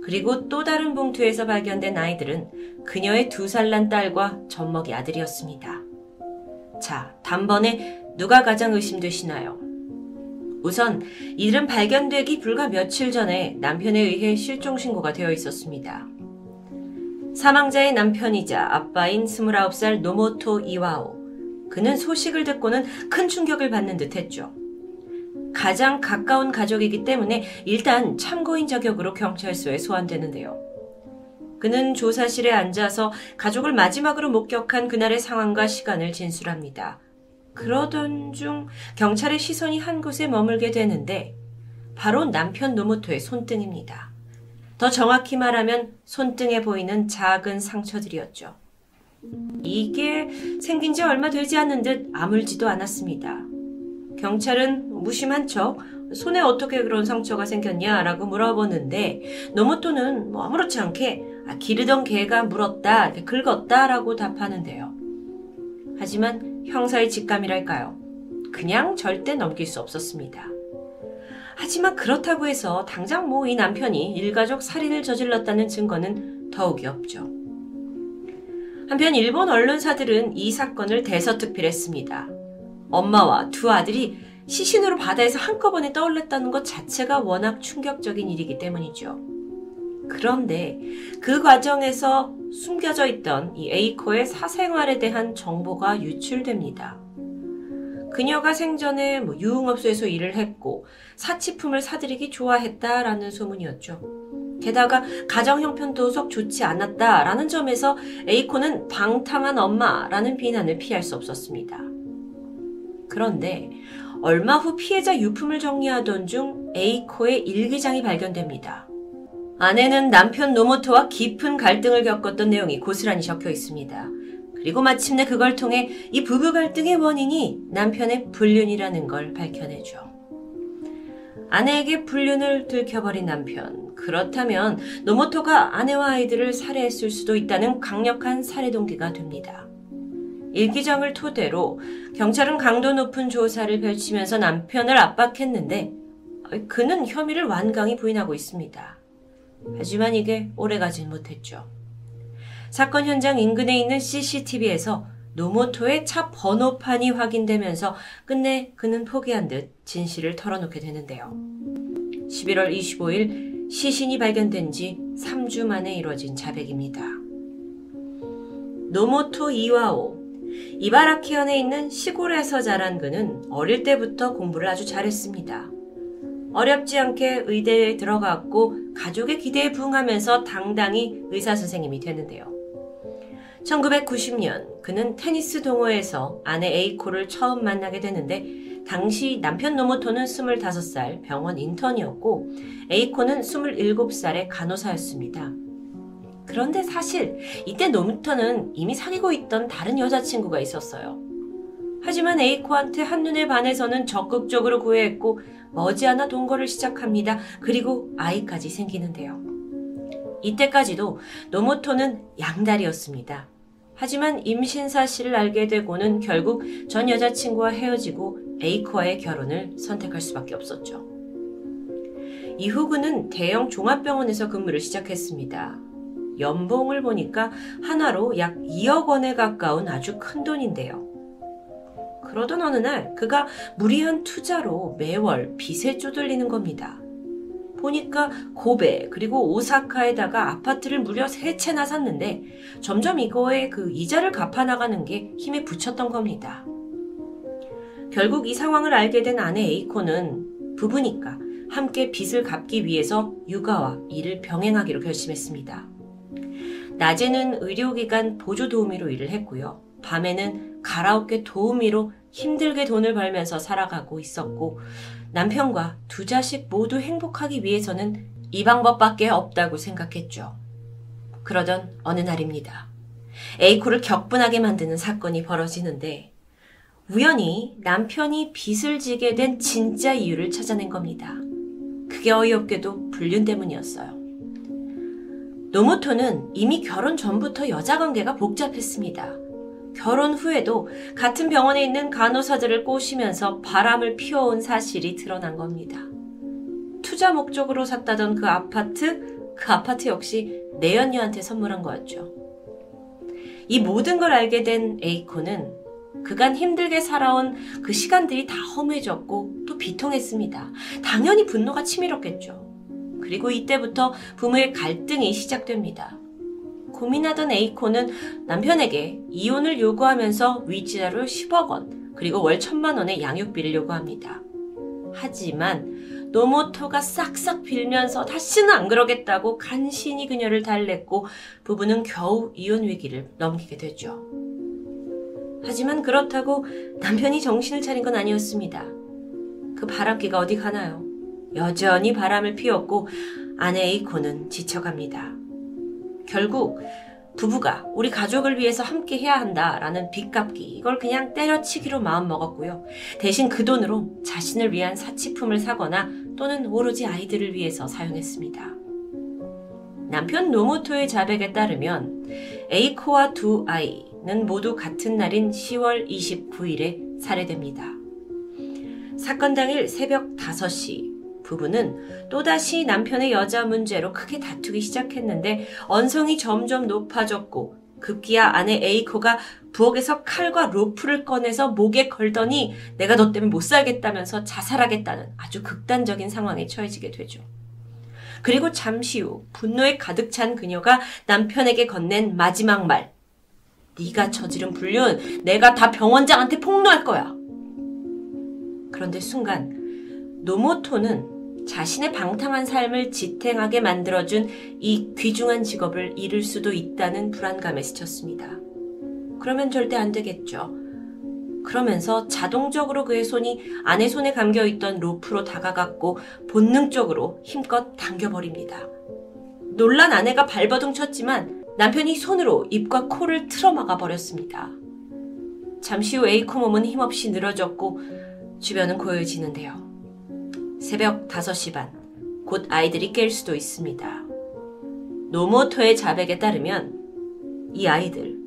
그리고 또 다른 봉투에서 발견된 아이들은 그녀의 두 살 난 딸과 젖먹이 아들이었습니다. 자, 단번에 누가 가장 의심되시나요? 우선 이들은 발견되기 불과 며칠 전에 남편에 의해 실종 신고가 되어 있었습니다. 사망자의 남편이자 아빠인 29살 노모토 이와오. 그는 소식을 듣고는 큰 충격을 받는 듯 했죠. 가장 가까운 가족이기 때문에 일단 참고인 자격으로 경찰서에 소환되는데요. 그는 조사실에 앉아서 가족을 마지막으로 목격한 그날의 상황과 시간을 진술합니다. 그러던 중 경찰의 시선이 한 곳에 머물게 되는데 바로 남편 노모토의 손등입니다. 더 정확히 말하면 손등에 보이는 작은 상처들이었죠. 이게 생긴 지 얼마 되지 않은 듯 아물지도 않았습니다. 경찰은 무심한 척 손에 어떻게 그런 상처가 생겼냐라고 물어보는데 노모토는 뭐 아무렇지 않게 아, 기르던 개가 물었다, 긁었다라고 답하는데요. 하지만 형사의 직감이랄까요. 그냥 절대 넘길 수 없었습니다. 하지만 그렇다고 해서 당장 뭐 이 남편이 일가족 살인을 저질렀다는 증거는 더욱이 없죠. 한편 일본 언론사들은 이 사건을 대서특필했습니다. 엄마와 두 아들이 시신으로 바다에서 한꺼번에 떠올랐다는 것 자체가 워낙 충격적인 일이기 때문이죠. 그런데 그 과정에서 숨겨져 있던 이 에이코의 사생활에 대한 정보가 유출됩니다. 그녀가 생전에 뭐 유흥업소에서 일을 했고 사치품을 사들이기 좋아했다라는 소문이었죠. 게다가 가정 형편도 속 좋지 않았다라는 점에서 에이코는 방탕한 엄마라는 비난을 피할 수 없었습니다. 그런데 얼마 후 피해자 유품을 정리하던 중 에이코의 일기장이 발견됩니다. 아내는 남편 노모토와 깊은 갈등을 겪었던 내용이 고스란히 적혀 있습니다. 그리고 마침내 그걸 통해 이 부부 갈등의 원인이 남편의 불륜이라는 걸 밝혀내죠. 아내에게 불륜을 들켜버린 남편. 그렇다면 노모토가 아내와 아이들을 살해했을 수도 있다는 강력한 살해 동기가 됩니다. 일기장을 토대로 경찰은 강도 높은 조사를 펼치면서 남편을 압박했는데 그는 혐의를 완강히 부인하고 있습니다. 하지만 이게 오래가진 못했죠. 사건 현장 인근에 있는 CCTV에서 노모토의 차 번호판이 확인되면서 끝내 그는 포기한 듯 진실을 털어놓게 되는데요. 11월 25일 시신이 발견된 지 3주 만에 이뤄진 자백입니다. 노모토 이와오. 이바라키현에 있는 시골에서 자란 그는 어릴 때부터 공부를 아주 잘했습니다. 어렵지 않게 의대에 들어갔고 가족의 기대에 부응하면서 당당히 의사 선생님이 되는데요. 1990년 그는 테니스 동호회에서 아내 에이코를 처음 만나게 되는데 당시 남편 노모토는 25살 병원 인턴이었고 에이코는 27살의 간호사였습니다. 그런데 사실 이때 노모토는 이미 사귀고 있던 다른 여자친구가 있었어요. 하지만 에이코한테 한눈에 반해서는 적극적으로 구애했고 머지않아 동거를 시작합니다. 그리고 아이까지 생기는데요. 이때까지도 노모토는 양다리였습니다. 하지만 임신 사실을 알게 되고는 결국 전 여자친구와 헤어지고 에이코와의 결혼을 선택할 수밖에 없었죠. 이후 그는 대형 종합병원에서 근무를 시작했습니다. 연봉을 보니까 하나로 약 2억 원에 가까운 아주 큰 돈인데요. 그러던 어느 날 그가 무리한 투자로 매월 빚에 쪼들리는 겁니다. 보니까 고베 그리고 오사카에다가 아파트를 무려 세 채나 샀는데 점점 이거에 그 이자를 갚아 나가는 게 힘에 붙였던 겁니다. 결국 이 상황을 알게 된 아내 에이코는 부부니까 함께 빚을 갚기 위해서 육아와 일을 병행하기로 결심했습니다. 낮에는 의료기관 보조 도우미로 일을 했고요. 밤에는 가라오케 도우미로 힘들게 돈을 벌면서 살아가고 있었고 남편과 두 자식 모두 행복하기 위해서는 이 방법밖에 없다고 생각했죠. 그러던 어느 날입니다. 에이코를 격분하게 만드는 사건이 벌어지는데 우연히 남편이 빚을 지게 된 진짜 이유를 찾아낸 겁니다. 그게 어이없게도 불륜 때문이었어요. 노모토는 이미 결혼 전부터 여자 관계가 복잡했습니다. 결혼 후에도 같은 병원에 있는 간호사들을 꼬시면서 바람을 피워온 사실이 드러난 겁니다. 투자 목적으로 샀다던 그 아파트, 그 아파트 역시 내연녀한테 선물한 거였죠. 이 모든 걸 알게 된 에이코는 그간 힘들게 살아온 그 시간들이 다 허무해졌고 또 비통했습니다. 당연히 분노가 치밀었겠죠. 그리고 이때부터 부모의 갈등이 시작됩니다. 고민하던 에이코는 남편에게 이혼을 요구하면서 위자료 10억 원, 그리고 월 천만 원의 양육비를 요구합니다. 하지만 노모토가 싹싹 빌면서 다시는 안 그러겠다고 간신히 그녀를 달랬고 부부는 겨우 이혼 위기를 넘기게 되죠. 하지만 그렇다고 남편이 정신을 차린 건 아니었습니다. 그 바람기가 어디 가나요? 여전히 바람을 피웠고 아내 에이코는 지쳐갑니다. 결국 부부가 우리 가족을 위해서 함께 해야 한다라는 빚갚기 이걸 그냥 때려치기로 마음먹었고요. 대신 그 돈으로 자신을 위한 사치품을 사거나 또는 오로지 아이들을 위해서 사용했습니다. 남편 노모토의 자백에 따르면 에이코와 두 아이는 모두 같은 날인 10월 29일에 살해됩니다. 사건 당일 새벽 5시 부부는 또다시 남편의 여자 문제로 크게 다투기 시작했는데 언성이 점점 높아졌고 급기야 아내 에이코가 부엌에서 칼과 로프를 꺼내서 목에 걸더니 내가 너 때문에 못 살겠다면서 자살하겠다는 아주 극단적인 상황에 처해지게 되죠. 그리고 잠시 후 분노에 가득 찬 그녀가 남편에게 건넨 마지막 말. 네가 저지른 불륜 내가 다 병원장한테 폭로할 거야. 그런데 순간 노모토는 자신의 방탕한 삶을 지탱하게 만들어준 이 귀중한 직업을 잃을 수도 있다는 불안감에 스쳤습니다. 그러면 절대 안 되겠죠. 그러면서 자동적으로 그의 손이 아내 손에 감겨 있던 로프로 다가갔고 본능적으로 힘껏 당겨버립니다. 놀란 아내가 발버둥 쳤지만 남편이 손으로 입과 코를 틀어막아 버렸습니다. 잠시 후 에이코 몸은 힘없이 늘어졌고 주변은 고요해지는데요. 새벽 5시 반, 곧 아이들이 깰 수도 있습니다. 노모토의 자백에 따르면 이 아이들,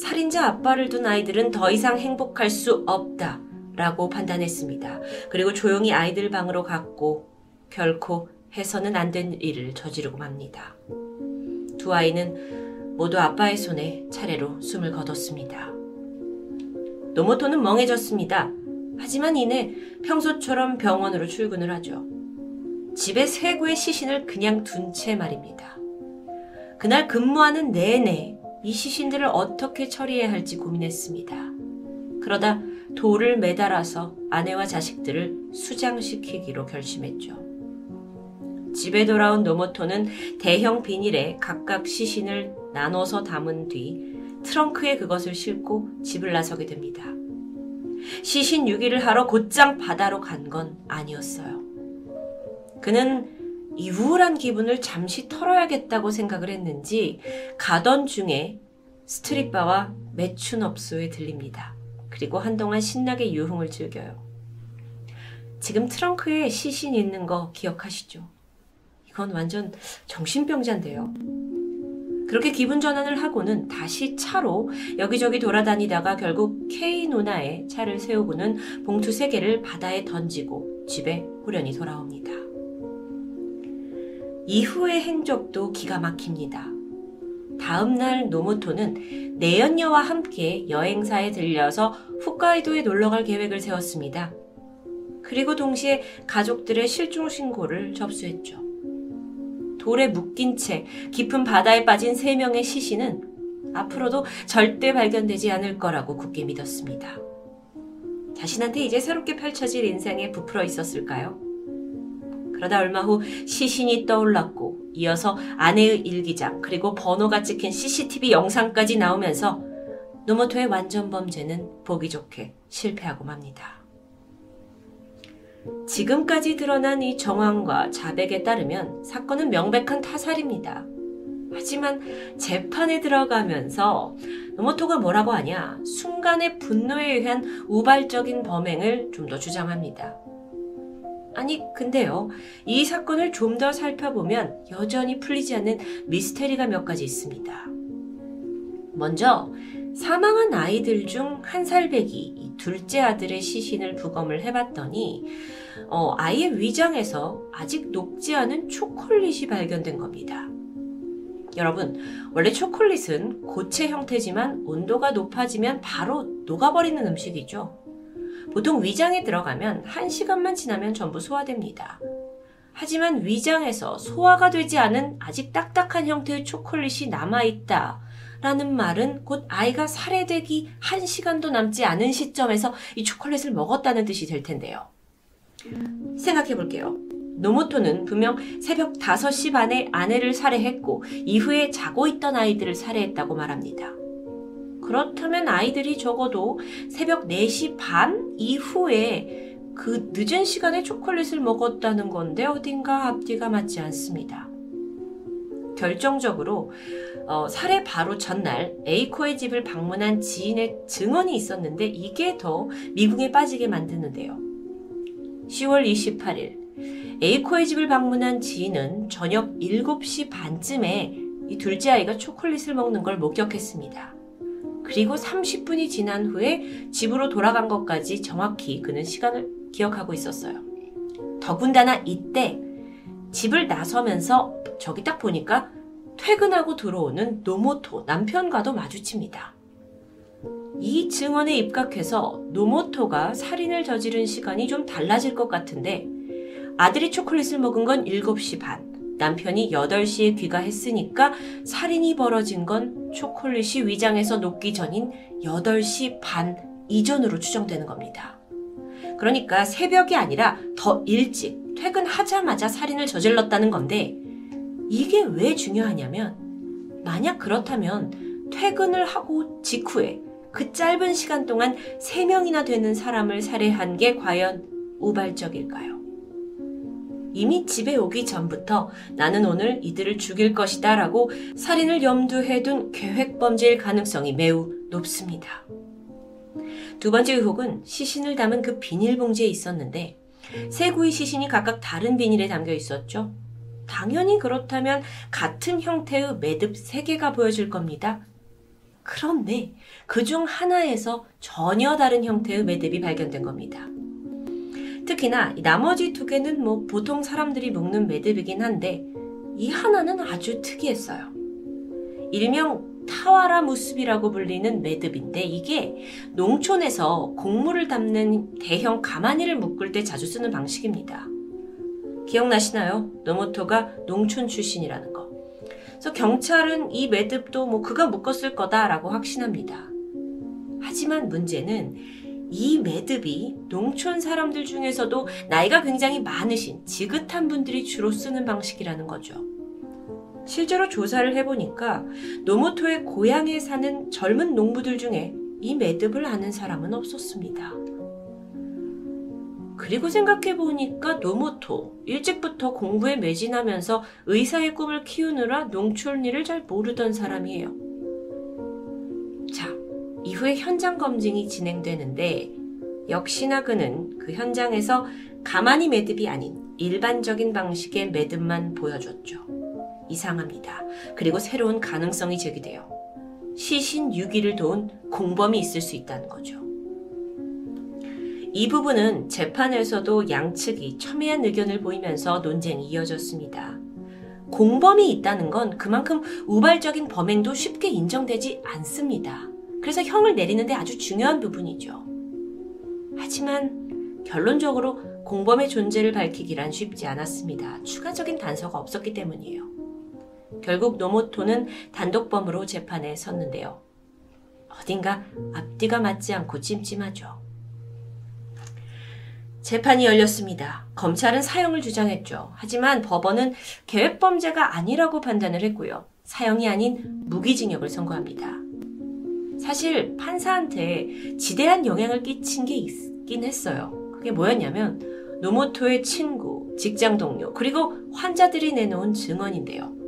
살인자 아빠를 둔 아이들은 더 이상 행복할 수 없다 라고 판단했습니다. 그리고 조용히 아이들 방으로 갔고 결코 해서는 안 된 일을 저지르고 맙니다. 두 아이는 모두 아빠의 손에 차례로 숨을 거뒀습니다. 노모토는 멍해졌습니다. 하지만 이내 평소처럼 병원으로 출근을 하죠. 집에 세 구의 시신을 그냥 둔 채 말입니다. 그날 근무하는 내내 이 시신들을 어떻게 처리해야 할지 고민했습니다. 그러다 돌을 매달아서 아내와 자식들을 수장시키기로 결심했죠. 집에 돌아온 노모토는 대형 비닐에 각각 시신을 나눠서 담은 뒤 트렁크에 그것을 싣고 집을 나서게 됩니다. 시신 유기를 하러 곧장 바다로 간 건 아니었어요. 그는 이 우울한 기분을 잠시 털어야겠다고 생각을 했는지 가던 중에 스트릿바와 매춘업소에 들립니다. 그리고 한동안 신나게 유흥을 즐겨요. 지금 트렁크에 시신 있는 거 기억하시죠? 이건 완전 정신병자인데요. 그렇게 기분 전환을 하고는 다시 차로 여기저기 돌아다니다가 결국 K 누나의 차를 세우고는 봉투 3개를 바다에 던지고 집에 후련히 돌아옵니다. 이후의 행적도 기가 막힙니다. 다음날 노모토는 내연녀와 함께 여행사에 들려서 홋카이도에 놀러갈 계획을 세웠습니다. 그리고 동시에 가족들의 실종 신고를 접수했죠. 돌에 묶인 채 깊은 바다에 빠진 세 명의 시신은 앞으로도 절대 발견되지 않을 거라고 굳게 믿었습니다. 자신한테 이제 새롭게 펼쳐질 인생에 부풀어 있었을까요? 그러다 얼마 후 시신이 떠올랐고 이어서 아내의 일기장 그리고 번호가 찍힌 CCTV 영상까지 나오면서 노모토의 완전 범죄는 보기 좋게 실패하고 맙니다. 지금까지 드러난 이 정황과 자백에 따르면 사건은 명백한 타살입니다. 하지만 재판에 들어가면서 노모토가 뭐라고 하냐 순간의 분노에 의한 우발적인 범행을 좀 더 주장합니다. 아니, 근데요. 이 사건을 좀 더 살펴보면 여전히 풀리지 않는 미스테리가 몇 가지 있습니다. 먼저, 사망한 아이들 중 한 살배기 둘째 아들의 시신을 부검을 해봤더니, 어, 아이의 위장에서 아직 녹지 않은 초콜릿이 발견된 겁니다. 여러분, 원래 초콜릿은 고체 형태지만 온도가 높아지면 바로 녹아버리는 음식이죠. 보통 위장에 들어가면 1시간만 지나면 전부 소화됩니다. 하지만 위장에서 소화가 되지 않은 아직 딱딱한 형태의 초콜릿이 남아있다. 라는 말은 곧 아이가 살해되기 1시간도 남지 않은 시점에서 이 초콜릿을 먹었다는 뜻이 될 텐데요. 생각해 볼게요. 노모토는 분명 새벽 5시 반에 아내를 살해했고 이후에 자고 있던 아이들을 살해했다고 말합니다. 그렇다면 아이들이 적어도 새벽 4시 반 이후에 그 늦은 시간에 초콜릿을 먹었다는 건데 어딘가 앞뒤가 맞지 않습니다. 결정적으로 어, 살해 바로 전날 에이코의 집을 방문한 지인의 증언이 있었는데 이게 더 미궁에 빠지게 만드는데요. 10월 28일 에이코의 집을 방문한 지인은 저녁 7시 반쯤에 이 둘째 아이가 초콜릿을 먹는 걸 목격했습니다. 그리고 30분이 지난 후에 집으로 돌아간 것까지 정확히 그는 시간을 기억하고 있었어요. 더군다나 이때 집을 나서면서 저기 딱 보니까 퇴근하고 들어오는 노모토 남편과도 마주칩니다. 이 증언에 입각해서 노모토가 살인을 저지른 시간이 좀 달라질 것 같은데 아들이 초콜릿을 먹은 건 7시 반, 남편이 8시에 귀가했으니까 살인이 벌어진 건 초콜릿이 위장에서 녹기 전인 8시 반 이전으로 추정되는 겁니다. 그러니까 새벽이 아니라 더 일찍 퇴근하자마자 살인을 저질렀다는 건데 이게 왜 중요하냐면 만약 그렇다면 퇴근을 하고 직후에 그 짧은 시간 동안 3명이나 되는 사람을 살해한 게 과연 우발적일까요? 이미 집에 오기 전부터 나는 오늘 이들을 죽일 것이다 라고 살인을 염두에 둔 계획범죄일 가능성이 매우 높습니다. 두 번째 의혹은 시신을 담은 그 비닐봉지에 있었는데 세 구의 시신이 각각 다른 비닐에 담겨 있었죠. 당연히 그렇다면 같은 형태의 매듭 3개가 보여질 겁니다. 그런데 그 중 하나에서 전혀 다른 형태의 매듭이 발견된 겁니다. 특히나 나머지 두 개는 뭐 보통 사람들이 묶는 매듭이긴 한데 이 하나는 아주 특이했어요. 일명 타와라 무습이라고 불리는 매듭인데 이게 농촌에서 곡물을 담는 대형 가마니를 묶을 때 자주 쓰는 방식입니다. 기억나시나요? 노모토가 농촌 출신이라는 거. 그래서 경찰은 이 매듭도 뭐 그가 묶었을 거다라고 확신합니다. 하지만 문제는 이 매듭이 농촌 사람들 중에서도 나이가 굉장히 많으신 지긋한 분들이 주로 쓰는 방식이라는 거죠. 실제로 조사를 해보니까 노모토의 고향에 사는 젊은 농부들 중에 이 매듭을 아는 사람은 없었습니다. 그리고 생각해보니까 노모토, 일찍부터 공부에 매진하면서 의사의 꿈을 키우느라 농촌 일을 잘 모르던 사람이에요. 자, 이후에 현장 검증이 진행되는데, 역시나 그는 그 현장에서 가만히 매듭이 아닌 일반적인 방식의 매듭만 보여줬죠. 이상합니다. 그리고 새로운 가능성이 제기돼요. 시신 유기를 도운 공범이 있을 수 있다는 거죠. 이 부분은 재판에서도 양측이 첨예한 의견을 보이면서 논쟁이 이어졌습니다. 공범이 있다는 건 그만큼 우발적인 범행도 쉽게 인정되지 않습니다. 그래서 형을 내리는데 아주 중요한 부분이죠. 하지만 결론적으로 공범의 존재를 밝히기란 쉽지 않았습니다. 추가적인 단서가 없었기 때문이에요. 결국 노모토는 단독범으로 재판에 섰는데요. 어딘가 앞뒤가 맞지 않고 찜찜하죠. 재판이 열렸습니다. 검찰은 사형을 주장했죠. 하지만 법원은 계획범죄가 아니라고 판단을 했고요. 사형이 아닌 무기징역을 선고합니다. 사실 판사한테 지대한 영향을 끼친 게 있긴 했어요. 그게 뭐였냐면 노모토의 친구, 직장 동료, 그리고 환자들이 내놓은 증언인데요.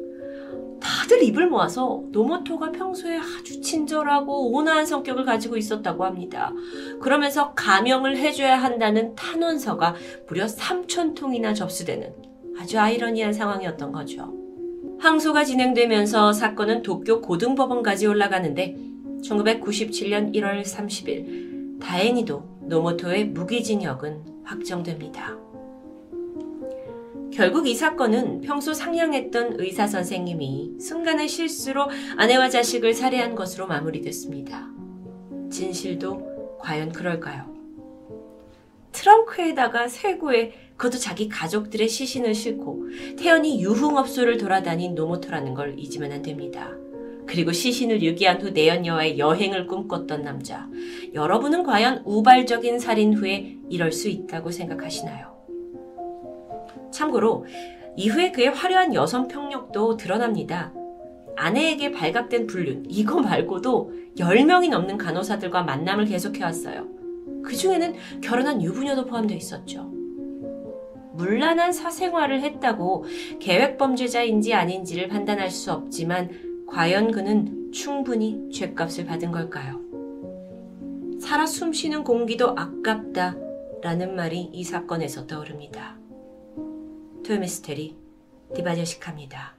다들 입을 모아서 노모토가 평소에 아주 친절하고 온화한 성격을 가지고 있었다고 합니다. 그러면서 감형을 해줘야 한다는 탄원서가 무려 3천 통이나 접수되는 아주 아이러니한 상황이었던 거죠. 항소가 진행되면서 사건은 도쿄 고등법원까지 올라가는데 1997년 1월 30일 다행히도 노모토의 무기징역은 확정됩니다. 결국 이 사건은 평소 상냥했던 의사 선생님이 순간의 실수로 아내와 자식을 살해한 것으로 마무리됐습니다. 진실도 과연 그럴까요? 트렁크에다가 쇠구에 그것도 자기 가족들의 시신을 싣고 태연이 유흥업소를 돌아다닌 노모토라는 걸 잊으면 안 됩니다. 그리고 시신을 유기한 후 내연녀와의 여행을 꿈꿨던 남자. 여러분은 과연 우발적인 살인 후에 이럴 수 있다고 생각하시나요? 참고로 이후에 그의 화려한 여성 평력도 드러납니다. 아내에게 발각된 불륜, 이거 말고도 10명이 넘는 간호사들과 만남을 계속해왔어요. 그 중에는 결혼한 유부녀도 포함되어 있었죠. 물란한 사생활을 했다고 계획범죄자인지 아닌지를 판단할 수 없지만 과연 그는 충분히 죄값을 받은 걸까요? 살아 숨쉬는 공기도 아깝다 라는 말이 이 사건에서 떠오릅니다. 토요미스테리 디바제시카입니다.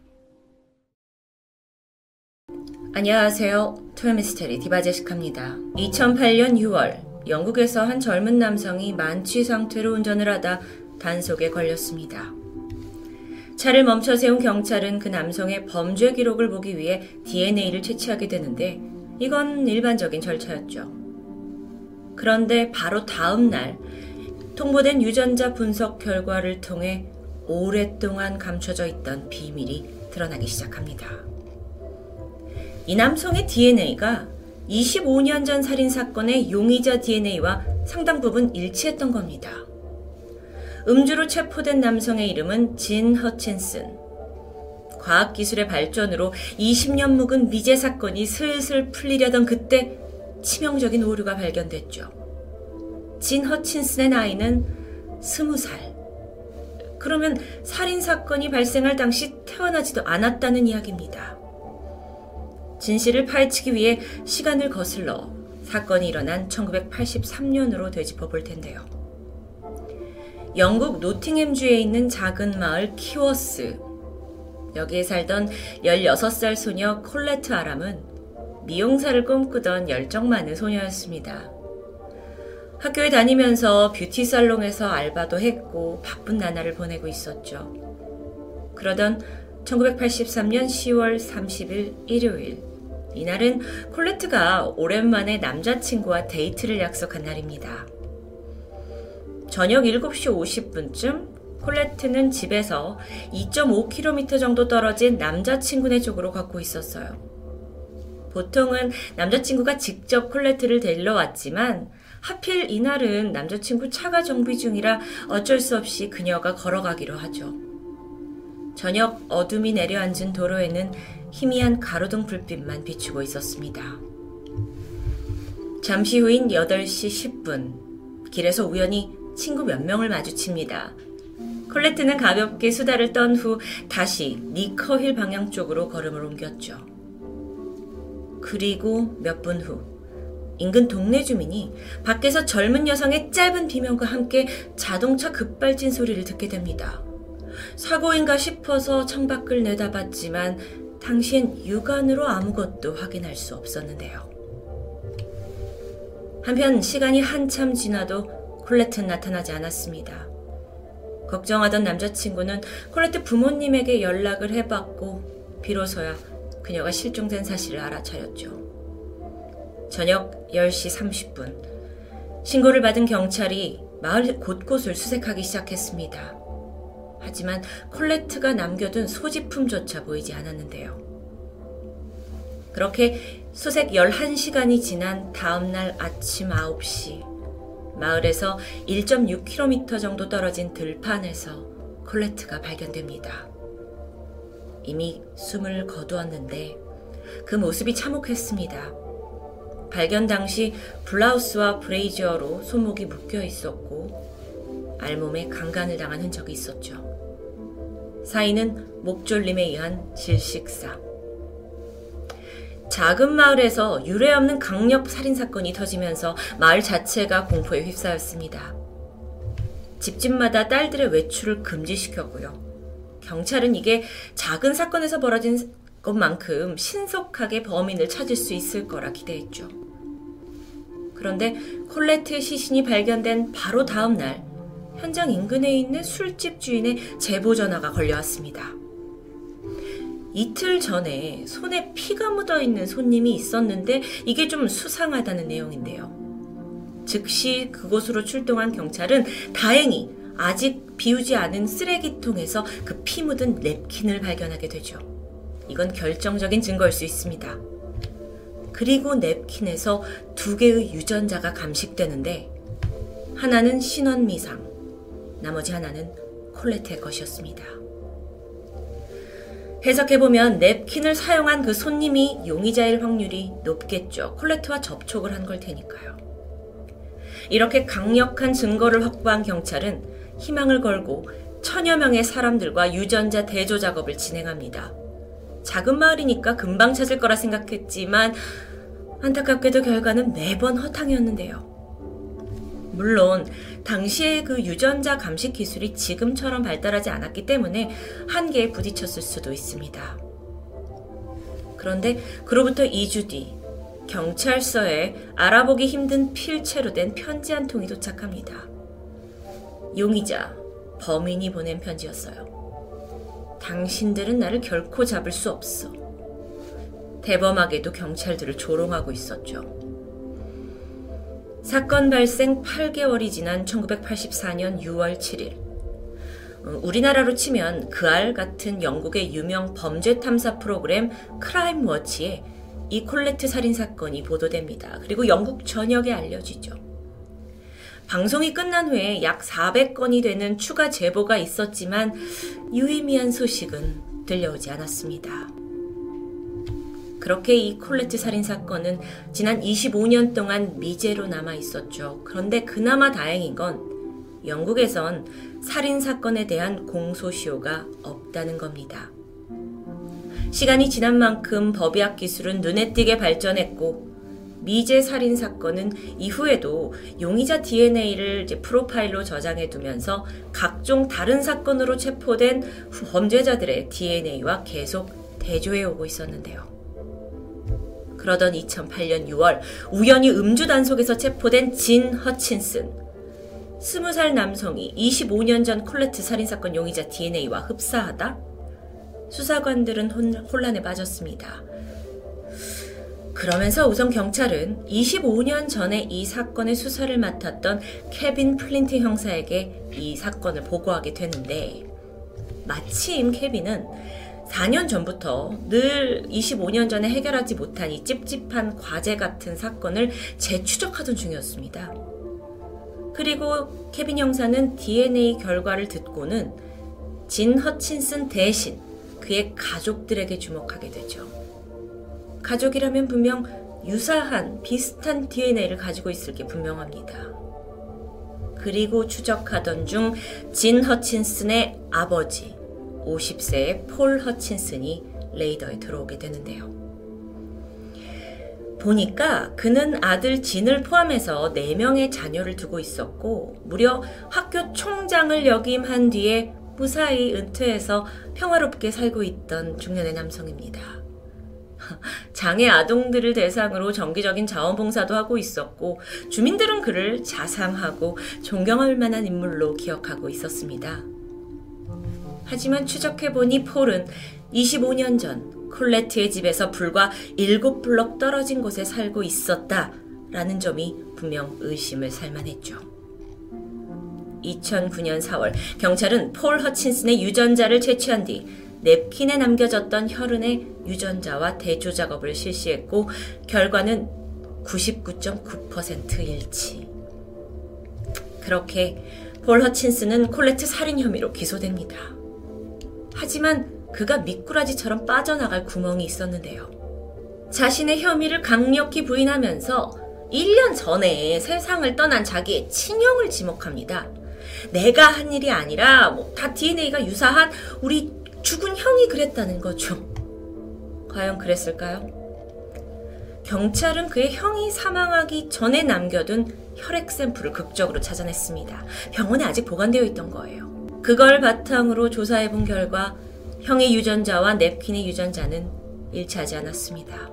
안녕하세요. 토요미스테리 디바제시카입니다. 2008년 6월 영국에서 한 젊은 남성이 만취 상태로 운전을 하다 단속에 걸렸습니다. 차를 멈춰 세운 경찰은 그 남성의 범죄 기록을 보기 위해 DNA를 채취하게 되는데 이건 일반적인 절차였죠. 그런데 바로 다음 날 통보된 유전자 분석 결과를 통해 오랫동안 감춰져 있던 비밀이 드러나기 시작합니다. 이 남성의 DNA가 25년 전 살인 사건의 용의자 DNA와 상당 부분 일치했던 겁니다. 음주로 체포된 남성의 이름은 진 허친슨. 과학기술의 발전으로 20년 묵은 미제 사건이 슬슬 풀리려던 그때 치명적인 오류가 발견됐죠. 진 허친슨의 나이는 20살. 그러면 살인 사건이 발생할 당시 태어나지도 않았다는 이야기입니다. 진실을 파헤치기 위해 시간을 거슬러 사건이 일어난 1983년으로 되짚어 볼 텐데요. 영국 노팅햄주에 있는 작은 마을 키워스. 여기에 살던 16살 소녀 콜레트 아람은 미용사를 꿈꾸던 열정 많은 소녀였습니다. 학교에 다니면서 뷰티 살롱에서 알바도 했고 바쁜 나날을 보내고 있었죠. 그러던 1983년 10월 30일 일요일. 이날은 콜레트가 오랜만에 남자친구와 데이트를 약속한 날입니다. 저녁 7시 50분쯤 콜레트는 집에서 2.5km 정도 떨어진 남자친구네 쪽으로 걷고 있었어요. 보통은 남자친구가 직접 콜레트를 데리러 왔지만 하필 이날은 남자친구 차가 정비 중이라 어쩔 수 없이 그녀가 걸어가기로 하죠. 저녁 어둠이 내려앉은 도로에는 희미한 가로등 불빛만 비추고 있었습니다. 잠시 후인 8시 10분, 길에서 우연히 친구 몇 명을 마주칩니다. 콜레트는 가볍게 수다를 떤 후 다시 니커힐 방향 쪽으로 걸음을 옮겼죠. 그리고 몇 분 후, 인근 동네 주민이 밖에서 젊은 여성의 짧은 비명과 함께 자동차 급발진 소리를 듣게 됩니다. 사고인가 싶어서 창밖을 내다봤지만 당시엔 육안으로 아무것도 확인할 수 없었는데요. 한편 시간이 한참 지나도 콜레트는 나타나지 않았습니다. 걱정하던 남자친구는 콜레트 부모님에게 연락을 해봤고 비로소야 그녀가 실종된 사실을 알아차렸죠. 저녁 10시 30분. 신고를 받은 경찰이 마을 곳곳을 수색하기 시작했습니다. 하지만 콜레트가 남겨둔 소지품조차 보이지 않았는데요. 그렇게 수색 11시간이 지난 다음날 아침 9시, 마을에서 1.6km 정도 떨어진 들판에서 콜레트가 발견됩니다. 이미 숨을 거두었는데 그 모습이 참혹했습니다. 발견 당시 블라우스와 브레이저로 손목이 묶여 있었고 알몸에 강간을 당한 흔적이 있었죠. 사인은 목졸림에 의한 질식사. 작은 마을에서 유례 없는 강력 살인 사건이 터지면서 마을 자체가 공포에 휩싸였습니다. 집집마다 딸들의 외출을 금지시켰고요. 경찰은 이게 작은 사건에서 벌어진 것만큼 신속하게 범인을 찾을 수 있을 거라 기대했죠. 그런데 콜레트의 시신이 발견된 바로 다음 날 현장 인근에 있는 술집 주인의 제보 전화가 걸려왔습니다. 이틀 전에 손에 피가 묻어 있는 손님이 있었는데 이게 좀 수상하다는 내용인데요. 즉시 그곳으로 출동한 경찰은 다행히 아직 비우지 않은 쓰레기통에서 그 피 묻은 냅킨을 발견하게 되죠. 이건 결정적인 증거일 수 있습니다. 그리고 냅킨에서 두 개의 유전자가 감식되는데 하나는 신원 미상, 나머지 하나는 콜레트의 것이었습니다. 해석해보면 냅킨을 사용한 그 손님이 용의자일 확률이 높겠죠. 콜레트와 접촉을 한 걸 테니까요. 이렇게 강력한 증거를 확보한 경찰은 희망을 걸고 천여 명의 사람들과 유전자 대조 작업을 진행합니다. 작은 마을이니까 금방 찾을 거라 생각했지만 안타깝게도 결과는 매번 허탕이었는데요. 물론 당시의 그 유전자 감식 기술이 지금처럼 발달하지 않았기 때문에 한계에 부딪혔을 수도 있습니다. 그런데 그로부터 2주 뒤 경찰서에 알아보기 힘든 필체로 된 편지 한 통이 도착합니다. 용의자 범인이 보낸 편지였어요. 당신들은 나를 결코 잡을 수 없어. 대범하게도 경찰들을 조롱하고 있었죠. 사건 발생 8개월이 지난 1984년 6월 7일. 어, 우리나라로 치면 그알 같은 영국의 유명 범죄 탐사 프로그램 크라임 워치에 이 콜레트 살인 사건이 보도됩니다. 그리고 영국 전역에 알려지죠. 방송이 끝난 후에 약 400건이 되는 추가 제보가 있었지만 유의미한 소식은 들려오지 않았습니다. 그렇게 이 콜레트 살인 사건은 지난 25년 동안 미제로 남아 있었죠. 그런데 그나마 다행인 건 영국에선 살인 사건에 대한 공소시효가 없다는 겁니다. 시간이 지난 만큼 법의학 기술은 눈에 띄게 발전했고 미제 살인 사건은 이후에도 용의자 DNA를 프로파일로 저장해 두면서 각종 다른 사건으로 체포된 범죄자들의 DNA와 계속 대조해 오고 있었는데요. 그러던 2008년 6월 우연히 음주 단속에서 체포된 진 허친슨. 20살 남성이 25년 전 콜레트 살인사건 용의자 DNA와 흡사하다? 수사관들은 혼란에 빠졌습니다. 그러면서 우선 경찰은 25년 전에 이 사건의 수사를 맡았던 케빈 플린트 형사에게 이 사건을 보고하게 되는데 마침 케빈은 4년 전부터 늘 25년 전에 해결하지 못한 이 찝찝한 과제 같은 사건을 재추적하던 중이었습니다. 그리고 케빈 형사는 DNA 결과를 듣고는 진 허친슨 대신 그의 가족들에게 주목하게 되죠. 가족이라면 분명 유사한 비슷한 DNA를 가지고 있을 게 분명합니다. 그리고 추적하던 중 진 허친슨의 아버지, 50세의 폴 허친슨이 레이더에 들어오게 되는데요. 보니까 그는 아들 진을 포함해서 4명의 자녀를 두고 있었고, 무려 학교 총장을 역임한 뒤에 무사히 은퇴해서 평화롭게 살고 있던 중년의 남성입니다. 장애 아동들을 대상으로 정기적인 자원봉사도 하고 있었고, 주민들은 그를 자상하고 존경할 만한 인물로 기억하고 있었습니다. 하지만 추적해보니 폴은 25년 전 콜레트의 집에서 불과 7블럭 떨어진 곳에 살고 있었다 라는 점이 분명 의심을 살만했죠. 2009년 4월 경찰은 폴 허친슨의 유전자를 채취한 뒤 냅킨에 남겨졌던 혈흔의 유전자와 대조 작업을 실시했고 결과는 99.9% 일치. 그렇게 폴 허친슨은 콜레트 살인 혐의로 기소됩니다. 하지만 그가 미꾸라지처럼 빠져나갈 구멍이 있었는데요. 자신의 혐의를 강력히 부인하면서 1년 전에 세상을 떠난 자기의 친형을 지목합니다. 내가 한 일이 아니라 뭐 다 DNA가 유사한 우리 죽은 형이 그랬다는 거죠. 과연 그랬을까요? 경찰은 그의 형이 사망하기 전에 남겨둔 혈액 샘플을 극적으로 찾아냈습니다. 병원에 아직 보관되어 있던 거예요. 그걸 바탕으로 조사해 본 결과 형의 유전자와 냅킨의 유전자는 일치하지 않았습니다.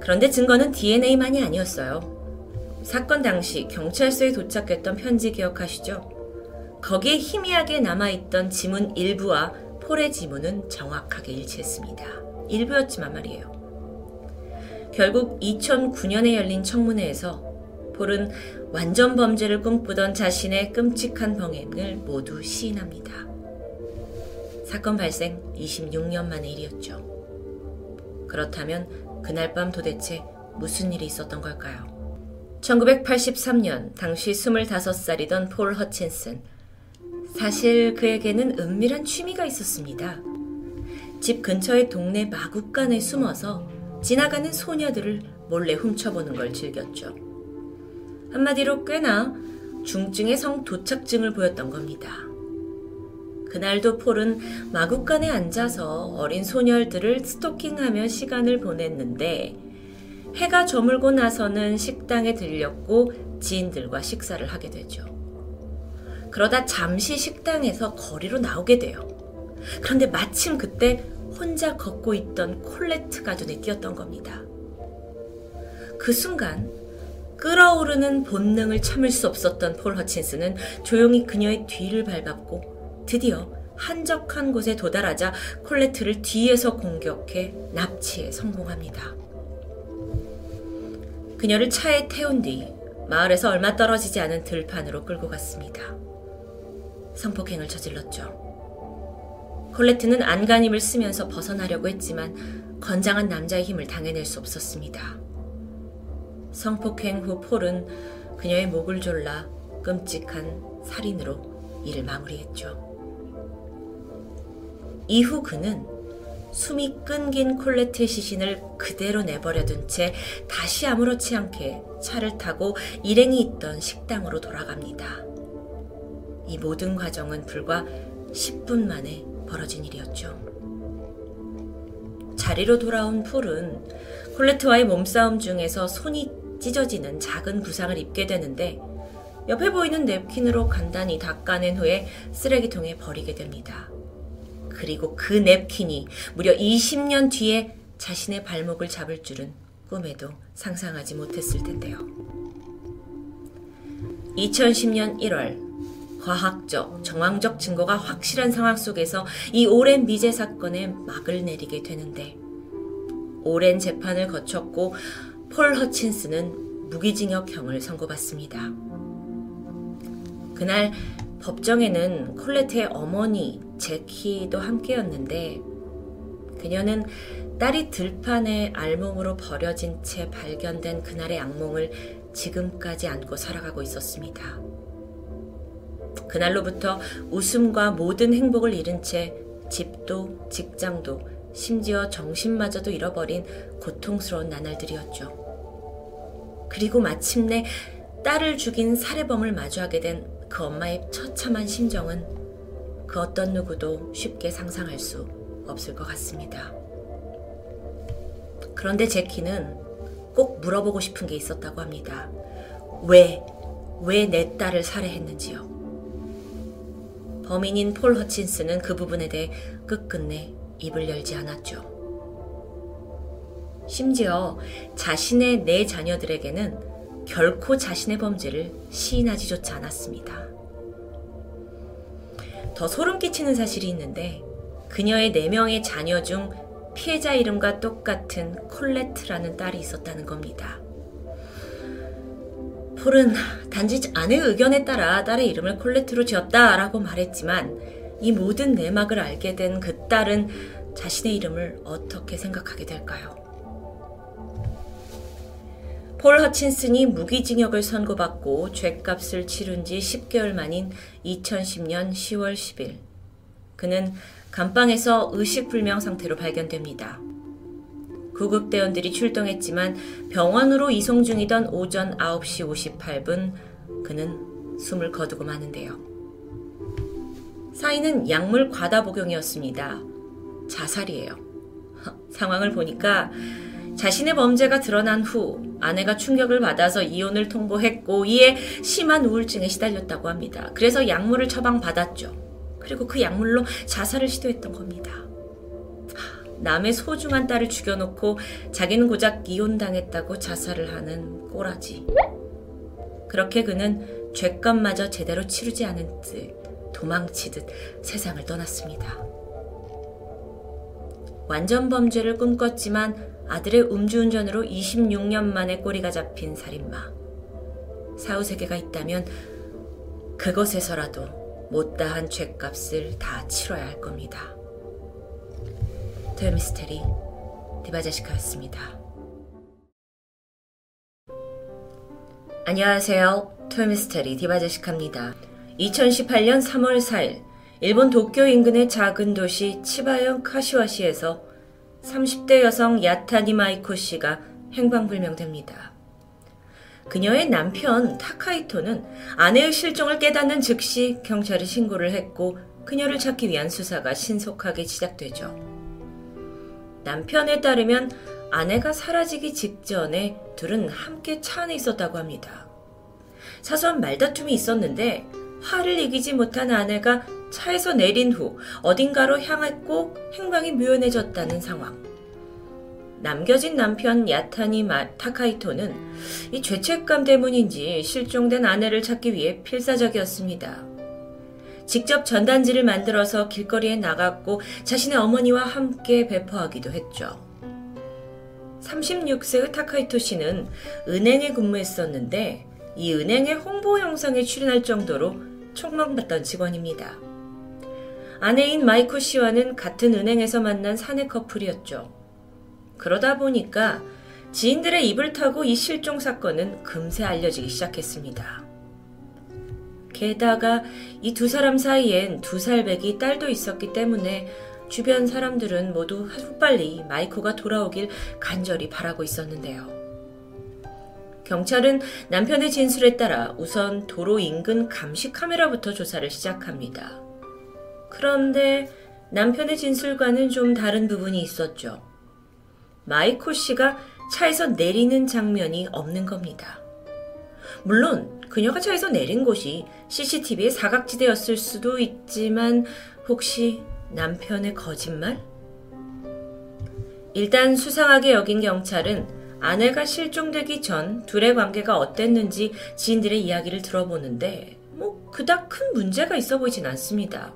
그런데 증거는 DNA만이 아니었어요. 사건 당시 경찰서에 도착했던 편지 기억하시죠? 거기에 희미하게 남아있던 지문 일부와 폴의 지문은 정확하게 일치했습니다. 일부였지만 말이에요. 결국 2009년에 열린 청문회에서 폴은 완전 범죄를 꿈꾸던 자신의 끔찍한 병행을 모두 시인합니다. 사건 발생 26년 만의 일이었죠. 그렇다면 그날 밤 도대체 무슨 일이 있었던 걸까요? 1983년 당시 25살이던 폴 허친슨. 사실 그에게는 은밀한 취미가 있었습니다. 집 근처의 동네 마구간에 숨어서 지나가는 소녀들을 몰래 훔쳐보는 걸 즐겼죠. 한마디로 꽤나 중증의 성 도착증을 보였던 겁니다. 그날도 폴은 마구간에 앉아서 어린 소녀들을 스토킹하며 시간을 보냈는데 해가 저물고 나서는 식당에 들렸고 지인들과 식사를 하게 되죠. 그러다 잠시 식당에서 거리로 나오게 돼요. 그런데 마침 그때 혼자 걷고 있던 콜레트가 눈에 띄었던 겁니다. 그 순간 끓어오르는 본능을 참을 수 없었던 폴 허친스는 조용히 그녀의 뒤를 밟았고 드디어 한적한 곳에 도달하자 콜레트를 뒤에서 공격해 납치에 성공합니다. 그녀를 차에 태운 뒤 마을에서 얼마 떨어지지 않은 들판으로 끌고 갔습니다. 성폭행을 저질렀죠. 콜레트는 안간힘을 쓰면서 벗어나려고 했지만 건장한 남자의 힘을 당해낼 수 없었습니다. 성폭행 후 폴은 그녀의 목을 졸라 끔찍한 살인으로 이를 마무리했죠. 이후 그는 숨이 끊긴 콜레트의 시신을 그대로 내버려둔 채 다시 아무렇지 않게 차를 타고 일행이 있던 식당으로 돌아갑니다. 이 모든 과정은 불과 10분 만에 벌어진 일이었죠. 자리로 돌아온 폴은 콜레트와의 몸싸움 중에서 손이 찢어지는 작은 부상을 입게 되는데 옆에 보이는 냅킨으로 간단히 닦아낸 후에 쓰레기통에 버리게 됩니다. 그리고 그 냅킨이 무려 20년 뒤에 자신의 발목을 잡을 줄은 꿈에도 상상하지 못했을 텐데요. 2010년 1월 과학적, 정황적 증거가 확실한 상황 속에서 이 오랜 미제 사건에 막을 내리게 되는데 오랜 재판을 거쳤고 폴 허친스는 무기징역형을 선고받습니다. 그날 법정에는 콜레트의 어머니 제키도 함께였는데 그녀는 딸이 들판에 알몸으로 버려진 채 발견된 그날의 악몽을 지금까지 안고 살아가고 있었습니다. 그날로부터 웃음과 모든 행복을 잃은 채 집도 직장도 심지어 정신마저도 잃어버린 고통스러운 나날들이었죠. 그리고 마침내 딸을 죽인 살해범을 마주하게 된 그 엄마의 처참한 심정은 그 어떤 누구도 쉽게 상상할 수 없을 것 같습니다. 그런데 제키는 꼭 물어보고 싶은 게 있었다고 합니다. 왜, 왜 내 딸을 살해했는지요. 범인인 폴 허친스는 그 부분에 대해 끝끝내 입을 열지 않았죠. 심지어 자신의 네 자녀들에게는 결코 자신의 범죄를 시인하지조차 않았습니다. 더 소름 끼치는 사실이 있는데 그녀의 4명의 자녀 중 피해자 이름과 똑같은 콜레트라는 딸이 있었다는 겁니다. 폴은 단지 아내의 의견에 따라 딸의 이름을 콜레트로 지었다라고 말했지만 이 모든 내막을 알게 된 그 딸은 자신의 이름을 어떻게 생각하게 될까요? 폴 허친슨이 무기징역을 선고받고 죄값을 치른 지 10개월 만인 2010년 10월 10일. 그는 감방에서 의식불명 상태로 발견됩니다. 구급대원들이 출동했지만 병원으로 이송 중이던 오전 9시 58분 그는 숨을 거두고 마는데요. 사인은 약물 과다 복용이었습니다. 자살이에요. 상황을 보니까 자신의 범죄가 드러난 후 아내가 충격을 받아서 이혼을 통보했고 이에 심한 우울증에 시달렸다고 합니다. 그래서 약물을 처방받았죠. 그리고 그 약물로 자살을 시도했던 겁니다. 남의 소중한 딸을 죽여놓고 자기는 고작 이혼당했다고 자살을 하는 꼬라지. 그렇게 그는 죄값마저 제대로 치르지 않은 듯 도망치듯 세상을 떠났습니다. 완전 범죄를 꿈꿨지만 아들의 음주운전으로 26년 만에 꼬리가 잡힌 살인마. 사후 세계가 있다면 그것에서라도 못다한 죄값을 다 치러야 할 겁니다. 토요미스테리 디바제시카였습니다. 안녕하세요. 토요미스테리 디바제시카입니다. 2018년 3월 4일 일본 도쿄 인근의 작은 도시 치바현 카시와시에서 30대 여성 야타니 마이코 씨가 행방불명됩니다. 그녀의 남편 타카이토는 아내의 실종을 깨닫는 즉시 경찰에 신고를 했고 그녀를 찾기 위한 수사가 신속하게 시작되죠. 남편에 따르면 아내가 사라지기 직전에 둘은 함께 차 안에 있었다고 합니다. 사소한 말다툼이 있었는데 화를 이기지 못한 아내가 차에서 내린 후 어딘가로 향했고 행방이 묘연해졌다는 상황. 남겨진 남편 야타니 타카이토는 이 죄책감 때문인지 실종된 아내를 찾기 위해 필사적이었습니다. 직접 전단지를 만들어서 길거리에 나갔고 자신의 어머니와 함께 배포하기도 했죠. 36세의 타카이토 씨는 은행에 근무했었는데 이 은행의 홍보 영상에 출연할 정도로 촉망받던 직원입니다. 아내인 마이코 씨와는 같은 은행에서 만난 사내 커플이었죠. 그러다 보니까 지인들의 입을 타고 이 실종 사건은 금세 알려지기 시작했습니다. 게다가 이 두 사람 사이엔 두 살배기 딸도 있었기 때문에 주변 사람들은 모두 하루빨리 마이코가 돌아오길 간절히 바라고 있었는데요. 경찰은 남편의 진술에 따라 우선 도로 인근 감시 카메라부터 조사를 시작합니다. 그런데 남편의 진술과는 좀 다른 부분이 있었죠. 마이코 씨가 차에서 내리는 장면이 없는 겁니다. 물론 그녀가 차에서 내린 곳이 CCTV의 사각지대였을 수도 있지만 혹시 남편의 거짓말? 일단 수상하게 여긴 경찰은 아내가 실종되기 전 둘의 관계가 어땠는지 지인들의 이야기를 들어보는데 뭐 그닥 큰 문제가 있어 보이진 않습니다.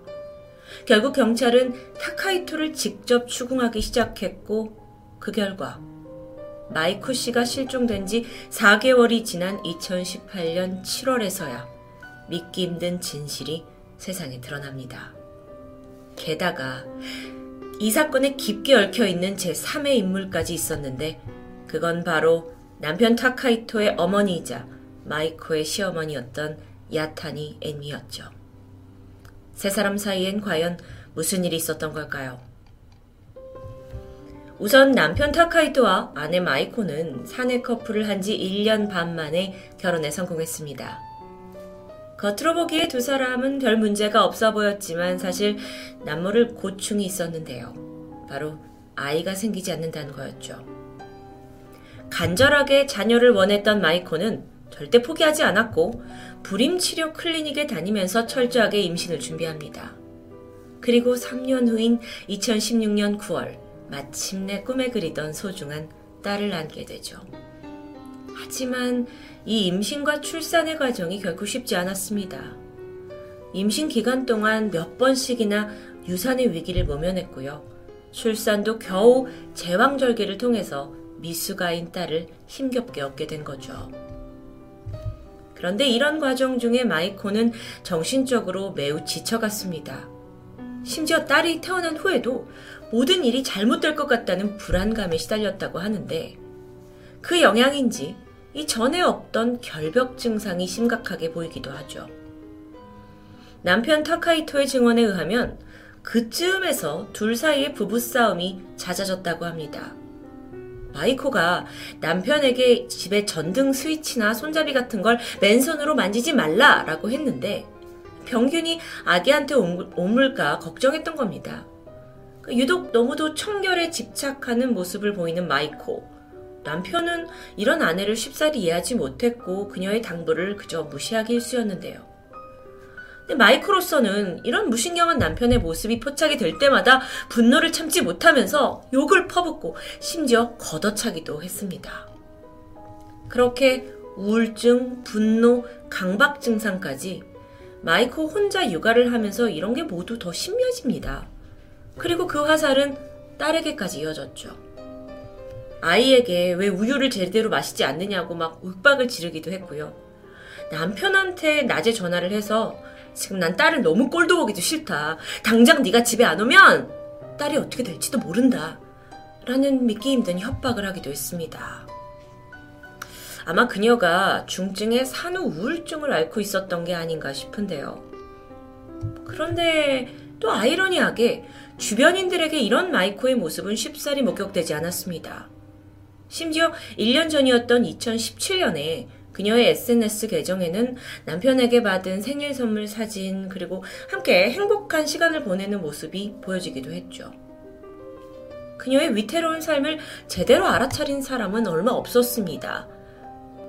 결국 경찰은 타카이토를 직접 추궁하기 시작했고 그 결과 마이코 씨가 실종된 지 4개월이 지난 2018년 7월에서야 믿기 힘든 진실이 세상에 드러납니다. 게다가 이 사건에 깊게 얽혀 있는 제3의 인물까지 있었는데 그건 바로 남편 타카이토의 어머니이자 마이코의 시어머니였던 야타니 애미였죠. 세 사람 사이엔 과연 무슨 일이 있었던 걸까요? 우선 남편 타카이토와 아내 마이코는 사내 커플을 한 지 1년 반 만에 결혼에 성공했습니다. 겉으로 보기에 두 사람은 별 문제가 없어 보였지만 사실 남모를 고충이 있었는데요. 바로 아이가 생기지 않는다는 거였죠. 간절하게 자녀를 원했던 마이코는 절대 포기하지 않았고 불임 치료 클리닉에 다니면서 철저하게 임신을 준비합니다. 그리고 3년 후인 2016년 9월 마침내 꿈에 그리던 소중한 딸을 낳게 되죠. 하지만 이 임신과 출산의 과정이 결코 쉽지 않았습니다. 임신 기간 동안 몇 번씩이나 유산의 위기를 모면했고요. 출산도 겨우 제왕절개를 통해서 미숙아인 딸을 힘겹게 얻게 된 거죠. 그런데 이런 과정 중에 마이코는 정신적으로 매우 지쳐갔습니다. 심지어 딸이 태어난 후에도 모든 일이 잘못될 것 같다는 불안감에 시달렸다고 하는데 그 영향인지 이 전에 없던 결벽 증상이 심각하게 보이기도 하죠. 남편 타카이토의 증언에 의하면 그쯤에서 둘 사이의 부부싸움이 잦아졌다고 합니다. 마이코가 남편에게 집에 전등 스위치나 손잡이 같은 걸 맨손으로 만지지 말라라고 했는데 병균이 아기한테 옮을까 걱정했던 겁니다. 그 유독 너무도 청결에 집착하는 모습을 보이는 마이코. 남편은 이런 아내를 쉽사리 이해하지 못했고 그녀의 당부를 그저 무시하기 일쑤였는데요. 근데 마이코로서는 이런 무신경한 남편의 모습이 포착이 될 때마다 분노를 참지 못하면서 욕을 퍼붓고 심지어 걷어차기도 했습니다. 그렇게 우울증, 분노, 강박 증상까지 마이코 혼자 육아를 하면서 이런 게 모두 더 심해집니다. 그리고 그 화살은 딸에게까지 이어졌죠. 아이에게 왜 우유를 제대로 마시지 않느냐고 막 윽박을 지르기도 했고요. 남편한테 낮에 전화를 해서 지금 난 딸을 너무 꼴도 보기도 싫다. 당장 네가 집에 안 오면 딸이 어떻게 될지도 모른다. 라는 믿기 힘든 협박을 하기도 했습니다. 아마 그녀가 중증의 산후 우울증을 앓고 있었던 게 아닌가 싶은데요. 그런데 또 아이러니하게 주변인들에게 이런 마이코의 모습은 쉽사리 목격되지 않았습니다. 심지어 1년 전이었던 2017년에 그녀의 SNS 계정에는 남편에게 받은 생일 선물 사진 그리고 함께 행복한 시간을 보내는 모습이 보여지기도 했죠. 그녀의 위태로운 삶을 제대로 알아차린 사람은 얼마 없었습니다.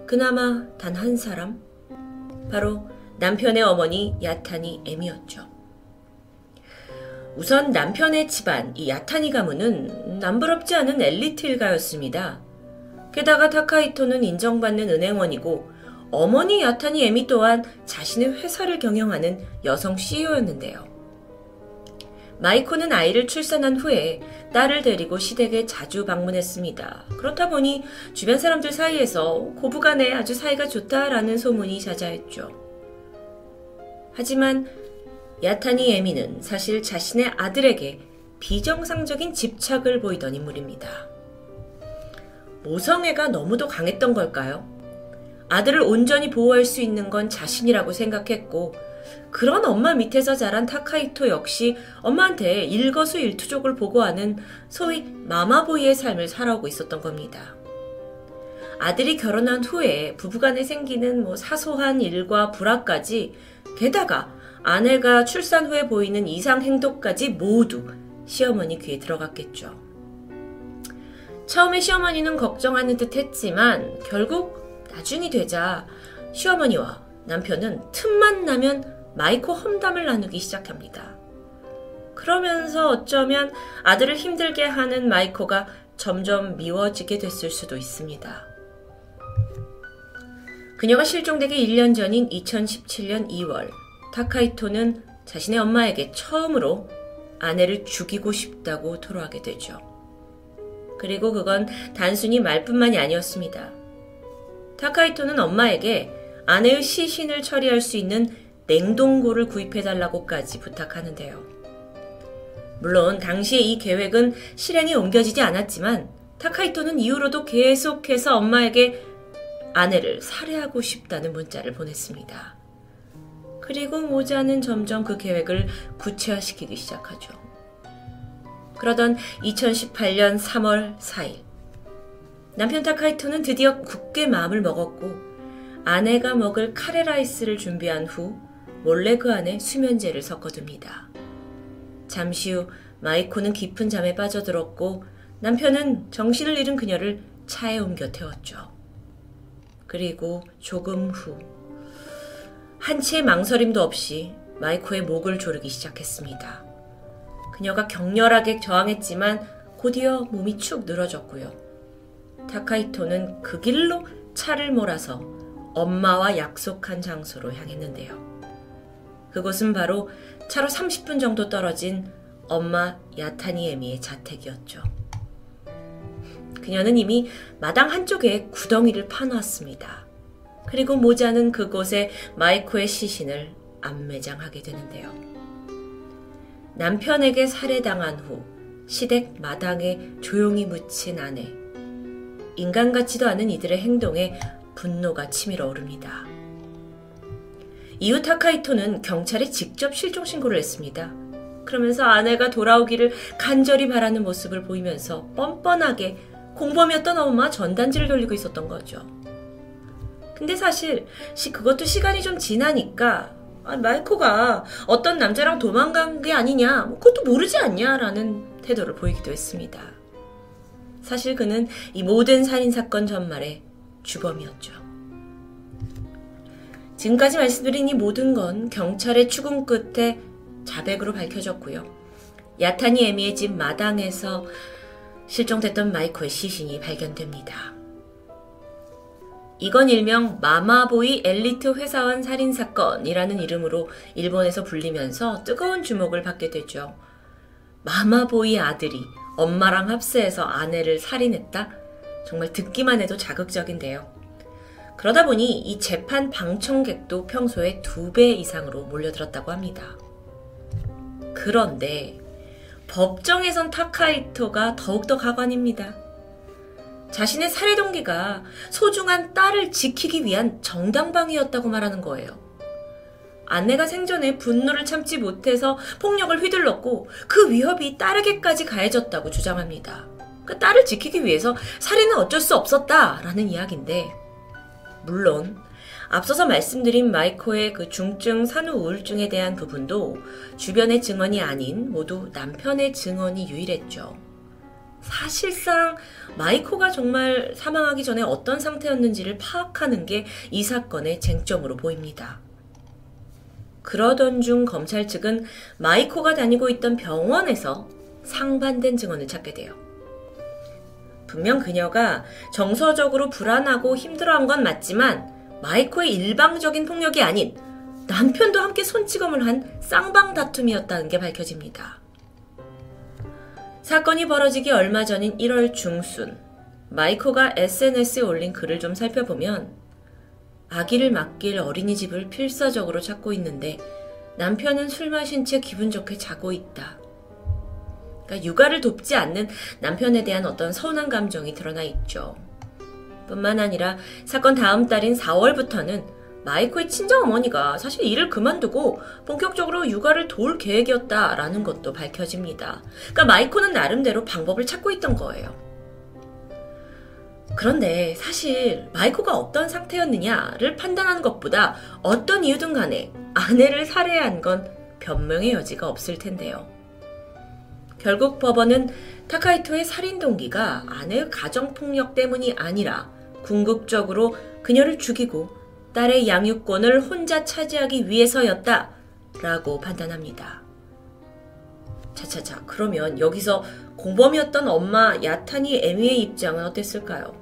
그나마 단 한 사람? 바로 남편의 어머니 야타니 M이었죠. 우선 남편의 집안, 이 야타니 가문은 남부럽지 않은 엘리트 일가였습니다. 게다가 타카이토는 인정받는 은행원이고 어머니 야타니 에미 또한 자신의 회사를 경영하는 여성 CEO였는데요. 마이코는 아이를 출산한 후에 딸을 데리고 시댁에 자주 방문했습니다. 그렇다 보니 주변 사람들 사이에서 고부간에 아주 사이가 좋다라는 소문이 자자했죠. 하지만 야타니 에미는 사실 자신의 아들에게 비정상적인 집착을 보이던 인물입니다. 모성애가 너무도 강했던 걸까요? 아들을 온전히 보호할 수 있는 건 자신이라고 생각했고, 그런 엄마 밑에서 자란 타카이토 역시 엄마한테 일거수일투족을 보고하는 소위 마마보이의 삶을 살아오고 있었던 겁니다. 아들이 결혼한 후에 부부간에 생기는 뭐 사소한 일과 불화까지 게다가 아내가 출산 후에 보이는 이상 행동까지 모두 시어머니 귀에 들어갔겠죠. 처음에 시어머니는 걱정하는 듯 했지만 결국 나중이 되자 시어머니와 남편은 틈만 나면 마이코 험담을 나누기 시작합니다. 그러면서 어쩌면 아들을 힘들게 하는 마이코가 점점 미워지게 됐을 수도 있습니다. 그녀가 실종되기 1년 전인 2017년 2월, 타카이토는 자신의 엄마에게 처음으로 아내를 죽이고 싶다고 토로하게 되죠. 그리고 그건 단순히 말뿐만이 아니었습니다. 타카이토는 엄마에게 아내의 시신을 처리할 수 있는 냉동고를 구입해달라고까지 부탁하는데요. 물론 당시에 이 계획은 실행에 옮겨지지 않았지만 타카이토는 이후로도 계속해서 엄마에게 아내를 살해하고 싶다는 문자를 보냈습니다. 그리고 모자는 점점 그 계획을 구체화시키기 시작하죠. 그러던 2018년 3월 4일, 남편 타카이토는 드디어 굳게 마음을 먹었고, 아내가 먹을 카레라이스를 준비한 후 몰래 그 안에 수면제를 섞어둡니다. 잠시 후 마이코는 깊은 잠에 빠져들었고 남편은 정신을 잃은 그녀를 차에 옮겨 태웠죠. 그리고 조금 후 한치의 망설임도 없이 마이코의 목을 조르기 시작했습니다. 그녀가 격렬하게 저항했지만 곧이어 몸이 축 늘어졌고요. 타카이토는 그 길로 차를 몰아서 엄마와 약속한 장소로 향했는데요. 그곳은 바로 차로 30분 정도 떨어진 엄마 야타니에미의 자택이었죠. 그녀는 이미 마당 한쪽에 구덩이를 파놓았습니다. 그리고 모자는 그곳에 마이코의 시신을 안매장하게 되는데요. 남편에게 살해당한 후 시댁 마당에 조용히 묻힌 아내. 인간 같지도 않은 이들의 행동에 분노가 치밀어 오릅니다. 이후 타카이토는 경찰에 직접 실종 신고를 했습니다. 그러면서 아내가 돌아오기를 간절히 바라는 모습을 보이면서 뻔뻔하게 공범이었던 엄마 전단지를 돌리고 있었던 거죠. 근데 사실 그것도 시간이 좀 지나니까 아, 마이코가 어떤 남자랑 도망간 게 아니냐, 뭐 그것도 모르지 않냐라는 태도를 보이기도 했습니다. 사실 그는 이 모든 살인사건 전말의 주범이었죠. 지금까지 말씀드린 이 모든 건 경찰의 추궁 끝에 자백으로 밝혀졌고요. 야타니 에미의 집 마당에서 실종됐던 마이코의 시신이 발견됩니다. 이건 일명 마마보이 엘리트 회사원 살인 사건이라는 이름으로 일본에서 불리면서 뜨거운 주목을 받게 되죠. 마마보이 아들이 엄마랑 합세해서 아내를 살인했다? 정말 듣기만 해도 자극적인데요. 그러다 보니 이 재판 방청객도 평소에 두 배 이상으로 몰려들었다고 합니다. 그런데 법정에선 타카이토가 더욱더 가관입니다. 자신의 살해 동기가 소중한 딸을 지키기 위한 정당방위였다고 말하는 거예요. 아내가 생전에 분노를 참지 못해서 폭력을 휘둘렀고 그 위협이 딸에게까지 가해졌다고 주장합니다. 그 딸을 지키기 위해서 살인은 어쩔 수 없었다라는 이야기인데 물론 앞서서 말씀드린 마이코의 그 중증 산후 우울증에 대한 부분도 주변의 증언이 아닌 모두 남편의 증언이 유일했죠. 사실상 마이코가 정말 사망하기 전에 어떤 상태였는지를 파악하는 게 이 사건의 쟁점으로 보입니다. 그러던 중 검찰 측은 마이코가 다니고 있던 병원에서 상반된 증언을 찾게 돼요. 분명 그녀가 정서적으로 불안하고 힘들어한 건 맞지만 마이코의 일방적인 폭력이 아닌 남편도 함께 손찌검을 한 쌍방 다툼이었다는 게 밝혀집니다. 사건이 벌어지기 얼마 전인 1월 중순, 마이코가 SNS에 올린 글을 좀 살펴보면 아기를 맡길 어린이집을 필사적으로 찾고 있는데 남편은 술 마신 채 기분 좋게 자고 있다. 그러니까 육아를 돕지 않는 남편에 대한 어떤 서운한 감정이 드러나 있죠. 뿐만 아니라 사건 다음 달인 4월부터는 마이코의 친정어머니가 사실 일을 그만두고 본격적으로 육아를 도울 계획이었다라는 것도 밝혀집니다. 그러니까 마이코는 나름대로 방법을 찾고 있던 거예요. 그런데 사실 마이코가 어떤 상태였느냐를 판단하는 것보다 어떤 이유든 간에 아내를 살해한 건 변명의 여지가 없을 텐데요. 결국 법원은 타카이토의 살인 동기가 아내의 가정폭력 때문이 아니라 궁극적으로 그녀를 죽이고 딸의 양육권을 혼자 차지하기 위해서였다 라고 판단합니다. 차차차, 그러면 여기서 공범이었던 엄마 야타니 에미의 입장은 어땠을까요?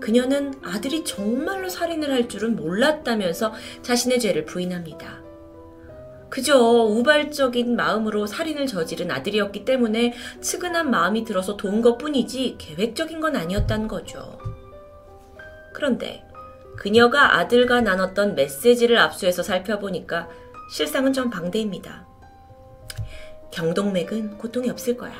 그녀는 아들이 정말로 살인을 할 줄은 몰랐다면서 자신의 죄를 부인합니다. 그저 우발적인 마음으로 살인을 저지른 아들이었기 때문에 측은한 마음이 들어서 도운 것 뿐이지 계획적인 건 아니었다는 거죠. 그런데 그녀가 아들과 나눴던 메시지를 압수해서 살펴보니까 실상은 좀 방대입니다. 경동맥은 고통이 없을 거야.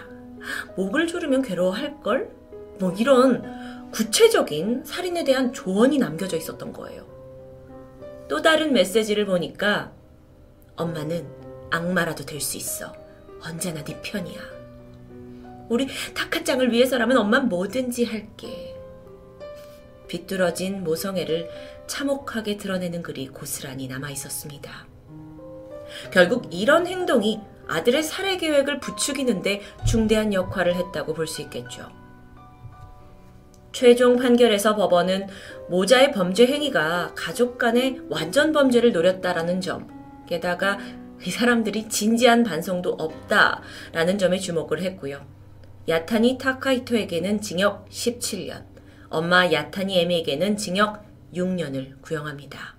목을 조르면 괴로워할 걸? 뭐 이런 구체적인 살인에 대한 조언이 남겨져 있었던 거예요. 또 다른 메시지를 보니까 엄마는 악마라도 될 수 있어. 언제나 네 편이야. 우리 타카짱을 위해서라면 엄만 뭐든지 할게. 비뚤어진 모성애를 참혹하게 드러내는 글이 고스란히 남아 있었습니다. 결국 이런 행동이 아들의 살해 계획을 부추기는데 중대한 역할을 했다고 볼 수 있겠죠. 최종 판결에서 법원은 모자의 범죄 행위가 가족 간의 완전 범죄를 노렸다라는 점, 게다가 이 사람들이 진지한 반성도 없다라는 점에 주목을 했고요. 야타니 타카이토에게는 징역 17년, 엄마 야타니 에미에게는 징역 6년을 구형합니다.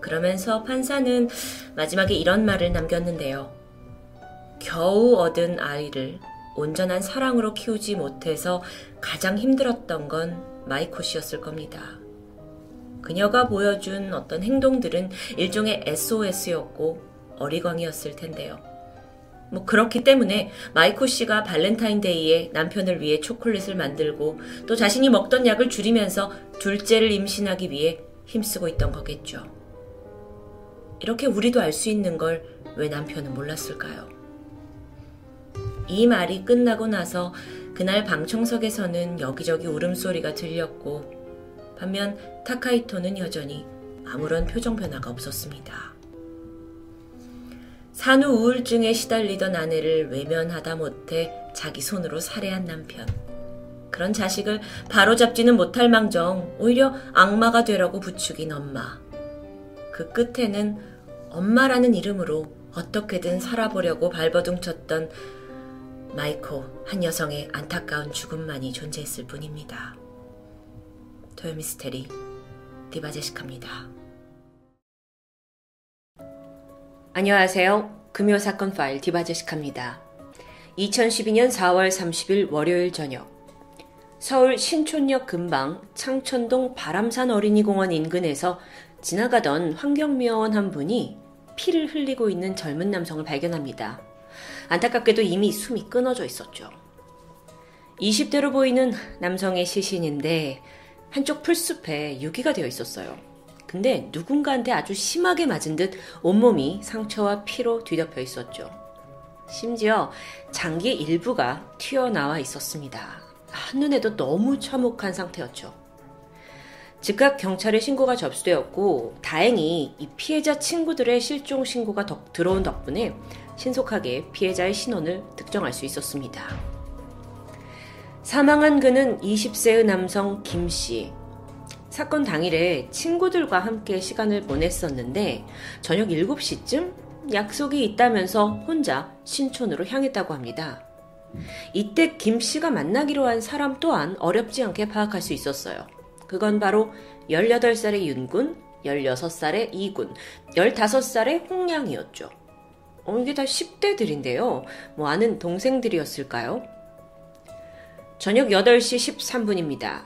그러면서 판사는 마지막에 이런 말을 남겼는데요. 겨우 얻은 아이를 온전한 사랑으로 키우지 못해서 가장 힘들었던 건 마이코 씨였을 겁니다. 그녀가 보여준 어떤 행동들은 일종의 SOS였고 어리광이었을 텐데요. 뭐 그렇기 때문에 마이코 씨가 발렌타인데이에 남편을 위해 초콜릿을 만들고 또 자신이 먹던 약을 줄이면서 둘째를 임신하기 위해 힘쓰고 있던 거겠죠. 이렇게 우리도 알 수 있는 걸 왜 남편은 몰랐을까요? 이 말이 끝나고 나서 그날 방청석에서는 여기저기 울음소리가 들렸고 반면 타카이토는 여전히 아무런 표정 변화가 없었습니다. 산후 우울증에 시달리던 아내를 외면하다 못해 자기 손으로 살해한 남편. 그런 자식을 바로잡지는 못할 망정 오히려 악마가 되라고 부추긴 엄마. 그 끝에는 엄마라는 이름으로 어떻게든 살아보려고 발버둥 쳤던 마이코 한 여성의 안타까운 죽음만이 존재했을 뿐입니다. 토요미스테리 디바제시카입니다. 안녕하세요. 금요 사건 파일 디바제시카입니다. 2012년 4월 30일 월요일 저녁 서울 신촌역 근방 창천동 바람산 어린이공원 인근에서 지나가던 환경미화원 한 분이 피를 흘리고 있는 젊은 남성을 발견합니다. 안타깝게도 이미 숨이 끊어져 있었죠. 20대로 보이는 남성의 시신인데 한쪽 풀숲에 유기가 되어 있었어요. 근데 누군가한테 아주 심하게 맞은 듯 온몸이 상처와 피로 뒤덮여 있었죠. 심지어 장기 일부가 튀어나와 있었습니다. 한눈에도 너무 참혹한 상태였죠. 즉각 경찰에 신고가 접수되었고 다행히 이 피해자 친구들의 실종 신고가 덕, 들어온 덕분에 신속하게 피해자의 신원을 특정할 수 있었습니다. 사망한 그는 20세의 남성 김 씨. 사건 당일에 친구들과 함께 시간을 보냈었는데 저녁 7시쯤 약속이 있다면서 혼자 신촌으로 향했다고 합니다. 이때 김 씨가 만나기로 한 사람 또한 어렵지 않게 파악할 수 있었어요. 그건 바로 18살의 윤군, 16살의 이군, 15살의 홍양이었죠. 어, 이게 다 10대들인데요. 뭐 아는 동생들이었을까요? 저녁 8시 13분입니다.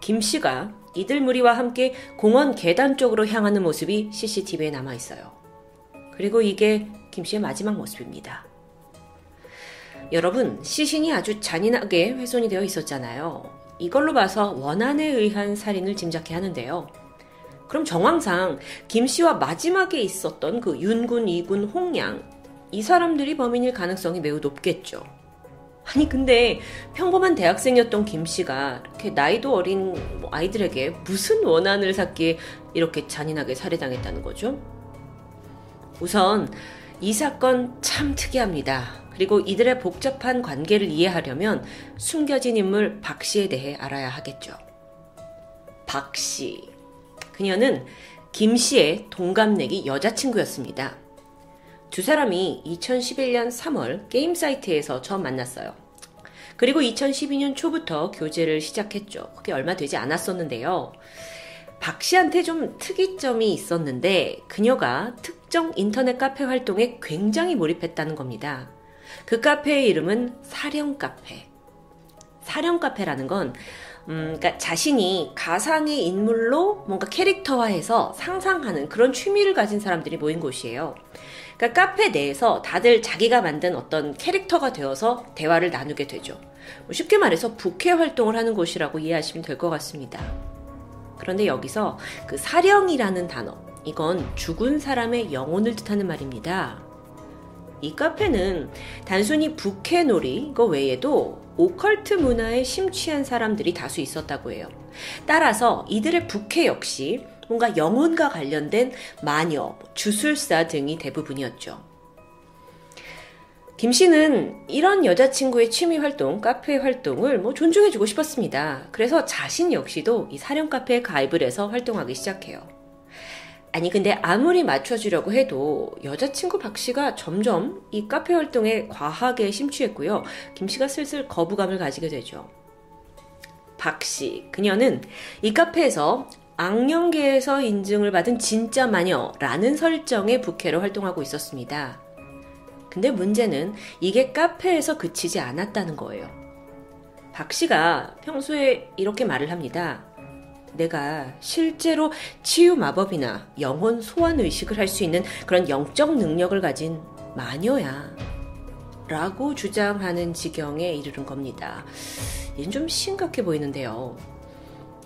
김 씨가 이들 무리와 함께 공원 계단 쪽으로 향하는 모습이 CCTV에 남아 있어요. 그리고 이게 김 씨의 마지막 모습입니다. 여러분, 시신이 아주 잔인하게 훼손이 되어 있었잖아요. 이걸로 봐서 원한에 의한 살인을 짐작해 하는데요. 그럼 정황상 김 씨와 마지막에 있었던 그 윤군, 이군, 홍양 이 사람들이 범인일 가능성이 매우 높겠죠. 아니 근데 평범한 대학생이었던 김 씨가 이렇게 나이도 어린 뭐 아이들에게 무슨 원한을 샀기에 이렇게 잔인하게 살해당했다는 거죠? 우선 이 사건 참 특이합니다. 그리고 이들의 복잡한 관계를 이해하려면 숨겨진 인물 박 씨에 대해 알아야 하겠죠. 박 씨. 그녀는 김 씨의 동갑내기 여자친구였습니다. 두 사람이 2011년 3월 게임 사이트에서 처음 만났어요. 그리고 2012년 초부터 교제를 시작했죠. 그게 얼마 되지 않았었는데요. 박 씨한테 좀 특이점이 있었는데 그녀가 특정 인터넷 카페 활동에 굉장히 몰입했다는 겁니다. 그 카페의 이름은 사령 카페. 사령 카페라는 건 음, 그러니까 자신이 가상의 인물로 뭔가 캐릭터화해서 상상하는 그런 취미를 가진 사람들이 모인 곳이에요. 그러니까 카페 내에서 다들 자기가 만든 어떤 캐릭터가 되어서 대화를 나누게 되죠. 뭐 쉽게 말해서 부캐 활동을 하는 곳이라고 이해하시면 될 것 같습니다. 그런데 여기서 그 사령이라는 단어, 이건 죽은 사람의 영혼을 뜻하는 말입니다. 이 카페는 단순히 부캐놀이 이거 외에도 오컬트 문화에 심취한 사람들이 다수 있었다고 해요. 따라서 이들의 부캐 역시 뭔가 영혼과 관련된 마녀, 주술사 등이 대부분이었죠. 김 씨는 이런 여자친구의 취미 활동, 카페 활동을 뭐 존중해주고 싶었습니다. 그래서 자신 역시도 이 사령 카페에 가입을 해서 활동하기 시작해요. 아니 근데 아무리 맞춰주려고 해도 여자친구 박 씨가 점점 이 카페 활동에 과하게 심취했고요. 김 씨가 슬슬 거부감을 가지게 되죠. 박 씨, 그녀는 이 카페에서 악령계에서 인증을 받은 진짜 마녀라는 설정의 부캐로 활동하고 있었습니다. 근데 문제는 이게 카페에서 그치지 않았다는 거예요. 박 씨가 평소에 이렇게 말을 합니다. 내가 실제로 치유 마법이나 영혼 소환 의식을 할 수 있는 그런 영적 능력을 가진 마녀야. 라고 주장하는 지경에 이르는 겁니다. 이건 좀 심각해 보이는데요.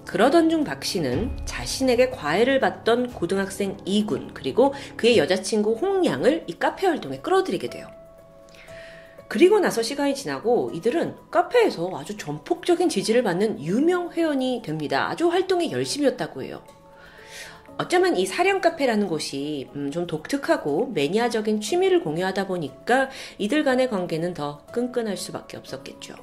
그러던 중 박 씨는 자신에게 과외를 받던 고등학생 이군 그리고 그의 여자친구 홍양을 이 카페 활동에 끌어들이게 돼요. 그리고 나서 시간이 지나고 이들은 카페에서 아주 전폭적인 지지를 받는 유명 회원이 됩니다. 아주 활동에 열심이었다고 해요. 어쩌면 이 사령 카페라는 곳이 음, 좀 독특하고 매니아적인 취미를 공유하다 보니까 이들 간의 관계는 더 끈끈할 수밖에 없었겠죠.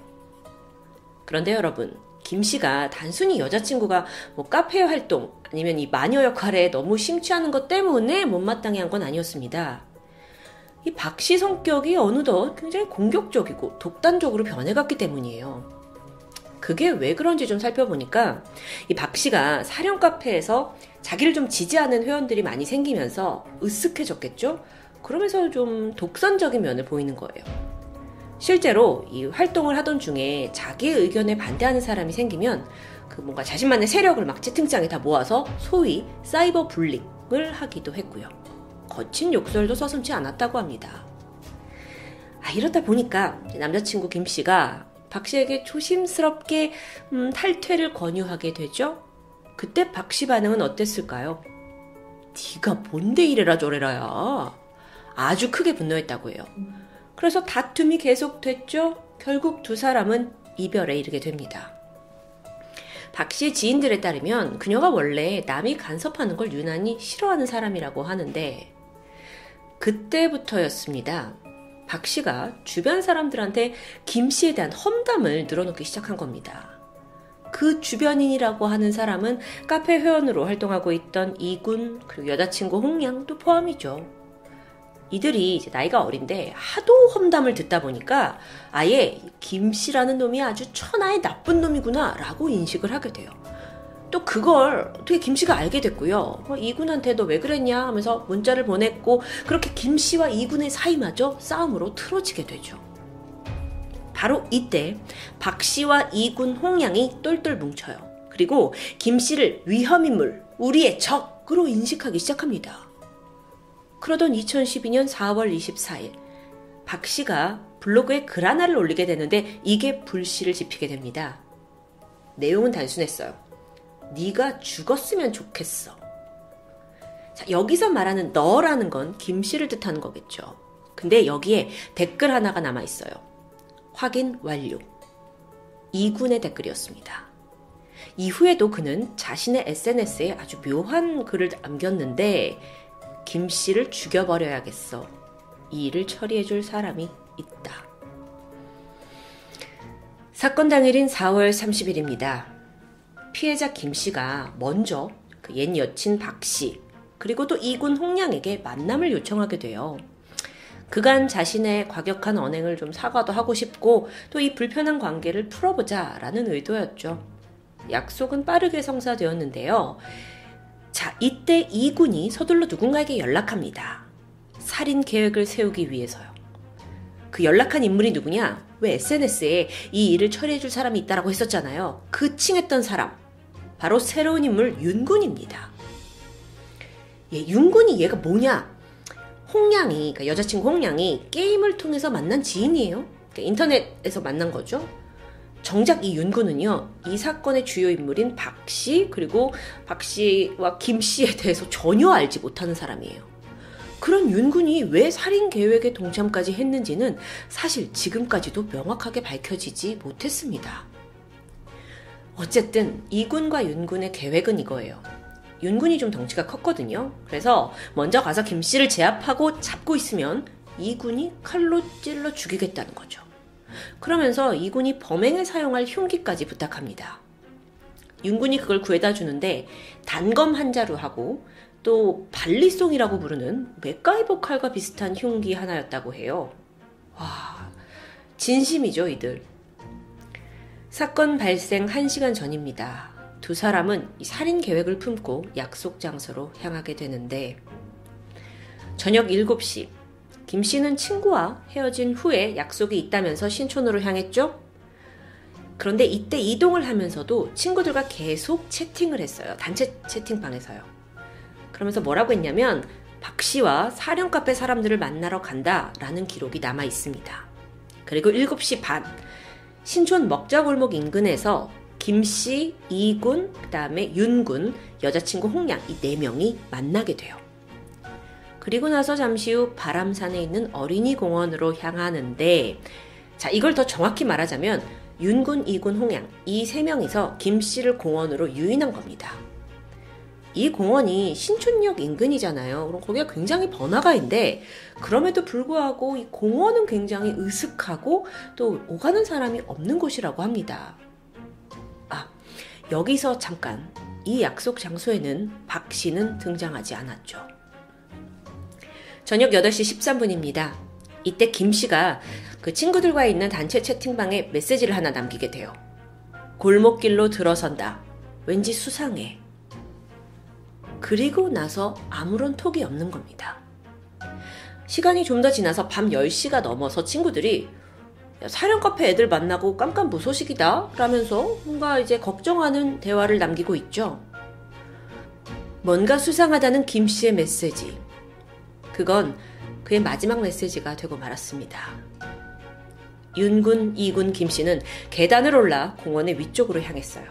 그런데 여러분, 김 씨가 단순히 여자친구가 뭐 카페 활동 아니면 이 마녀 역할에 너무 심취하는 것 때문에 못마땅해 한 건 아니었습니다. 이 박 씨 성격이 어느덧 굉장히 공격적이고 독단적으로 변해갔기 때문이에요. 그게 왜 그런지 좀 살펴보니까 이 박 씨가 사령 카페에서 자기를 좀 지지하는 회원들이 많이 생기면서 으쓱해졌겠죠? 그러면서 좀 독선적인 면을 보이는 거예요. 실제로 이 활동을 하던 중에 자기의 의견에 반대하는 사람이 생기면 그 뭔가 자신만의 세력을 막 채팅창에 다 모아서 소위 사이버 불링을 하기도 했고요. 거친 욕설도 서슴지 않았다고 합니다. 아, 이러다 보니까 남자친구 김 씨가 박 씨에게 조심스럽게 음, 탈퇴를 권유하게 되죠. 그때 박 씨 반응은 어땠을까요? 네가 뭔데 이래라 저래라야. 아주 크게 분노했다고 해요. 그래서 다툼이 계속됐죠. 결국 두 사람은 이별에 이르게 됩니다. 박 씨의 지인들에 따르면 그녀가 원래 남이 간섭하는 걸 유난히 싫어하는 사람이라고 하는데 그때부터였습니다. 박 씨가 주변 사람들한테 김 씨에 대한 험담을 늘어놓기 시작한 겁니다. 그 주변인이라고 하는 사람은 카페 회원으로 활동하고 있던 이군 그리고 여자친구 홍양도 포함이죠. 이들이 이제 나이가 어린데 하도 험담을 듣다 보니까 아예 김 씨라는 놈이 아주 천하의 나쁜 놈이구나 라고 인식을 하게 돼요. 또 그걸 어떻게 김 씨가 알게 됐고요. 어, 이군한테 너 왜 그랬냐 하면서 문자를 보냈고 그렇게 김 씨와 이군의 사이마저 싸움으로 틀어지게 되죠. 바로 이때 박 씨와 이군 홍양이 똘똘 뭉쳐요. 그리고 김 씨를 위험인물, 우리의 적으로 인식하기 시작합니다. 그러던 2012년 4월 24일 박 씨가 블로그에 글 하나를 올리게 되는데 이게 불씨를 지피게 됩니다. 내용은 단순했어요. 네가 죽었으면 좋겠어. 자, 여기서 말하는 너라는 건 김 씨를 뜻하는 거겠죠. 근데 여기에 댓글 하나가 남아 있어요. 확인 완료. 이군의 댓글이었습니다. 이후에도 그는 자신의 SNS에 아주 묘한 글을 남겼는데 김 씨를 죽여버려야겠어. 이 일을 처리해줄 사람이 있다. 사건 당일인 4월 30일입니다. 피해자 김 씨가 먼저 그 옛 여친 박 씨, 그리고 또 이군 홍량에게 만남을 요청하게 돼요. 그간 자신의 과격한 언행을 좀 사과도 하고 싶고 또 이 불편한 관계를 풀어보자라는 의도였죠. 약속은 빠르게 성사되었는데요. 자, 이때 이군이 서둘러 누군가에게 연락합니다. 살인 계획을 세우기 위해서요. 그 연락한 인물이 누구냐? 왜 SNS에 이 일을 처리해줄 사람이 있다라고 했었잖아요. 그 칭했던 사람. 바로 새로운 인물 윤군입니다. 예, 윤군이 얘가 뭐냐? 홍량이, 그러니까 여자친구 홍량이 게임을 통해서 만난 지인이에요. 그러니까 인터넷에서 만난 거죠. 정작 이 윤군은요, 이 사건의 주요 인물인 박 씨, 그리고 박 씨와 김 씨에 대해서 전혀 알지 못하는 사람이에요. 그런 윤군이 왜 살인 계획에 동참까지 했는지는 사실 지금까지도 명확하게 밝혀지지 못했습니다. 어쨌든 이군과 윤군의 계획은 이거예요. 윤군이 좀 덩치가 컸거든요. 그래서 먼저 가서 김 씨를 제압하고 잡고 있으면 이군이 칼로 찔러 죽이겠다는 거죠. 그러면서 이군이 범행에 사용할 흉기까지 부탁합니다. 윤군이 그걸 구해다 주는데 단검 한 자루 하고 또 발리송이라고 부르는 맥가이버 칼과 비슷한 흉기 하나였다고 해요. 와, 진심이죠, 이들. 사건 발생 1시간 전입니다. 두 사람은 살인 계획을 품고 약속 장소로 향하게 되는데 저녁 7시 김 씨는 친구와 헤어진 후에 약속이 있다면서 신촌으로 향했죠. 그런데 이때 이동을 하면서도 친구들과 계속 채팅을 했어요. 단체 채팅방에서요. 그러면서 뭐라고 했냐면 박 씨와 사령 카페 사람들을 만나러 간다라는 기록이 남아 있습니다. 그리고 7시 반 신촌 먹자골목 인근에서 김 씨, 이군, 그 다음에 윤군, 여자친구 홍양 이 네 명이 만나게 돼요. 그리고 나서 잠시 후 바람산에 있는 어린이 공원으로 향하는데 자 이걸 더 정확히 말하자면 윤군, 이군, 홍양 이 세 명이서 김 씨를 공원으로 유인한 겁니다. 이 공원이 신촌역 인근이잖아요. 그럼 거기가 굉장히 번화가인데 그럼에도 불구하고 이 공원은 굉장히 으슥하고 또 오가는 사람이 없는 곳이라고 합니다. 아 여기서 잠깐 이 약속 장소에는 박 씨는 등장하지 않았죠. 저녁 8시 13분입니다. 이때 김 씨가 그 친구들과 있는 단체 채팅방에 메시지를 하나 남기게 돼요. 골목길로 들어선다. 왠지 수상해. 그리고 나서 아무런 톡이 없는 겁니다. 시간이 좀 더 지나서 밤 10시가 넘어서 친구들이 사령 카페 애들 만나고 깜깜 무소식이다 라면서 뭔가 이제 걱정하는 대화를 남기고 있죠. 뭔가 수상하다는 김 씨의 메시지. 그건 그의 마지막 메시지가 되고 말았습니다. 윤군, 이군, 김씨는 계단을 올라 공원의 위쪽으로 향했어요.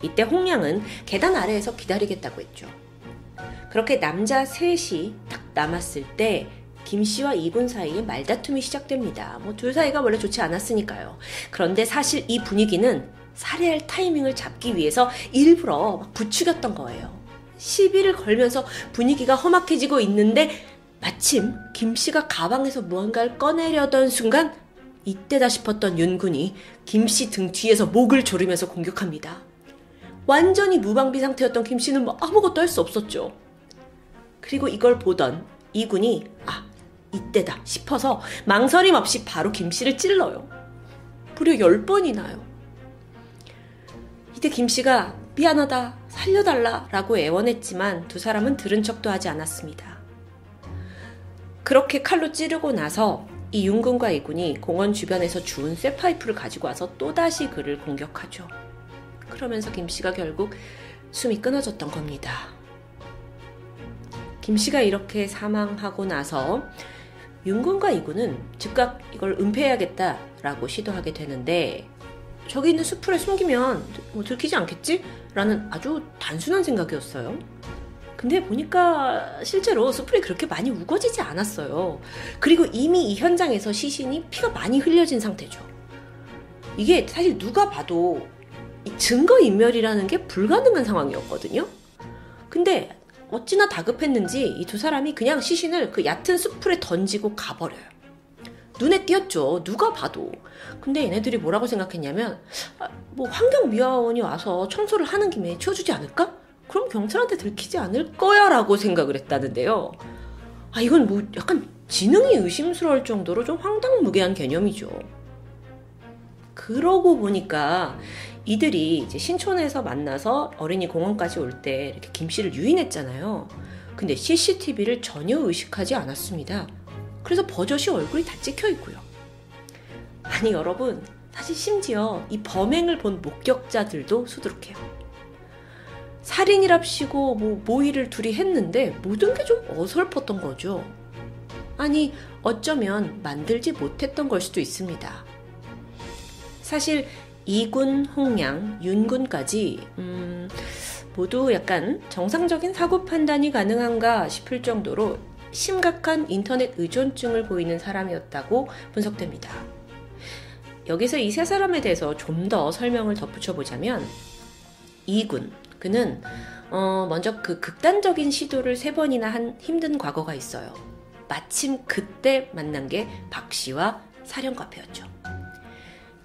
이때 홍량은 계단 아래에서 기다리겠다고 했죠. 그렇게 남자 셋이 딱 남았을 때 김씨와 이군 사이에 말다툼이 시작됩니다. 뭐 둘 사이가 원래 좋지 않았으니까요. 그런데 사실 이 분위기는 살해할 타이밍을 잡기 위해서 일부러 막 부추겼던 거예요. 시비를 걸면서 분위기가 험악해지고 있는데 마침 김 씨가 가방에서 무언가를 꺼내려던 순간 이때다 싶었던 윤군이 김 씨 등 뒤에서 목을 조르면서 공격합니다. 완전히 무방비 상태였던 김 씨는 뭐 아무것도 할 수 없었죠. 그리고 이걸 보던 이군이 아 이때다 싶어서 망설임 없이 바로 김 씨를 찔러요. 무려 10번이나요. 이때 김 씨가 미안하다, 살려달라 라고 애원했지만 두 사람은 들은 척도 하지 않았습니다. 그렇게 칼로 찌르고 나서 이 윤군과 이군이 공원 주변에서 주운 쇠파이프를 가지고 와서 또다시 그를 공격하죠. 그러면서 김 씨가 결국 숨이 끊어졌던 겁니다. 김 씨가 이렇게 사망하고 나서 윤군과 이군은 즉각 이걸 은폐해야겠다라고 시도하게 되는데 저기 있는 수풀에 숨기면 뭐 들키지 않겠지? 라는 아주 단순한 생각이었어요. 근데 보니까 실제로 수풀이 그렇게 많이 우거지지 않았어요. 그리고 이미 이 현장에서 시신이 피가 많이 흘려진 상태죠. 이게 사실 누가 봐도 증거인멸이라는 게 불가능한 상황이었거든요. 근데 어찌나 다급했는지 이 두 사람이 그냥 시신을 그 얕은 수풀에 던지고 가버려요. 눈에 띄었죠. 누가 봐도. 근데 얘네들이 뭐라고 생각했냐면, 아, 뭐 환경미화원이 와서 청소를 하는 김에 치워주지 않을까? 그럼 경찰한테 들키지 않을 거야 라고 생각을 했다는데요. 아, 이건 뭐 약간 지능이 의심스러울 정도로 좀 황당무계한 개념이죠. 그러고 보니까 이들이 이제 신촌에서 만나서 어린이 공원까지 올 때 이렇게 김 씨를 유인했잖아요. 근데 CCTV를 전혀 의식하지 않았습니다. 그래서 버젓이 얼굴이 다 찍혀 있고요. 아니 여러분, 사실 심지어 이 범행을 본 목격자들도 수두룩해요. 살인이랍시고 뭐 모의를 둘이 했는데 모든 게 좀 어설펐던 거죠. 아니 어쩌면 만들지 못했던 걸 수도 있습니다. 사실 이군, 홍양, 윤군까지 음, 모두 약간 정상적인 사고 판단이 가능한가 싶을 정도로 심각한 인터넷 의존증을 보이는 사람이었다고 분석됩니다. 여기서 이 세 사람에 대해서 좀 더 설명을 덧붙여 보자면 이군 그는 어, 먼저 그 극단적인 시도를 세 번이나 한 힘든 과거가 있어요. 마침 그때 만난 게 박 씨와 사령 카페였죠.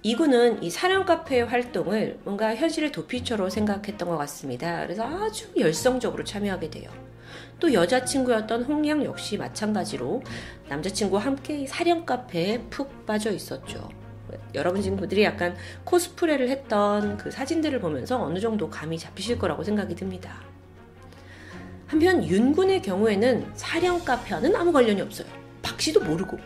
이군은 이 사령 카페의 활동을 뭔가 현실의 도피처로 생각했던 것 같습니다. 그래서 아주 열성적으로 참여하게 돼요. 또 여자친구였던 홍양 역시 마찬가지로 남자친구와 함께 사령 카페에 푹 빠져 있었죠. 여러분 친구들이 약간 코스프레를 했던 그 사진들을 보면서 어느 정도 감이 잡히실 거라고 생각이 듭니다. 한편 윤군의 경우에는 사령 카페와는 아무 관련이 없어요. 박 씨도 모르고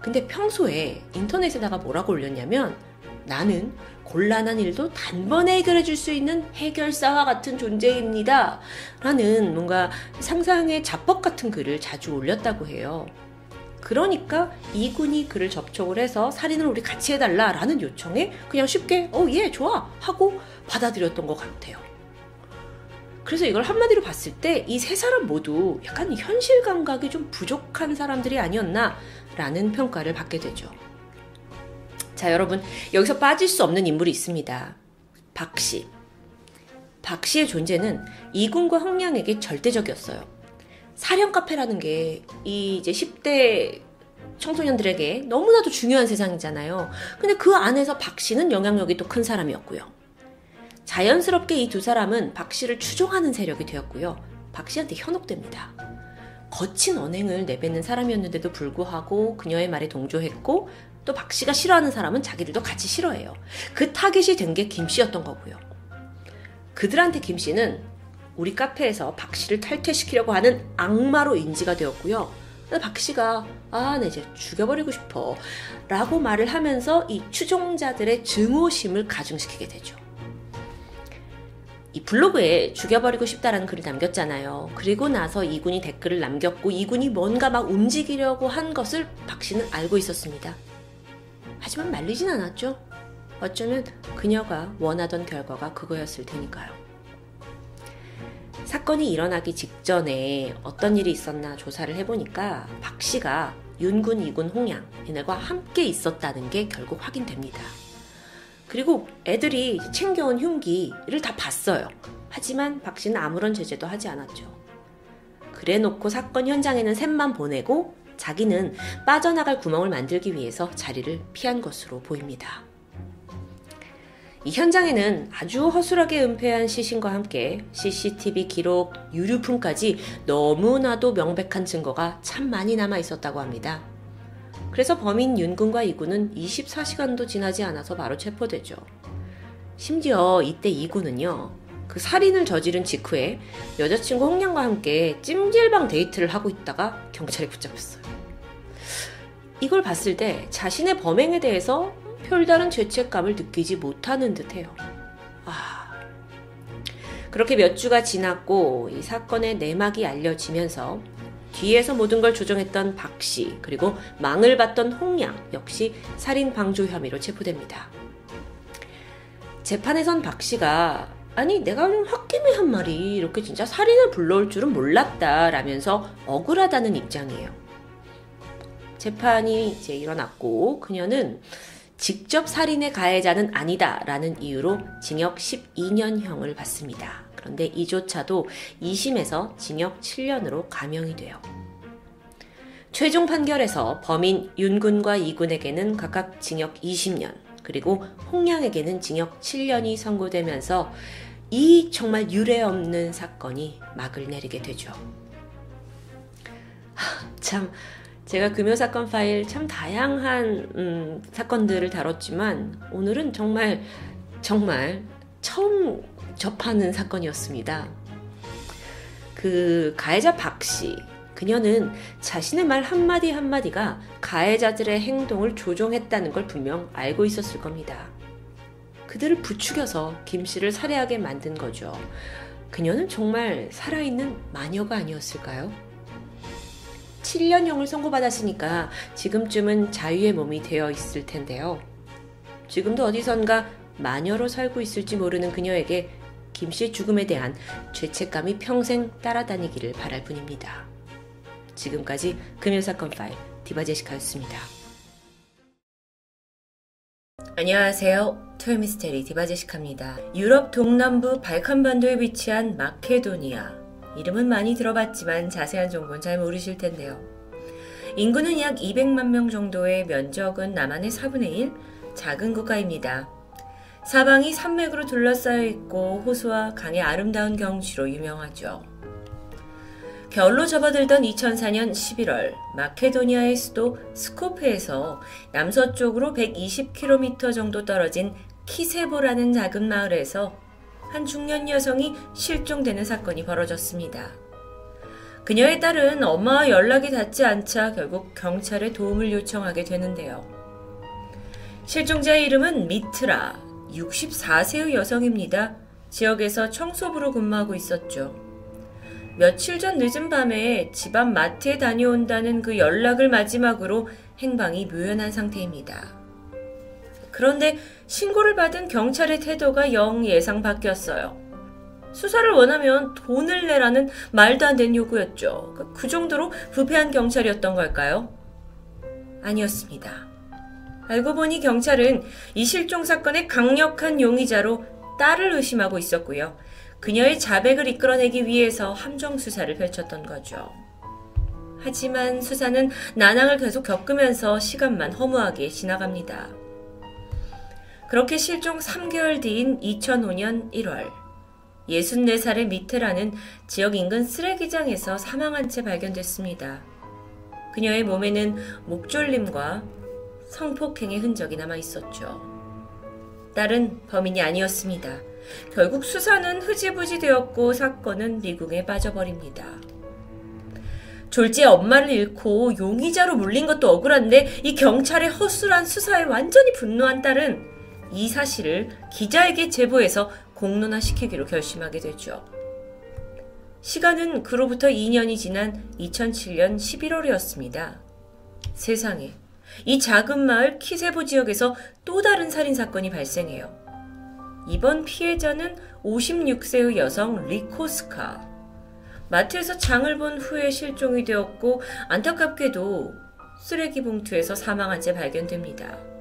근데 평소에 인터넷에다가 뭐라고 올렸냐면 나는 곤란한 일도 단번에 해결해 줄 수 있는 해결사와 같은 존재입니다. 라는 뭔가 상상의 자법 같은 글을 자주 올렸다고 해요. 그러니까 이군이 그를 접촉을 해서 살인을 우리 같이 해달라 라는 요청에 그냥 쉽게 어, 예, 좋아! 하고 받아들였던 것 같아요. 그래서 이걸 한마디로 봤을 때 이 세 사람 모두 약간 현실 감각이 좀 부족한 사람들이 아니었나 라는 평가를 받게 되죠. 자, 여러분, 여기서 빠질 수 없는 인물이 있습니다. 박 씨. 박 씨의 존재는 이군과 홍량에게 절대적이었어요. 사령 카페라는 게 이 이제 10대 청소년들에게 너무나도 중요한 세상이잖아요. 근데 그 안에서 박 씨는 영향력이 또 큰 사람이었고요. 자연스럽게 이 두 사람은 박 씨를 추종하는 세력이 되었고요. 박 씨한테 현혹됩니다. 거친 언행을 내뱉는 사람이었는데도 불구하고 그녀의 말에 동조했고 또 박 씨가 싫어하는 사람은 자기들도 같이 싫어해요. 그 타겟이 된 게 김 씨였던 거고요. 그들한테 김 씨는 우리 카페에서 박 씨를 탈퇴시키려고 하는 악마로 인지가 되었고요. 박 씨가 아, 네, 이제 죽여버리고 싶어. 라고 말을 하면서 이 추종자들의 증오심을 가중시키게 되죠. 이 블로그에 죽여버리고 싶다라는 글을 남겼잖아요. 그리고 나서 이군이 댓글을 남겼고 이군이 뭔가 막 움직이려고 한 것을 박 씨는 알고 있었습니다. 하지만 말리진 않았죠. 어쩌면 그녀가 원하던 결과가 그거였을 테니까요. 사건이 일어나기 직전에 어떤 일이 있었나 조사를 해보니까 박 씨가 윤군, 이군, 홍양 얘네과 함께 있었다는 게 결국 확인됩니다. 그리고 애들이 챙겨온 흉기를 다 봤어요. 하지만 박 씨는 아무런 제재도 하지 않았죠. 그래 놓고 사건 현장에는 샘만 보내고 자기는 빠져나갈 구멍을 만들기 위해서 자리를 피한 것으로 보입니다. 이 현장에는 아주 허술하게 은폐한 시신과 함께 CCTV 기록, 유류품까지 너무나도 명백한 증거가 참 많이 남아 있었다고 합니다. 그래서 범인 윤군과 이군은 24시간도 지나지 않아서 바로 체포되죠. 심지어 이때 이군은요, 그 살인을 저지른 직후에 여자친구 홍량과 함께 찜질방 데이트를 하고 있다가 경찰에 붙잡혔어요. 이걸 봤을 때 자신의 범행에 대해서 별다른 죄책감을 느끼지 못하는 듯해요. 아. 그렇게 몇 주가 지났고 이 사건의 내막이 알려지면서 뒤에서 모든 걸 조정했던 박 씨, 그리고 망을 봤던 홍양 역시 살인 방조 혐의로 체포됩니다. 재판에선 박 씨가 아니 내가 좀 홧김에 한 말이 이렇게 진짜 살인을 불러올 줄은 몰랐다 라면서 억울하다는 입장이에요. 재판이 이제 일어났고 그녀는 직접 살인의 가해자는 아니다라는 이유로 징역 12년형을 받습니다. 그런데 이조차도 2심에서 징역 7년으로 감형이 돼요. 최종 판결에서 범인 윤군과 이군에게는 각각 징역 20년, 그리고 홍양에게는 징역 7년이 선고되면서 이 정말 유례 없는 사건이 막을 내리게 되죠. 하, 참, 제가 금요 사건 파일 참 다양한 음, 사건들을 다뤘지만 오늘은 정말 정말 처음 접하는 사건이었습니다. 그 가해자 박 씨, 그녀는 자신의 말 한마디 한마디가 가해자들의 행동을 조종했다는 걸 분명 알고 있었을 겁니다. 그들을 부추겨서 김 씨를 살해하게 만든 거죠. 그녀는 정말 살아있는 마녀가 아니었을까요? 7년형을 선고받았으니까 지금쯤은 자유의 몸이 되어 있을 텐데요. 지금도 어디선가 마녀로 살고 있을지 모르는 그녀에게 김 씨의 죽음에 대한 죄책감이 평생 따라다니기를 바랄 뿐입니다. 지금까지 금요사건 파일 디바제시카였습니다. 안녕하세요. 토요미스테리 디바제시카입니다. 유럽 동남부 발칸반도에 위치한 마케도니아. 이름은 많이 들어봤지만 자세한 정보는 잘 모르실 텐데요. 인구는 약 200만 명 정도의 면적은 남한의 4분의 1, 작은 국가입니다. 사방이 산맥으로 둘러싸여 있고 호수와 강의 아름다운 경치로 유명하죠. 겨울로 접어들던 2004년 11월 마케도니아의 수도 스코프에서 남서쪽으로 120km 정도 떨어진 키세보라는 작은 마을에서 한 중년 여성이 실종되는 사건이 벌어졌습니다. 그녀의 딸은 엄마와 연락이 닿지 않자 결국 경찰에 도움을 요청하게 되는데요. 실종자의 이름은 미트라, 64세의 여성입니다. 지역에서 청소부로 근무하고 있었죠. 며칠 전 늦은 밤에 집 앞 마트에 다녀온다는 그 연락을 마지막으로 행방이 묘연한 상태입니다. 그런데 신고를 받은 경찰의 태도가 영 예상 바뀌었어요. 수사를 원하면 돈을 내라는 말도 안 되는 요구였죠. 그, 그 정도로 부패한 경찰이었던 걸까요? 아니었습니다. 알고 보니 경찰은 이 실종 사건의 강력한 용의자로 딸을 의심하고 있었고요. 그녀의 자백을 이끌어내기 위해서 함정 수사를 펼쳤던 거죠. 하지만 수사는 난항을 계속 겪으면서 시간만 허무하게 지나갑니다. 그렇게 실종 3개월 뒤인 2005년 1월 64살의 미테라는 지역 인근 쓰레기장에서 사망한 채 발견됐습니다. 그녀의 몸에는 목졸림과 성폭행의 흔적이 남아 있었죠. 딸은 범인이 아니었습니다. 결국 수사는 흐지부지 되었고 사건은 미궁에 빠져버립니다. 졸지에 엄마를 잃고 용의자로 물린 것도 억울한데 이 경찰의 허술한 수사에 완전히 분노한 딸은 이 사실을 기자에게 제보해서 공론화시키기로 결심하게 되죠. 시간은 그로부터 2년이 지난 2007년 11월이었습니다. 세상에, 이 작은 마을 키세보 지역에서 또 다른 살인사건이 발생해요. 이번 피해자는 56세의 여성 리코스카. 마트에서 장을 본 후에 실종이 되었고, 안타깝게도 쓰레기 봉투에서 사망한 채 발견됩니다.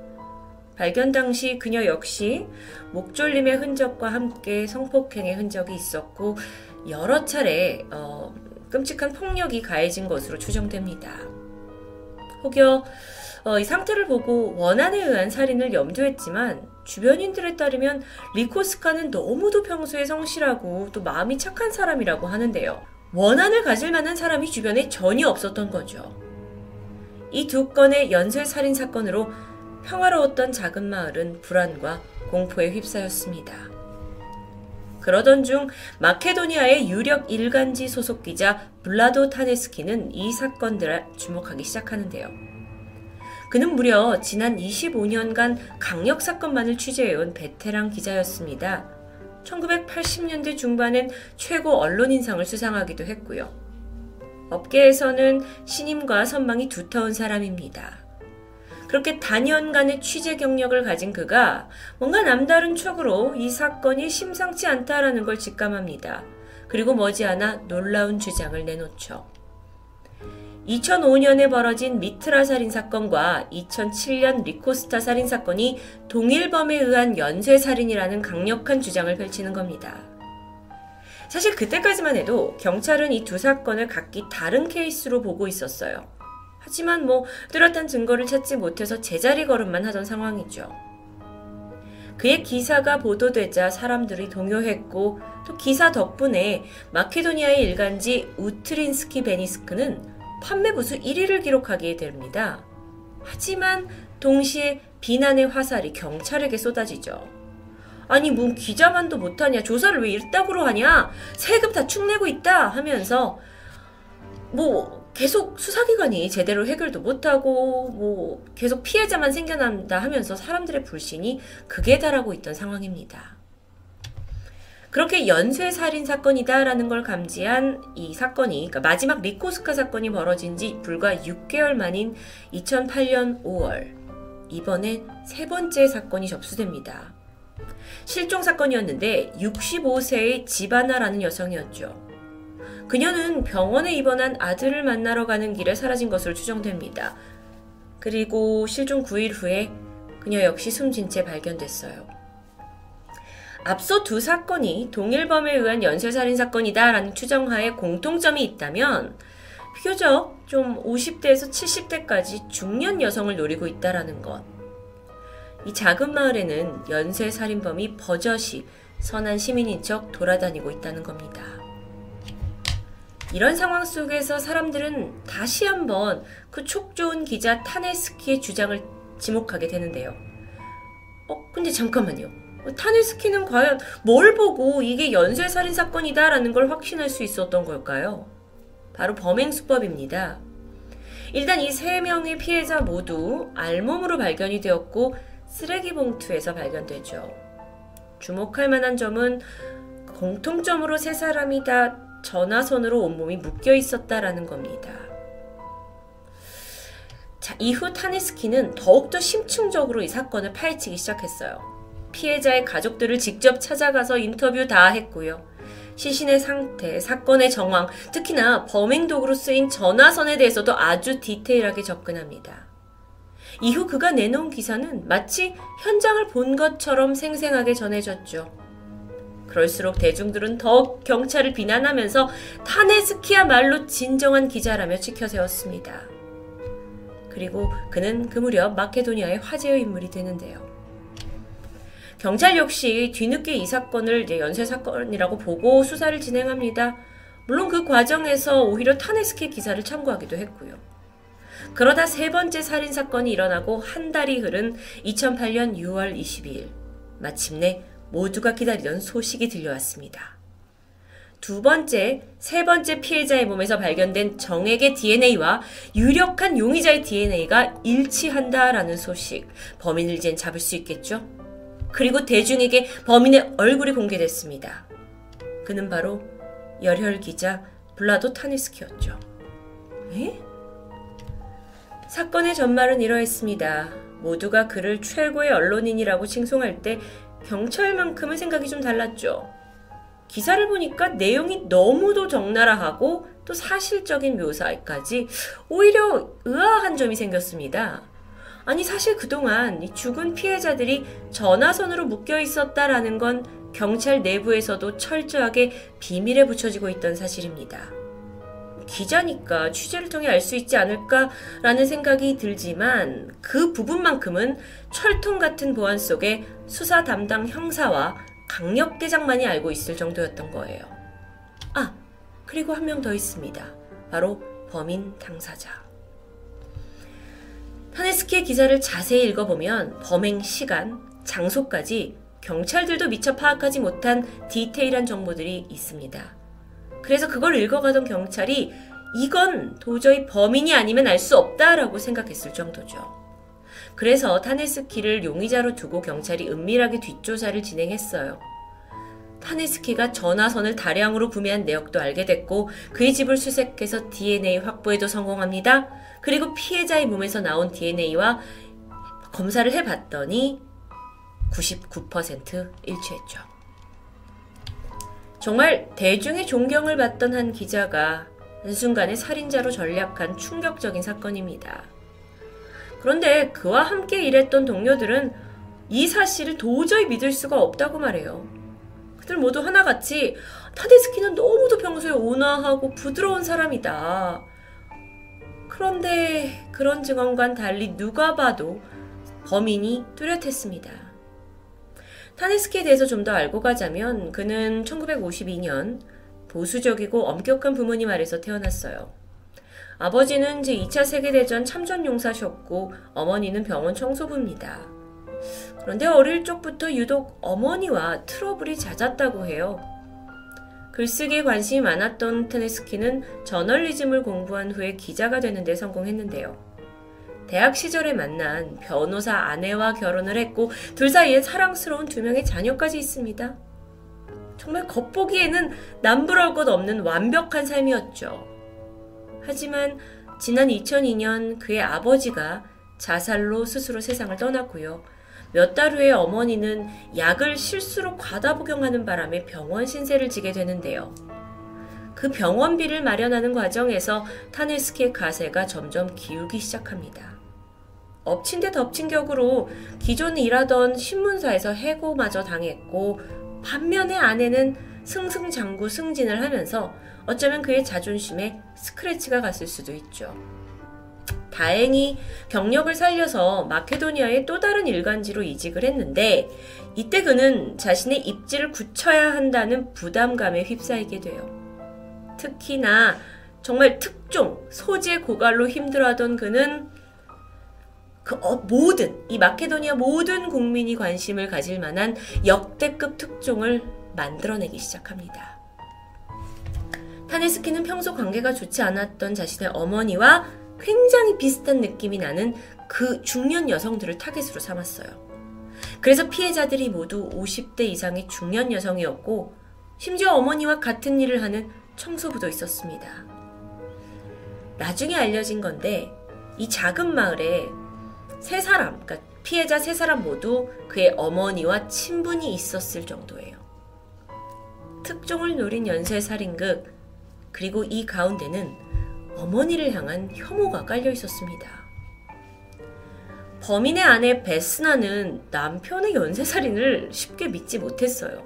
발견 당시 그녀 역시 목졸림의 흔적과 함께 성폭행의 흔적이 있었고 여러 차례 어, 끔찍한 폭력이 가해진 것으로 추정됩니다. 혹여 어, 이 상태를 보고 원한에 의한 살인을 염두했지만 주변인들에 따르면 리코스카는 너무도 평소에 성실하고 또 마음이 착한 사람이라고 하는데요. 원한을 가질 만한 사람이 주변에 전혀 없었던 거죠. 이 두 건의 연쇄 살인 사건으로 평화로웠던 작은 마을은 불안과 공포에 휩싸였습니다. 그러던 중 마케도니아의 유력 일간지 소속 기자 블라도 타네스키는 이 사건들을 주목하기 시작하는데요. 그는 무려 지난 25년간 강력 사건만을 취재해온 베테랑 기자였습니다. 1980년대 중반엔 최고 언론인상을 수상하기도 했고요. 업계에서는 신임과 선망이 두터운 사람입니다. 그렇게 단연간의 취재 경력을 가진 그가 뭔가 남다른 촉으로 이 사건이 심상치 않다라는 걸 직감합니다. 그리고 머지않아 놀라운 주장을 내놓죠. 2005년에 벌어진 미트라 살인 사건과 2007년 리코스타 살인 사건이 동일범에 의한 연쇄 살인이라는 강력한 주장을 펼치는 겁니다. 사실 그때까지만 해도 경찰은 이 두 사건을 각기 다른 케이스로 보고 있었어요. 하지만 뭐 뚜렷한 증거를 찾지 못해서 제자리 걸음만 하던 상황이죠. 그의 기사가 보도되자 사람들이 동요했고 또 기사 덕분에 마케도니아의 일간지 우트린스키 베니스크는 판매 부수 1위를 기록하게 됩니다. 하지만 동시에 비난의 화살이 경찰에게 쏟아지죠. 아니 뭐 기자만도 못하냐 조사를 왜 일답으로 하냐 세금 다 축내고 있다 하면서 뭐 계속 수사기관이 제대로 해결도 못하고 뭐 계속 피해자만 생겨난다 하면서 사람들의 불신이 극에 달하고 있던 상황입니다. 그렇게 연쇄 살인 사건이다라는 걸 감지한 이 사건이 그러니까 마지막 리코스카 사건이 벌어진 지 불과 6개월 만인 2008년 5월 이번에 세 번째 사건이 접수됩니다. 실종 사건이었는데 65세의 지바나라는 여성이었죠. 그녀는 병원에 입원한 아들을 만나러 가는 길에 사라진 것으로 추정됩니다. 그리고 실종 9일 후에 그녀 역시 숨진 채 발견됐어요. 앞서 두 사건이 동일 범에 의한 연쇄살인 사건이다라는 추정하에 공통점이 있다면 비교적 좀 50대에서 70대까지 중년 여성을 노리고 있다라는 것. 이 작은 마을에는 연쇄살인범이 버젓이 선한 시민인 척 돌아다니고 있다는 겁니다. 이런 상황 속에서 사람들은 다시 한번 그 촉 좋은 기자 타네스키의 주장을 지목하게 되는데요. 어, 근데 잠깐만요. 타네스키는 과연 뭘 보고 이게 연쇄살인 사건이다라는 걸 확신할 수 있었던 걸까요? 바로 범행 수법입니다. 일단 이 세 명의 피해자 모두 알몸으로 발견이 되었고 쓰레기 봉투에서 발견되죠. 주목할 만한 점은 공통점으로 세 사람이 다 전화선으로 온몸이 묶여 있었다라는 겁니다. 자, 이후 타네스키는 더욱더 심층적으로 이 사건을 파헤치기 시작했어요. 피해자의 가족들을 직접 찾아가서 인터뷰 다 했고요. 시신의 상태, 사건의 정황, 특히나 범행 도구로 쓰인 전화선에 대해서도 아주 디테일하게 접근합니다. 이후 그가 내놓은 기사는 마치 현장을 본 것처럼 생생하게 전해졌죠. 그럴수록 대중들은 더욱 경찰을 비난하면서 타네스키야말로 진정한 기자라며 치켜세웠습니다. 그리고 그는 그 무렵 마케도니아의 화제의 인물이 되는데요. 경찰 역시 뒤늦게 이 사건을 연쇄 사건이라고 보고 수사를 진행합니다. 물론 그 과정에서 오히려 타네스키 기사를 참고하기도 했고요. 그러다 세 번째 살인 사건이 일어나고 한 달이 흐른 2008년 6월 22일 마침내 모두가 기다리던 소식이 들려왔습니다. 두 번째, 세 번째 피해자의 몸에서 발견된 정액의 DNA와 유력한 용의자의 DNA가 일치한다라는 소식. 범인을 이젠 잡을 수 있겠죠? 그리고 대중에게 범인의 얼굴이 공개됐습니다. 그는 바로 열혈 기자 블라도 타니스키였죠. 에? 사건의 전말은 이러했습니다. 모두가 그를 최고의 언론인이라고 칭송할 때 경찰만큼은 생각이 좀 달랐죠. 기사를 보니까 내용이 너무도 적나라하고 또 사실적인 묘사까지 오히려 의아한 점이 생겼습니다. 아니 사실 그동안 죽은 피해자들이 전화선으로 묶여 있었다라는 건 경찰 내부에서도 철저하게 비밀에 붙여지고 있던 사실입니다. 기자니까 취재를 통해 알 수 있지 않을까라는 생각이 들지만 그 부분만큼은 철통 같은 보안 속에 수사 담당 형사와 강력대장만이 알고 있을 정도였던 거예요. 아, 그리고 한 명 더 있습니다. 바로 범인 당사자. 타네스키의 기사를 자세히 읽어보면 범행 시간, 장소까지 경찰들도 미처 파악하지 못한 디테일한 정보들이 있습니다. 그래서 그걸 읽어가던 경찰이 이건 도저히 범인이 아니면 알 수 없다라고 생각했을 정도죠. 그래서 타네스키를 용의자로 두고 경찰이 은밀하게 뒷조사를 진행했어요. 타네스키가 전화선을 다량으로 구매한 내역도 알게 됐고 그의 집을 수색해서 DNA 확보에도 성공합니다. 그리고 피해자의 몸에서 나온 DNA와 검사를 해봤더니 99% 일치했죠. 정말 대중의 존경을 받던 한 기자가 한순간에 살인자로 전략한 충격적인 사건입니다. 그런데 그와 함께 일했던 동료들은 이 사실을 도저히 믿을 수가 없다고 말해요. 그들 모두 하나같이 타데스키는 너무도 평소에 온화하고 부드러운 사람이다. 그런데 그런 증언과는 달리 누가 봐도 범인이 뚜렷했습니다. 타네스키에 대해서 좀 더 알고 가자면 그는 1952년 보수적이고 엄격한 부모님 아래서 태어났어요. 아버지는 제2차 세계대전 참전 용사셨고 어머니는 병원 청소부입니다. 그런데 어릴 적부터 유독 어머니와 트러블이 잦았다고 해요. 글쓰기에 관심이 많았던 테네스키는 저널리즘을 공부한 후에 기자가 되는 데 성공했는데요. 대학 시절에 만난 변호사 아내와 결혼을 했고 둘 사이에 사랑스러운 두 명의 자녀까지 있습니다. 정말 겉보기에는 남부러울 것 없는 완벽한 삶이었죠. 하지만 지난 2002년 그의 아버지가 자살로 스스로 세상을 떠났고요. 몇 달 후에 어머니는 약을 실수로 과다 복용하는 바람에 병원 신세를 지게 되는데요. 그 병원비를 마련하는 과정에서 타네스키의 가세가 점점 기울기 시작합니다. 엎친 데 덮친 격으로 기존 일하던 신문사에서 해고마저 당했고 반면에 아내는 승승장구 승진을 하면서 어쩌면 그의 자존심에 스크래치가 갔을 수도 있죠. 다행히 경력을 살려서 마케도니아의 또 다른 일간지로 이직을 했는데 이때 그는 자신의 입지를 굳혀야 한다는 부담감에 휩싸이게 돼요. 특히나 정말 특종, 소재 고갈로 힘들어하던 그는 그 어, 모든 이 마케도니아 모든 국민이 관심을 가질 만한 역대급 특종을 만들어내기 시작합니다. 타네스키는 평소 관계가 좋지 않았던 자신의 어머니와 굉장히 비슷한 느낌이 나는 그 중년 여성들을 타겟으로 삼았어요. 그래서 피해자들이 모두 50대 이상의 중년 여성이었고 심지어 어머니와 같은 일을 하는 청소부도 있었습니다. 나중에 알려진 건데 이 작은 마을에 세 사람, 그러니까 피해자 세 사람 모두 그의 어머니와 친분이 있었을 정도예요. 특종을 노린 연쇄살인극, 그리고 이 가운데는 어머니를 향한 혐오가 깔려 있었습니다. 범인의 아내 베스나는 남편의 연쇄살인을 쉽게 믿지 못했어요.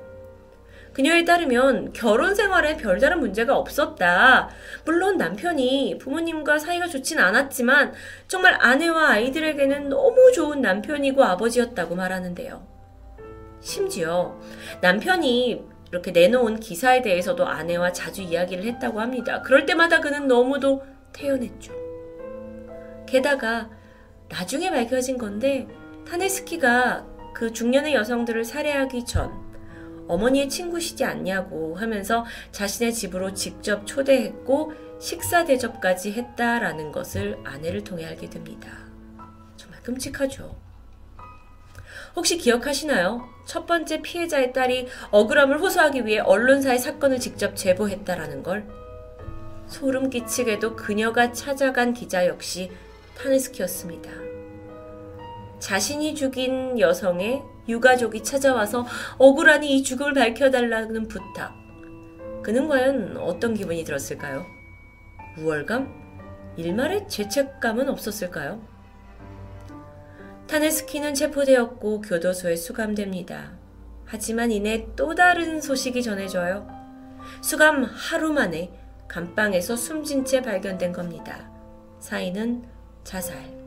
그녀에 따르면 결혼 생활에 별다른 문제가 없었다. 물론 남편이 부모님과 사이가 좋진 않았지만 정말 아내와 아이들에게는 너무 좋은 남편이고 아버지였다고 말하는데요. 심지어 남편이 이렇게 내놓은 기사에 대해서도 아내와 자주 이야기를 했다고 합니다. 그럴 때마다 그는 너무도 태연했죠. 게다가 나중에 밝혀진 건데 타네스키가 그 중년의 여성들을 살해하기 전 어머니의 친구시지 않냐고 하면서 자신의 집으로 직접 초대했고 식사 대접까지 했다라는 것을 아내를 통해 알게 됩니다. 정말 끔찍하죠. 혹시 기억하시나요? 첫 번째 피해자의 딸이 억울함을 호소하기 위해 언론사에 사건을 직접 제보했다라는 걸? 소름 끼치게도 그녀가 찾아간 기자 역시 타네스키였습니다. 자신이 죽인 여성의 유가족이 찾아와서 억울하니 이 죽음을 밝혀달라는 부탁. 그는 과연 어떤 기분이 들었을까요? 우월감? 일말의 죄책감은 없었을까요? 타네스키는 체포되었고 교도소에 수감됩니다. 하지만 이내 또 다른 소식이 전해져요. 수감 하루 만에 감방에서 숨진 채 발견된 겁니다. 사인은 자살.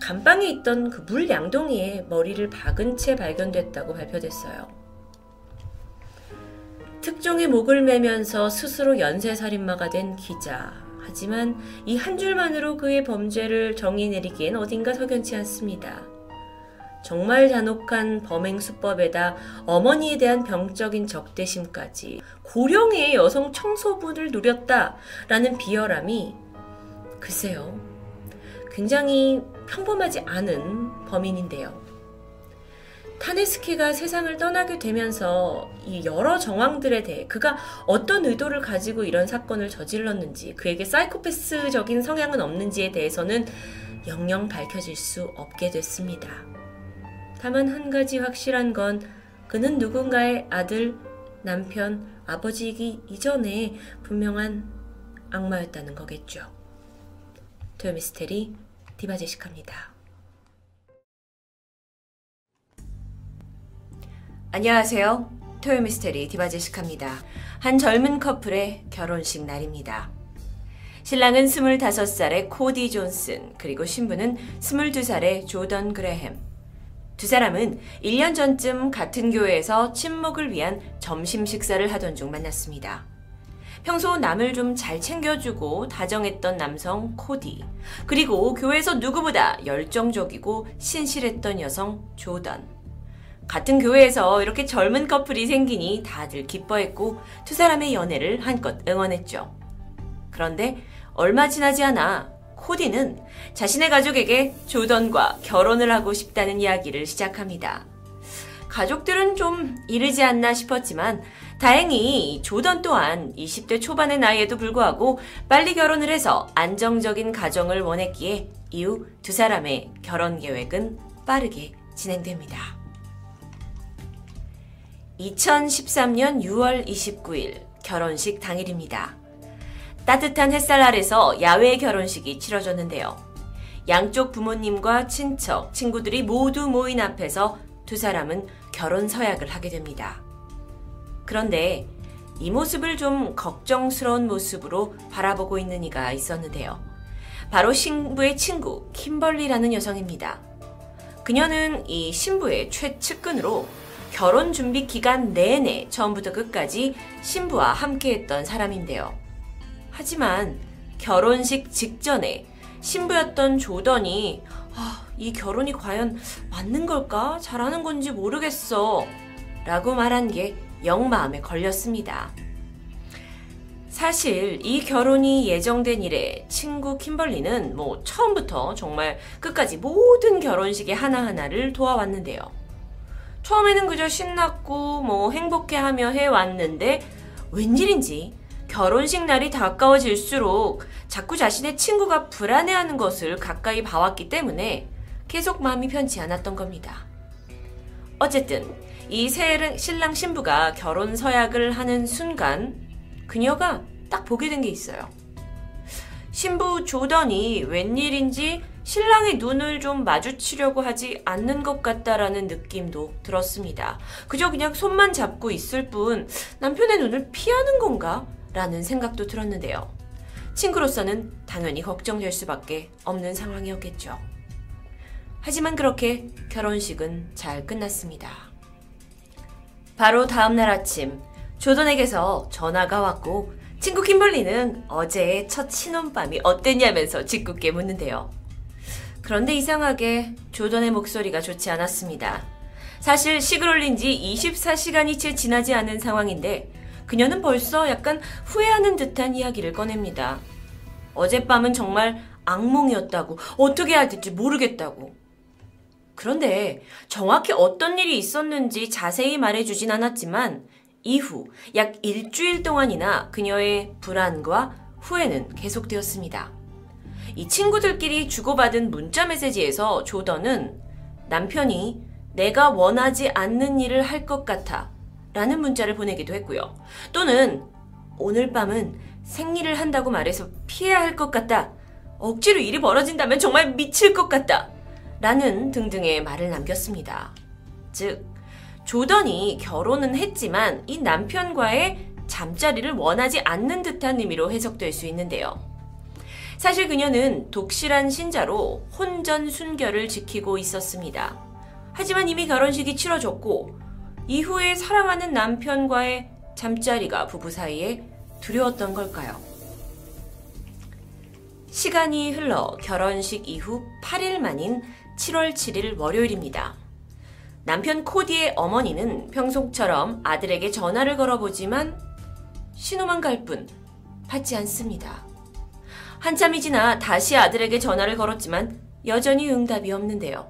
감방에 있던 그 물 양동이에 머리를 박은 채 발견됐다고 발표됐어요. 특종의 목을 매면서 스스로 연쇄살인마가 된 기자. 하지만 이 한 줄만으로 그의 범죄를 정의 내리기엔 어딘가 석연치 않습니다. 정말 잔혹한 범행 수법에다 어머니에 대한 병적인 적대심까지 고령의 여성 청소부를 누렸다라는 비열함이 글쎄요. 굉장히 평범하지 않은 범인인데요. 타네스키가 세상을 떠나게 되면서 이 여러 정황들에 대해 그가 어떤 의도를 가지고 이런 사건을 저질렀는지 그에게 사이코패스적인 성향은 없는지에 대해서는 영영 밝혀질 수 없게 됐습니다. 다만 한 가지 확실한 건 그는 누군가의 아들, 남편, 아버지이기 이전에 분명한 악마였다는 거겠죠. 토요미스테리 디바제시카입니다. 안녕하세요. 토요미스테리 디바제시카입니다. 한 젊은 커플의 결혼식 날입니다. 신랑은 25살의 코디 존슨, 그리고 신부는 22살의 조던 그레햄. 두 사람은 1년 전쯤 같은 교회에서 친목을 위한 점심 식사를 하던 중 만났습니다. 평소 남을 좀 잘 챙겨주고 다정했던 남성 코디, 그리고 교회에서 누구보다 열정적이고 신실했던 여성 조던. 같은 교회에서 이렇게 젊은 커플이 생기니 다들 기뻐했고 두 사람의 연애를 한껏 응원했죠. 그런데 얼마 지나지 않아 코디는 자신의 가족에게 조던과 결혼을 하고 싶다는 이야기를 시작합니다. 가족들은 좀 이르지 않나 싶었지만 다행히 조던 또한 20대 초반의 나이에도 불구하고 빨리 결혼을 해서 안정적인 가정을 원했기에 이후 두 사람의 결혼 계획은 빠르게 진행됩니다. 2013년 6월 29일 결혼식 당일입니다. 따뜻한 햇살 아래서 야외 결혼식이 치러졌는데요. 양쪽 부모님과 친척, 친구들이 모두 모인 앞에서 두 사람은 결혼 서약을 하게 됩니다. 그런데 이 모습을 좀 걱정스러운 모습으로 바라보고 있는 이가 있었는데요. 바로 신부의 친구, 킴벌리라는 여성입니다. 그녀는 이 신부의 최측근으로 결혼 준비 기간 내내 처음부터 끝까지 신부와 함께했던 사람인데요. 하지만 결혼식 직전에 신부였던 조던이 아, 이 결혼이 과연 맞는 걸까? 잘하는 건지 모르겠어. 라고 말한 게 영 마음에 걸렸습니다. 사실 이 결혼이 예정된 이래 친구 킴벌리는 뭐 처음부터 정말 끝까지 모든 결혼식의 하나하나를 도와왔는데요. 처음에는 그저 신났고 뭐 행복해하며 해왔는데 웬일인지 결혼식 날이 가까워질수록 자꾸 자신의 친구가 불안해하는 것을 가까이 봐왔기 때문에 계속 마음이 편치 않았던 겁니다. 어쨌든 이 신랑 신부가 결혼 서약을 하는 순간 그녀가 딱 보게 된 게 있어요. 신부 조던이 웬일인지 신랑의 눈을 좀 마주치려고 하지 않는 것 같다라는 느낌도 들었습니다. 그저 그냥 손만 잡고 있을 뿐 남편의 눈을 피하는 건가? 라는 생각도 들었는데요. 친구로서는 당연히 걱정될 수밖에 없는 상황이었겠죠. 하지만 그렇게 결혼식은 잘 끝났습니다. 바로 다음날 아침, 조던에게서 전화가 왔고, 친구 킴벌리는 어제의 첫 신혼밤이 어땠냐면서 짓궂게 묻는데요. 그런데 이상하게 조던의 목소리가 좋지 않았습니다. 사실 식을 올린 지 24시간이 채 지나지 않은 상황인데 그녀는 벌써 약간 후회하는 듯한 이야기를 꺼냅니다. 어젯밤은 정말 악몽이었다고, 어떻게 해야 될지 모르겠다고. 그런데 정확히 어떤 일이 있었는지 자세히 말해주진 않았지만 이후 약 일주일 동안이나 그녀의 불안과 후회는 계속되었습니다. 이 친구들끼리 주고받은 문자 메시지에서 조던은 남편이 내가 원하지 않는 일을 할 것 같아 라는 문자를 보내기도 했고요. 또는 오늘 밤은 생리를 한다고 말해서 피해야 할 것 같다. 억지로 일이 벌어진다면 정말 미칠 것 같다. 라는 등등의 말을 남겼습니다. 즉, 조던이 결혼은 했지만 이 남편과의 잠자리를 원하지 않는 듯한 의미로 해석될 수 있는데요. 사실 그녀는 독실한 신자로 혼전 순결을 지키고 있었습니다. 하지만 이미 결혼식이 치러졌고 이후에 사랑하는 남편과의 잠자리가 부부 사이에 두려웠던 걸까요? 시간이 흘러 결혼식 이후 8일 만인 7월 7일 월요일입니다. 남편 코디의 어머니는 평소처럼 아들에게 전화를 걸어보지만 신호만 갈 뿐 받지 않습니다. 한참이 지나 다시 아들에게 전화를 걸었지만 여전히 응답이 없는데요.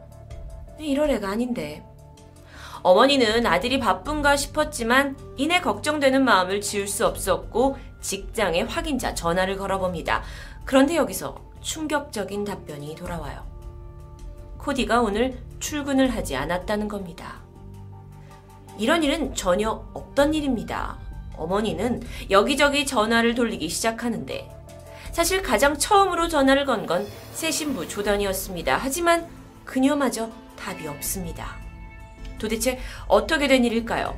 이럴 애가 아닌데. 어머니는 아들이 바쁜가 싶었지만 이내 걱정되는 마음을 지울 수 없었고 직장에 확인자 전화를 걸어봅니다. 그런데 여기서 충격적인 답변이 돌아와요. 코디가 오늘 출근을 하지 않았다는 겁니다. 이런 일은 전혀 없던 일입니다. 어머니는 여기저기 전화를 돌리기 시작하는데 사실 가장 처음으로 전화를 건 건 새 신부 조던이었습니다. 하지만 그녀마저 답이 없습니다. 도대체 어떻게 된 일일까요?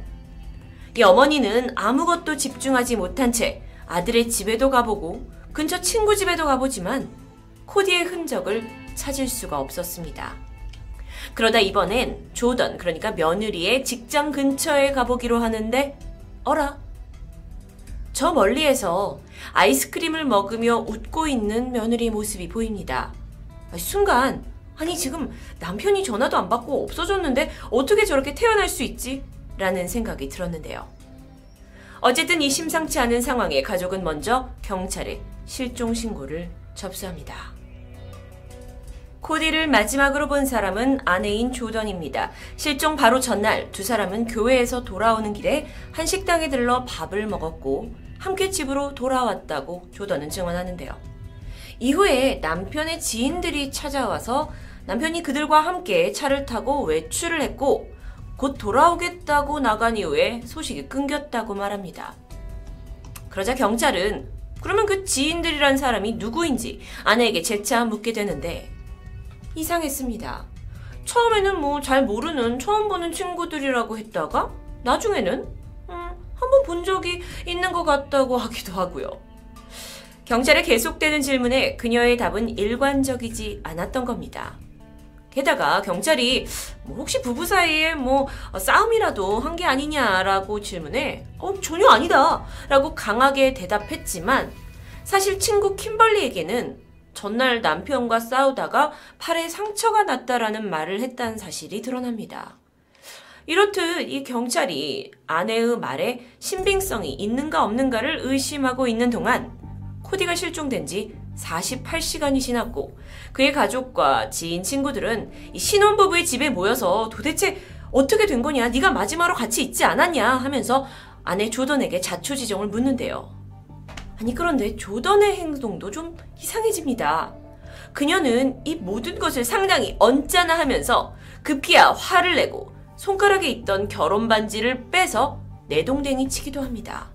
이 어머니는 아무것도 집중하지 못한 채 아들의 집에도 가보고 근처 친구 집에도 가보지만 코디의 흔적을 찾을 수가 없었습니다. 그러다 이번엔 조던, 그러니까 며느리의 직장 근처에 가보기로 하는데, 어라? 저 멀리에서 아이스크림을 먹으며 웃고 있는 며느리 모습이 보입니다. 순간, 아니, 지금 남편이 전화도 안 받고 없어졌는데 어떻게 저렇게 태어날 수 있지? 라는 생각이 들었는데요. 어쨌든 이 심상치 않은 상황에 가족은 먼저 경찰에 실종 신고를 접수합니다. 코디를 마지막으로 본 사람은 아내인 조던입니다. 실종 바로 전날 두 사람은 교회에서 돌아오는 길에 한 식당에 들러 밥을 먹었고 함께 집으로 돌아왔다고 조던은 증언하는데요. 이후에 남편의 지인들이 찾아와서 남편이 그들과 함께 차를 타고 외출을 했고 곧 돌아오겠다고 나간 이후에 소식이 끊겼다고 말합니다. 그러자 경찰은 그러면 그 지인들이란 사람이 누구인지 아내에게 재차 묻게 되는데 이상했습니다. 처음에는 뭐 잘 모르는 처음 보는 친구들이라고 했다가 나중에는 음, 한번 본 적이 있는 것 같다고 하기도 하고요. 경찰의 계속되는 질문에 그녀의 답은 일관적이지 않았던 겁니다. 게다가 경찰이 뭐 혹시 부부 사이에 뭐 싸움이라도 한 게 아니냐라고 질문해 어, 전혀 아니다 라고 강하게 대답했지만 사실 친구 킴벌리에게는 전날 남편과 싸우다가 팔에 상처가 났다라는 말을 했다는 사실이 드러납니다. 이렇듯 이 경찰이 아내의 말에 신빙성이 있는가 없는가를 의심하고 있는 동안 코디가 실종된 지 48시간이 지났고 그의 가족과 지인 친구들은 이 신혼부부의 집에 모여서 도대체 어떻게 된 거냐 네가 마지막으로 같이 있지 않았냐 하면서 아내 조던에게 자초지종을 묻는데요. 아니 그런데 조던의 행동도 좀 이상해집니다. 그녀는 이 모든 것을 상당히 언짢아 하면서 급기야 화를 내고 손가락에 있던 결혼 반지를 빼서 내동댕이 치기도 합니다.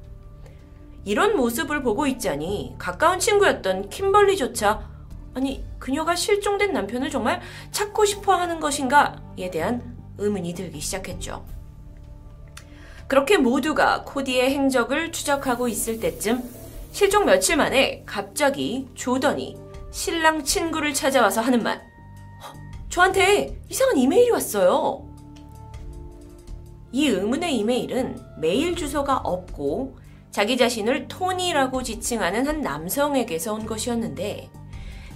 이런 모습을 보고 있자니 가까운 친구였던 킴벌리조차 아니 그녀가 실종된 남편을 정말 찾고 싶어 하는 것인가에 대한 의문이 들기 시작했죠. 그렇게 모두가 코디의 행적을 추적하고 있을 때쯤 실종 며칠 만에 갑자기 조던이 신랑 친구를 찾아와서 하는 말. 저한테 이상한 이메일이 왔어요. 이 의문의 이메일은 메일 주소가 없고 자기 자신을 토니라고 지칭하는 한 남성에게서 온 것이었는데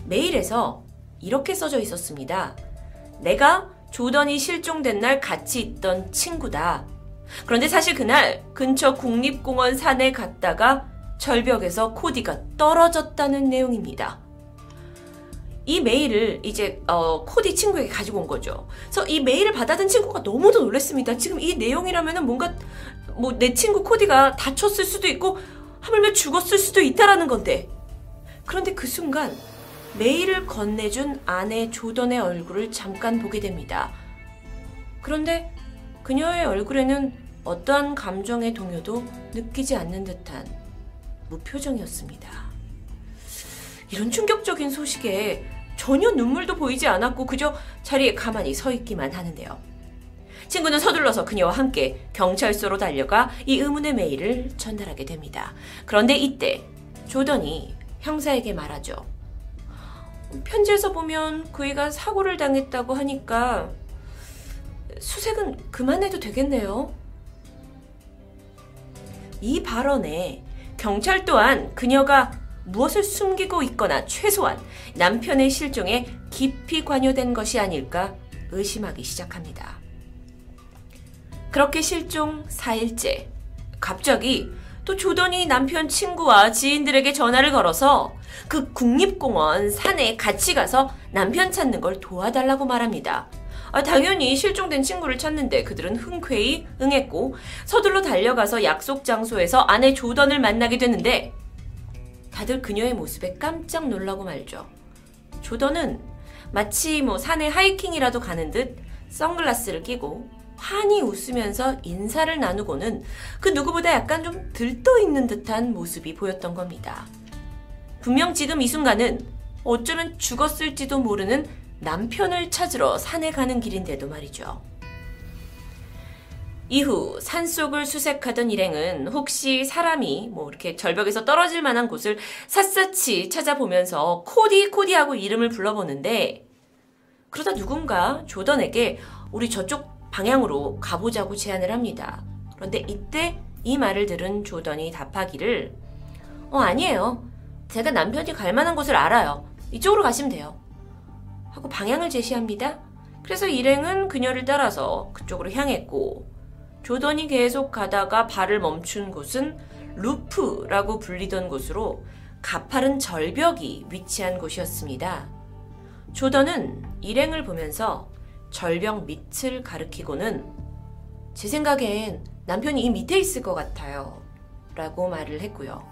메일에서 이렇게 써져 있었습니다. 내가 조던이 실종된 날 같이 있던 친구다. 그런데 사실 그날 근처 국립공원 산에 갔다가 절벽에서 코디가 떨어졌다는 내용입니다. 이 메일을 이제 어, 코디 친구에게 가지고 온 거죠. 그래서 이 메일을 받아든 친구가 너무도 놀랐습니다. 지금 이 내용이라면은 뭔가 뭐 내 친구 코디가 다쳤을 수도 있고 하물며 죽었을 수도 있다라는 건데. 그런데 그 순간 메일을 건네준 아내 조던의 얼굴을 잠깐 보게 됩니다. 그런데 그녀의 얼굴에는 어떠한 감정의 동요도 느끼지 않는 듯한 무표정이었습니다. 이런 충격적인 소식에 전혀 눈물도 보이지 않았고 그저 자리에 가만히 서 있기만 하는데요. 친구는 서둘러서 그녀와 함께 경찰서로 달려가 이 의문의 메일을 전달하게 됩니다. 그런데 이때 조던이 형사에게 말하죠. 편지에서 보면 그이가 사고를 당했다고 하니까 수색은 그만해도 되겠네요. 이 발언에 경찰 또한 그녀가 무엇을 숨기고 있거나 최소한 남편의 실종에 깊이 관여된 것이 아닐까 의심하기 시작합니다. 그렇게 실종 4일째, 갑자기 또 조던이 남편 친구와 지인들에게 전화를 걸어서 그 국립공원 산에 같이 가서 남편 찾는 걸 도와달라고 말합니다. 아, 당연히 실종된 친구를 찾는데 그들은 흔쾌히 응했고 서둘러 달려가서 약속 장소에서 아내 조던을 만나게 되는데 다들 그녀의 모습에 깜짝 놀라고 말죠. 조던은 마치 뭐 산에 하이킹이라도 가는 듯 선글라스를 끼고 환히 웃으면서 인사를 나누고는 그 누구보다 약간 좀 들떠 있는 듯한 모습이 보였던 겁니다. 분명 지금 이 순간은 어쩌면 죽었을지도 모르는 남편을 찾으러 산에 가는 길인데도 말이죠. 이후 산속을 수색하던 일행은 혹시 사람이 뭐 이렇게 절벽에서 떨어질 만한 곳을 샅샅이 찾아보면서 코디 코디하고 이름을 불러보는데 그러다 누군가 조던에게 우리 저쪽 방향으로 가보자고 제안을 합니다. 그런데 이때 이 말을 들은 조던이 답하기를 어 아니에요. 제가 남편이 갈 만한 곳을 알아요. 이쪽으로 가시면 돼요. 하고 방향을 제시합니다. 그래서 일행은 그녀를 따라서 그쪽으로 향했고 조던이 계속 가다가 발을 멈춘 곳은 루프라고 불리던 곳으로 가파른 절벽이 위치한 곳이었습니다. 조던은 일행을 보면서 절벽 밑을 가리키고는 제 생각엔 남편이 이 밑에 있을 것 같아요. 라고 말을 했고요.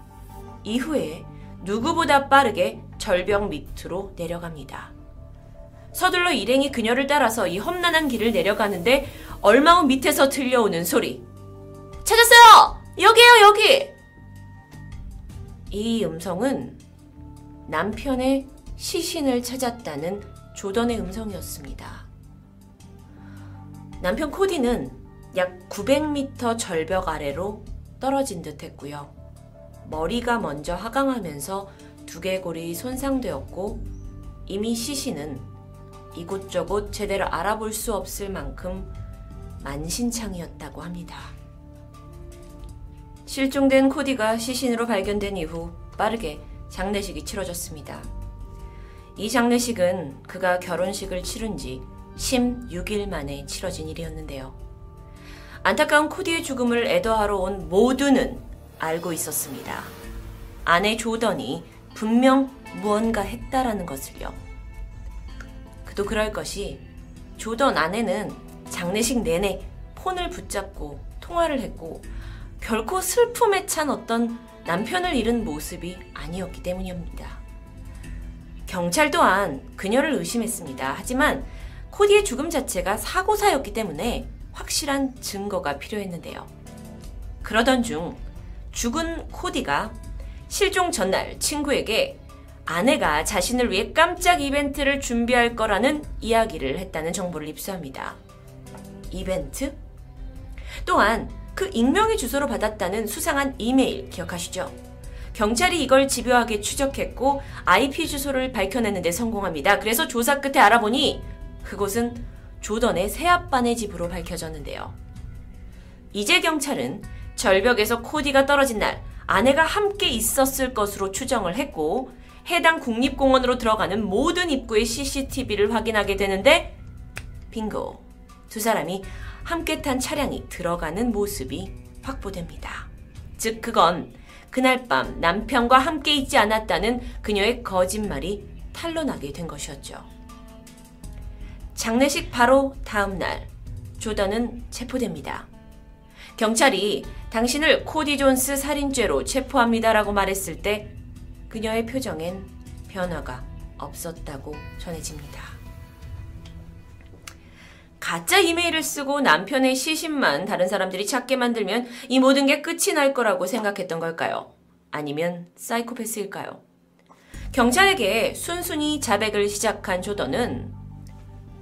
이후에 누구보다 빠르게 절벽 밑으로 내려갑니다. 서둘러 일행이 그녀를 따라서 이 험난한 길을 내려가는데 얼마 후 밑에서 들려오는 소리. 찾았어요! 여기에요, 여기! 이 음성은 남편의 시신을 찾았다는 조던의 음성이었습니다. 남편 코디는 약 900m 절벽 아래로 떨어진 듯 했고요. 머리가 먼저 하강하면서 두개골이 손상되었고 이미 시신은 이곳저곳 제대로 알아볼 수 없을 만큼 만신창이었다고 합니다. 실종된 코디가 시신으로 발견된 이후 빠르게 장례식이 치러졌습니다. 이 장례식은 그가 결혼식을 치른 지 16일 만에 치러진 일이었는데요. 안타까운 코디의 죽음을 애도하러 온 모두는 알고 있었습니다. 아내 조던이 분명 무언가 했다라는 것을요. 그도 그럴 것이 조던 아내는 장례식 내내 폰을 붙잡고 통화를 했고 결코 슬픔에 찬 어떤 남편을 잃은 모습이 아니었기 때문입니다. 경찰 또한 그녀를 의심했습니다. 하지만 코디의 죽음 자체가 사고사였기 때문에 확실한 증거가 필요했는데요. 그러던 중 죽은 코디가 실종 전날 친구에게 아내가 자신을 위해 깜짝 이벤트를 준비할 거라는 이야기를 했다는 정보를 입수합니다. 이벤트? 또한 그 익명의 주소로 받았다는 수상한 이메일 기억하시죠? 경찰이 이걸 집요하게 추적했고 IP 주소를 밝혀내는데 성공합니다. 그래서 조사 끝에 알아보니 그곳은 조던의 새아빠네 집으로 밝혀졌는데요. 이제 경찰은 절벽에서 코디가 떨어진 날 아내가 함께 있었을 것으로 추정을 했고 해당 국립공원으로 들어가는 모든 입구의 CCTV를 확인하게 되는데 빙고 두 사람이 함께 탄 차량이 들어가는 모습이 확보됩니다. 즉 그건 그날 밤 남편과 함께 있지 않았다는 그녀의 거짓말이 탄로나게 된 것이었죠. 장례식 바로 다음 날 조던은 체포됩니다. 경찰이 당신을 코디 존스 살인죄로 체포합니다라고 말했을 때 그녀의 표정엔 변화가 없었다고 전해집니다. 가짜 이메일을 쓰고 남편의 시신만 다른 사람들이 찾게 만들면 이 모든 게 끝이 날 거라고 생각했던 걸까요? 아니면 사이코패스일까요? 경찰에게 순순히 자백을 시작한 조던은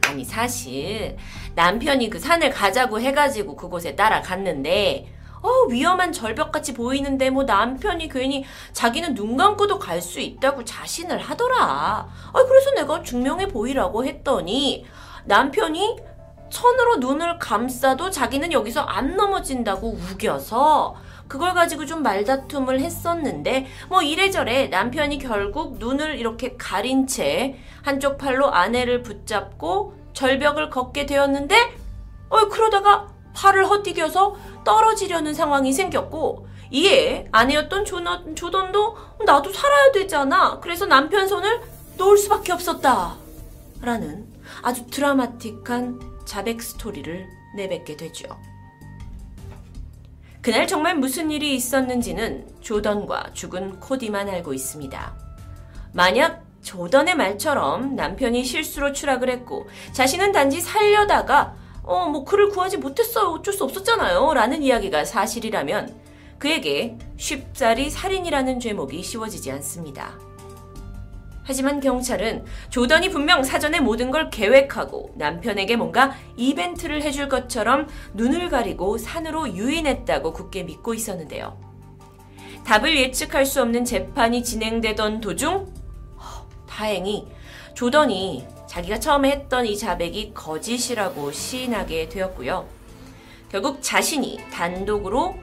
아니 사실 남편이 그 산을 가자고 해가지고 그곳에 따라갔는데 어, 위험한 절벽같이 보이는데 뭐 남편이 괜히 자기는 눈 감고도 갈 수 있다고 자신을 하더라. 아, 그래서 내가 증명해 보이라고 했더니 남편이 천으로 눈을 감싸도 자기는 여기서 안 넘어진다고 우겨서 그걸 가지고 좀 말다툼을 했었는데 뭐 이래저래 남편이 결국 눈을 이렇게 가린 채 한쪽 팔로 아내를 붙잡고 절벽을 걷게 되었는데 어 그러다가 팔을 헛디뎌서 떨어지려는 상황이 생겼고 이에 아내였던 조던, 조던도 나도 살아야 되잖아. 그래서 남편 손을 놓을 수밖에 없었다. 라는 아주 드라마틱한 자백 스토리를 내뱉게 되죠. 그날 정말 무슨 일이 있었는지는 조던과 죽은 코디만 알고 있습니다. 만약 조던의 말처럼 남편이 실수로 추락을 했고 자신은 단지 살려다가 어, 뭐 그를 구하지 못했어요. 어쩔 수 없었잖아요. 라는 이야기가 사실이라면 그에게 쉽사리 살인이라는 죄목이 씌워지지 않습니다. 하지만 경찰은 조던이 분명 사전에 모든 걸 계획하고 남편에게 뭔가 이벤트를 해줄 것처럼 눈을 가리고 산으로 유인했다고 굳게 믿고 있었는데요. 답을 예측할 수 없는 재판이 진행되던 도중 다행히 조던이 자기가 처음에 했던 이 자백이 거짓이라고 시인하게 되었고요. 결국 자신이 단독으로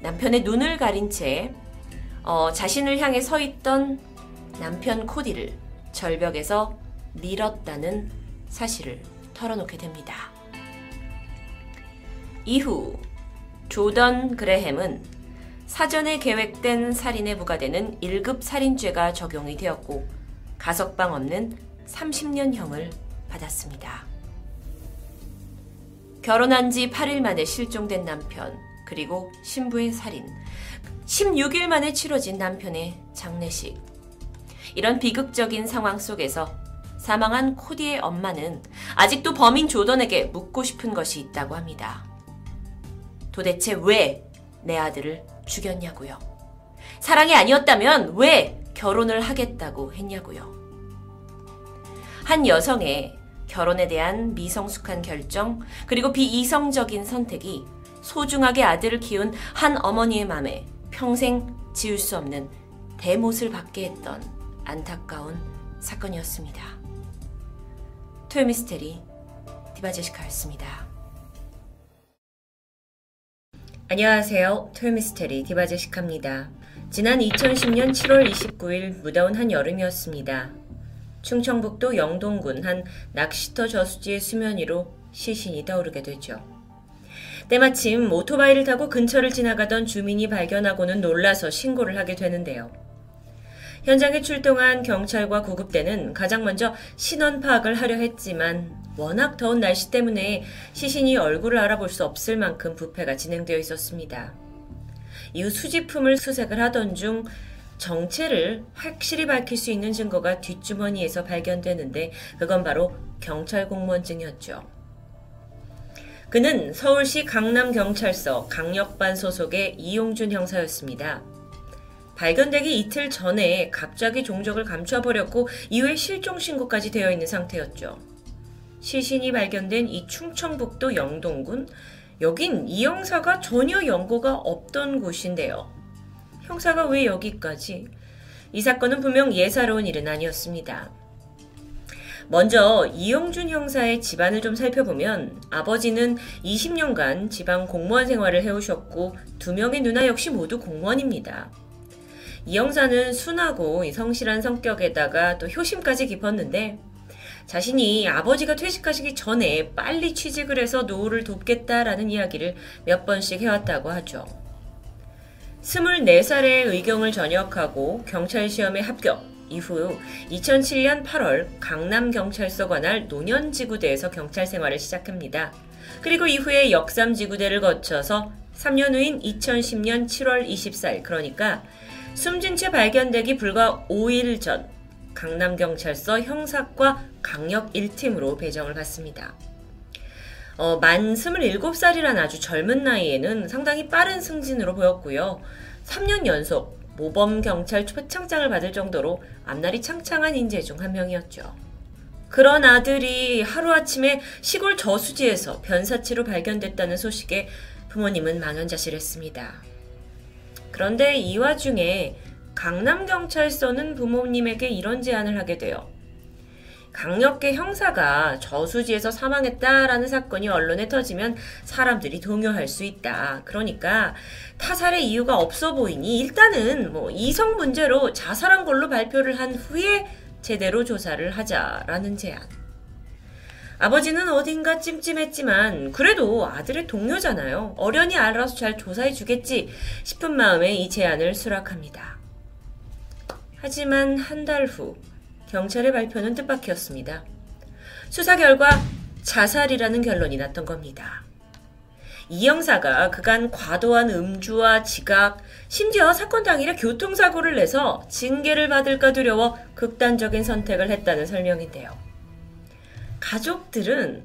남편의 눈을 가린 채 어, 자신을 향해 서 있던 남편 코디를 절벽에서 밀었다는 사실을 털어놓게 됩니다. 이후 조던 그레햄은 사전에 계획된 살인에 부과되는 1급 살인죄가 적용이 되었고 가석방 없는 30년형을 받았습니다. 결혼한 지 8일 만에 실종된 남편, 그리고 신부의 살인, 16일 만에 치러진 남편의 장례식, 이런 비극적인 상황 속에서 사망한 코디의 엄마는 아직도 범인 조던에게 묻고 싶은 것이 있다고 합니다. 도대체 왜 내 아들을 죽였냐고요. 사랑이 아니었다면 왜 결혼을 하겠다고 했냐고요. 한 여성의 결혼에 대한 미성숙한 결정, 그리고 비이성적인 선택이 소중하게 아들을 키운 한 어머니의 마음에 평생 지울 수 없는 대못을 받게 했던 안타까운 사건이었습니다. 토요미스테리 디바제시카였습니다. 안녕하세요. 토요미스테리 디바제시카입니다. 지난 2010년 7월 29일 무더운 한 여름이었습니다. 충청북도 영동군 한 낚시터 저수지의 수면 위로 시신이 떠오르게 되죠. 때마침 오토바이를 타고 근처를 지나가던 주민이 발견하고는 놀라서 신고를 하게 되는데요. 현장에 출동한 경찰과 구급대는 가장 먼저 신원 파악을 하려 했지만 워낙 더운 날씨 때문에 시신이 얼굴을 알아볼 수 없을 만큼 부패가 진행되어 있었습니다. 이후 수집품을 수색을 하던 중 정체를 확실히 밝힐 수 있는 증거가 뒷주머니에서 발견되는데 그건 바로 경찰 공무원증이었죠. 그는 서울시 강남경찰서 강력반 소속의 이용준 형사였습니다. 발견되기 이틀 전에 갑자기 종적을 감춰버렸고 이후에 실종 신고까지 되어 있는 상태였죠. 시신이 발견된 이 충청북도 영동군 여긴 이 형사가 전혀 연고가 없던 곳인데요. 형사가 왜 여기까지? 이 사건은 분명 예사로운 일은 아니었습니다. 먼저 이영준 형사의 집안을 좀 살펴보면 아버지는 20년간 지방 공무원 생활을 해오셨고 두 명의 누나 역시 모두 공무원입니다. 이 형사는 순하고 성실한 성격에다가 또 효심까지 깊었는데 자신이 아버지가 퇴직하시기 전에 빨리 취직을 해서 노후를 돕겠다라는 이야기를 몇 번씩 해왔다고 하죠. 24살에 의경을 전역하고 경찰 시험에 합격, 이후 2007년 8월 강남경찰서 관할 노년지구대에서 경찰 생활을 시작합니다. 그리고 이후에 역삼지구대를 거쳐서 3년 후인 2010년 7월 24일, 그러니까 숨진 채 발견되기 불과 5일 전 강남경찰서 형사과 강력 1팀으로 배정을 받습니다. 어, 만 27살이란 아주 젊은 나이에는 상당히 빠른 승진으로 보였고요. 3년 연속 모범 경찰 초창장을 받을 정도로 앞날이 창창한 인재 중 한 명이었죠. 그런 아들이 하루아침에 시골 저수지에서 변사체로 발견됐다는 소식에 부모님은 만원자실했습니다. 그런데 이 와중에 강남경찰서는 부모님에게 이런 제안을 하게 돼요. 강력계 형사가 저수지에서 사망했다라는 사건이 언론에 터지면 사람들이 동요할 수 있다. 그러니까 타살의 이유가 없어 보이니 일단은 뭐 이성 문제로 자살한 걸로 발표를 한 후에 제대로 조사를 하자라는 제안. 아버지는 어딘가 찜찜했지만 그래도 아들의 동료잖아요. 어련히 알아서 잘 조사해 주겠지 싶은 마음에 이 제안을 수락합니다. 하지만 한 달 후 경찰의 발표는 뜻밖이었습니다. 수사 결과 자살이라는 결론이 났던 겁니다. 이 형사가 그간 과도한 음주와 지각, 심지어 사건 당일에 교통사고를 내서 징계를 받을까 두려워 극단적인 선택을 했다는 설명인데요. 가족들은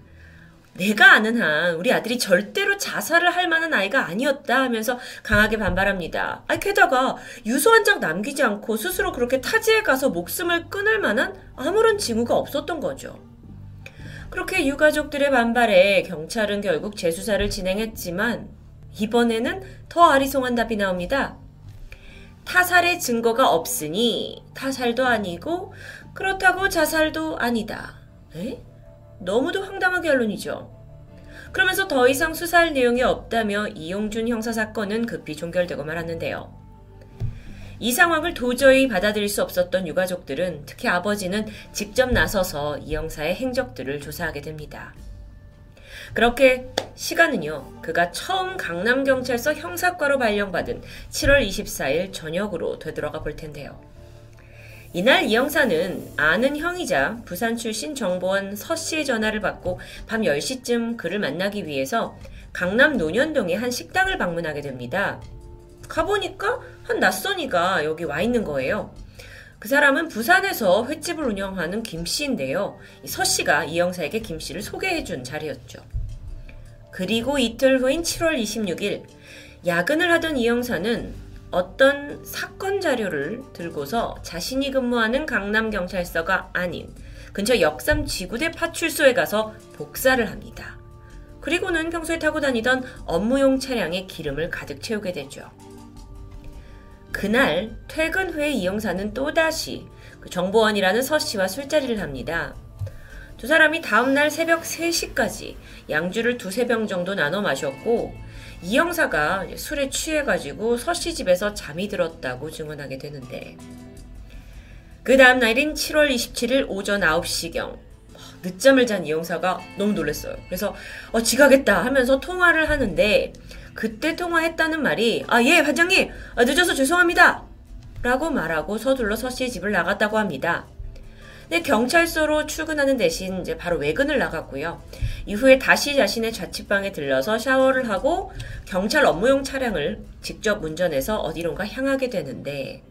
내가 아는 한 우리 아들이 절대로 자살을 할 만한 아이가 아니었다 하면서 강하게 반발합니다. 아, 게다가 유서 한 장 남기지 않고 스스로 그렇게 타지에 가서 목숨을 끊을 만한 아무런 징후가 없었던 거죠. 그렇게 유가족들의 반발에 경찰은 결국 재수사를 진행했지만 이번에는 더 아리송한 답이 나옵니다. 타살의 증거가 없으니 타살도 아니고 그렇다고 자살도 아니다. 에? 너무도 황당한 결론이죠. 그러면서 더 이상 수사할 내용이 없다며 이용준 형사 사건은 급히 종결되고 말았는데요. 이 상황을 도저히 받아들일 수 없었던 유가족들은 특히 아버지는 직접 나서서 이 형사의 행적들을 조사하게 됩니다. 그렇게 시간은요, 그가 처음 강남경찰서 형사과로 발령받은 7월 24일 저녁으로 되돌아가 볼 텐데요. 이날 이 형사는 아는 형이자 부산 출신 정보원 서 씨의 전화를 받고 밤 10시쯤 그를 만나기 위해서 강남 논현동의 한 식당을 방문하게 됩니다. 가보니까 한 낯선이가 여기 와 있는 거예요. 그 사람은 부산에서 횟집을 운영하는 김 씨인데요. 서 씨가 이 형사에게 김 씨를 소개해 준 자리였죠. 그리고 이틀 후인 7월 26일 야근을 하던 이 형사는 어떤 사건 자료를 들고서 자신이 근무하는 강남경찰서가 아닌 근처 역삼 지구대 파출소에 가서 복사를 합니다. 그리고는 평소에 타고 다니던 업무용 차량에 기름을 가득 채우게 되죠. 그날 퇴근 후에 이영사는 또다시 그 정보원이라는 서 씨와 술자리를 합니다. 두 사람이 다음날 새벽 3시까지 양주를 두세 병 정도 나눠 마셨고 이 형사가 술에 취해가지고 서 씨 집에서 잠이 들었다고 증언하게 되는데 그 다음 날인 7월 27일 오전 9시경 늦잠을 잔 이 형사가 너무 놀랐어요. 그래서 어, 지가겠다 하면서 통화를 하는데 그때 통화했다는 말이 아 예 반장님 아, 늦어서 죄송합니다 라고 말하고 서둘러 서 씨의 집을 나갔다고 합니다. 근 경찰서로 출근하는 대신 이제 바로 외근을 나갔고요. 이후에 다시 자신의 자취방에 들러서 샤워를 하고 경찰 업무용 차량을 직접 운전해서 어디론가 향하게 되는데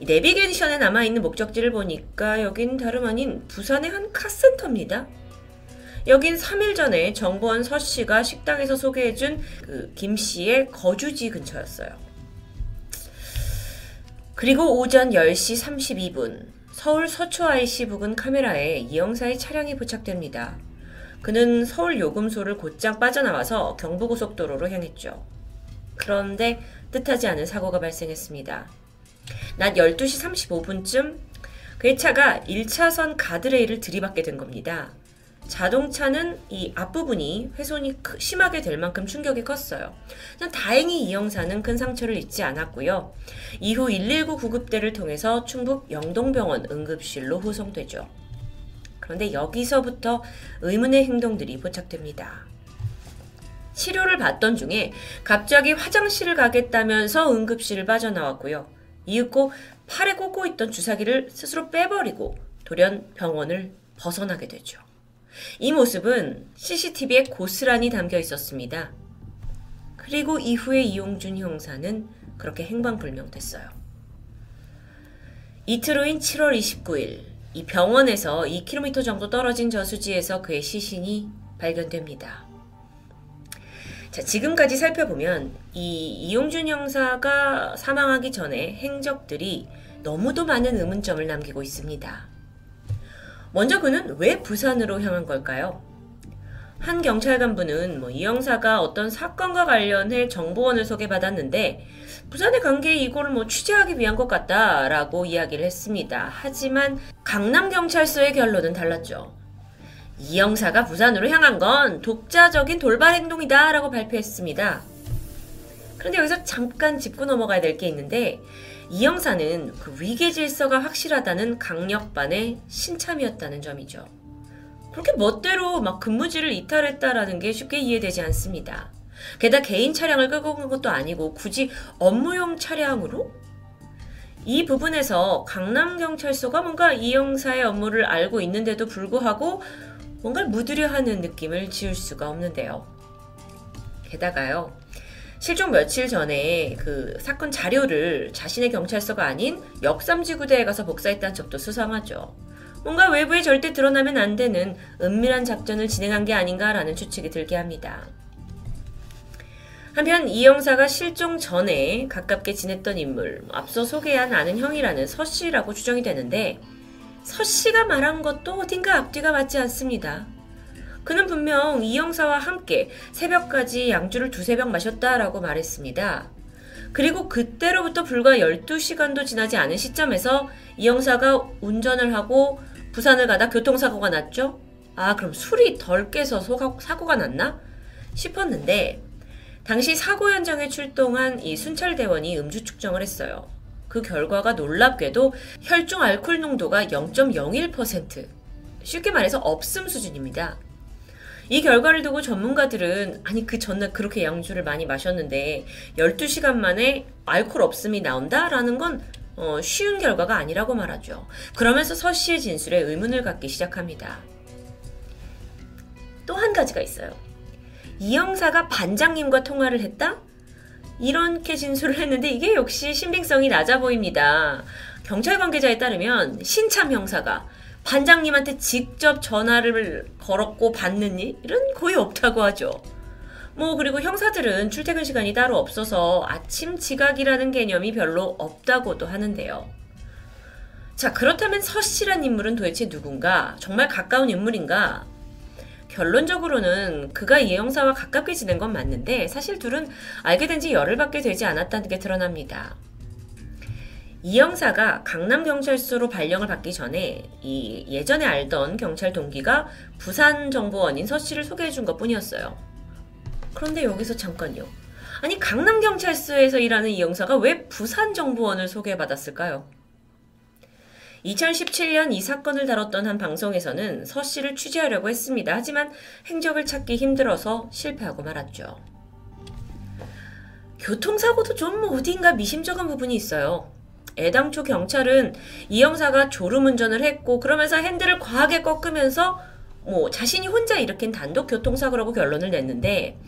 내비게이션에 남아있는 목적지를 보니까 여긴 다름 아닌 부산의 한 카센터입니다. 여긴 3일 전에 정보원 서 씨가 식당에서 소개해준 그 김 씨의 거주지 근처였어요. 그리고 오전 10시 32분 서울 서초 IC 부근 카메라에 이영사의 차량이 포착됩니다. 그는 서울 요금소를 곧장 빠져나와서 경부고속도로로 향했죠. 그런데 뜻하지 않은 사고가 발생했습니다. 낮 12시 35분쯤 그의 차가 1차선 가드레일을 들이받게 된 겁니다. 자동차는 이 앞부분이 훼손이 심하게 될 만큼 충격이 컸어요. 다행히 이 형사는 큰 상처를 입지 않았고요. 이후 119 구급대를 통해서 충북 영동병원 응급실로 후송되죠. 그런데 여기서부터 의문의 행동들이 포착됩니다. 치료를 받던 중에 갑자기 화장실을 가겠다면서 응급실을 빠져나왔고요. 이윽고 팔에 꽂고 있던 주사기를 스스로 빼버리고 돌연 병원을 벗어나게 되죠. 이 모습은 CCTV에 고스란히 담겨 있었습니다. 그리고 이후에 이용준 형사는 그렇게 행방불명됐어요. 이틀 후인 7월 29일, 이 병원에서 2km 정도 떨어진 저수지에서 그의 시신이 발견됩니다. 자, 지금까지 살펴보면 이 이용준 형사가 사망하기 전에 행적들이 너무도 많은 의문점을 남기고 있습니다. 먼저 그는 왜 부산으로 향한 걸까요? 한 경찰 간부는 뭐이 형사가 어떤 사건과 관련해 정보원을 소개받았는데 간게 이거를 뭐 취재하기 위한 것 같다라고 이야기를 했습니다. 하지만 강남 경찰서의 결론은 달랐죠. 이 형사가 부산으로 향한 건 독자적인 돌발 행동이다라고 발표했습니다. 그런데 여기서 잠깐 짚고 넘어가야 될 게 있는데 이 형사는 그 위계 질서가 확실하다는 강력반의 신참이었다는 점이죠. 그렇게 멋대로 막 근무지를 이탈했다라는 게 쉽게 이해되지 않습니다. 게다가 개인 차량을 끌고 간 것도 아니고 굳이 업무용 차량으로? 이 부분에서 강남경찰서가 뭔가 이 형사의 업무를 알고 있는데도 불구하고 뭔가를 묻으려 하는 느낌을 지울 수가 없는데요. 게다가요, 실종 며칠 전에 그 사건 자료를 자신의 경찰서가 아닌 역삼지구대에 가서 복사했다는 점도 수상하죠. 뭔가 외부에 절대 드러나면 안 되는 은밀한 작전을 진행한 게 아닌가라는 추측이 들게 합니다. 한편 이 형사가 실종 전에 가깝게 지냈던 인물, 앞서 소개한 아는 형이라는 서 씨라고 추정이 되는데 서 씨가 말한 것도 어딘가 앞뒤가 맞지 않습니다. 그는 분명 이 형사와 함께 새벽까지 양주를 두세 병 마셨다라고 말했습니다. 그리고 그때로부터 불과 12시간도 지나지 않은 시점에서 이 형사가 운전을 하고 부산을 가다 교통사고가 났죠? 아, 그럼 술이 덜 깨서 사고가 났나? 싶었는데, 당시 사고 현장에 출동한 이 순찰대원이 음주 측정을 했어요. 그 결과가 놀랍게도 혈중 알코올 농도가 0.01%. 쉽게 말해서 없음 수준입니다. 이 결과를 두고 전문가들은 아니 그 전날 그렇게 양주를 많이 마셨는데 12시간 만에 알코올 없음이 나온다라는 건 어, 쉬운 결과가 아니라고 말하죠. 그러면서 서 씨의 진술에 의문을 갖기 시작합니다. 또 한 가지가 있어요. 이 형사가 반장님과 통화를 했다? 이렇게 진술을 했는데 이게 역시 신빙성이 낮아 보입니다. 경찰 관계자에 따르면 신참 형사가 반장님한테 직접 전화를 걸었고 받는 일은 거의 없다고 하죠. 뭐 그리고 형사들은 출퇴근 시간이 따로 없어서 아침 지각이라는 개념이 별로 없다고도 하는데요. 자, 그렇다면 서 씨란 인물은 도대체 누군가? 정말 가까운 인물인가? 결론적으로는 그가 이 형사와 가깝게 지낸 건 맞는데 사실 둘은 알게 된 지 열흘밖에 되지 않았다는 게 드러납니다. 이 형사가 강남경찰서로 발령을 받기 전에 이 예전에 알던 경찰 동기가 부산정보원인 서 씨를 소개해 준 것 뿐이었어요. 그런데 여기서 잠깐요. 아니, 강남경찰서에서 일하는 이 형사가 왜 부산정보원을 소개받았을까요? 2017년 이 사건을 다뤘던 한 방송에서는 서 씨를 취재하려고 했습니다. 하지만 행적을 찾기 힘들어서 실패하고 말았죠. 교통사고도 좀 어딘가 미심쩍은 부분이 있어요. 애당초 경찰은 이 형사가 졸음 운전을 했고 그러면서 핸들을 과하게 꺾으면서 뭐 자신이 혼자 일으킨 단독 교통사고라고 결론을 냈는데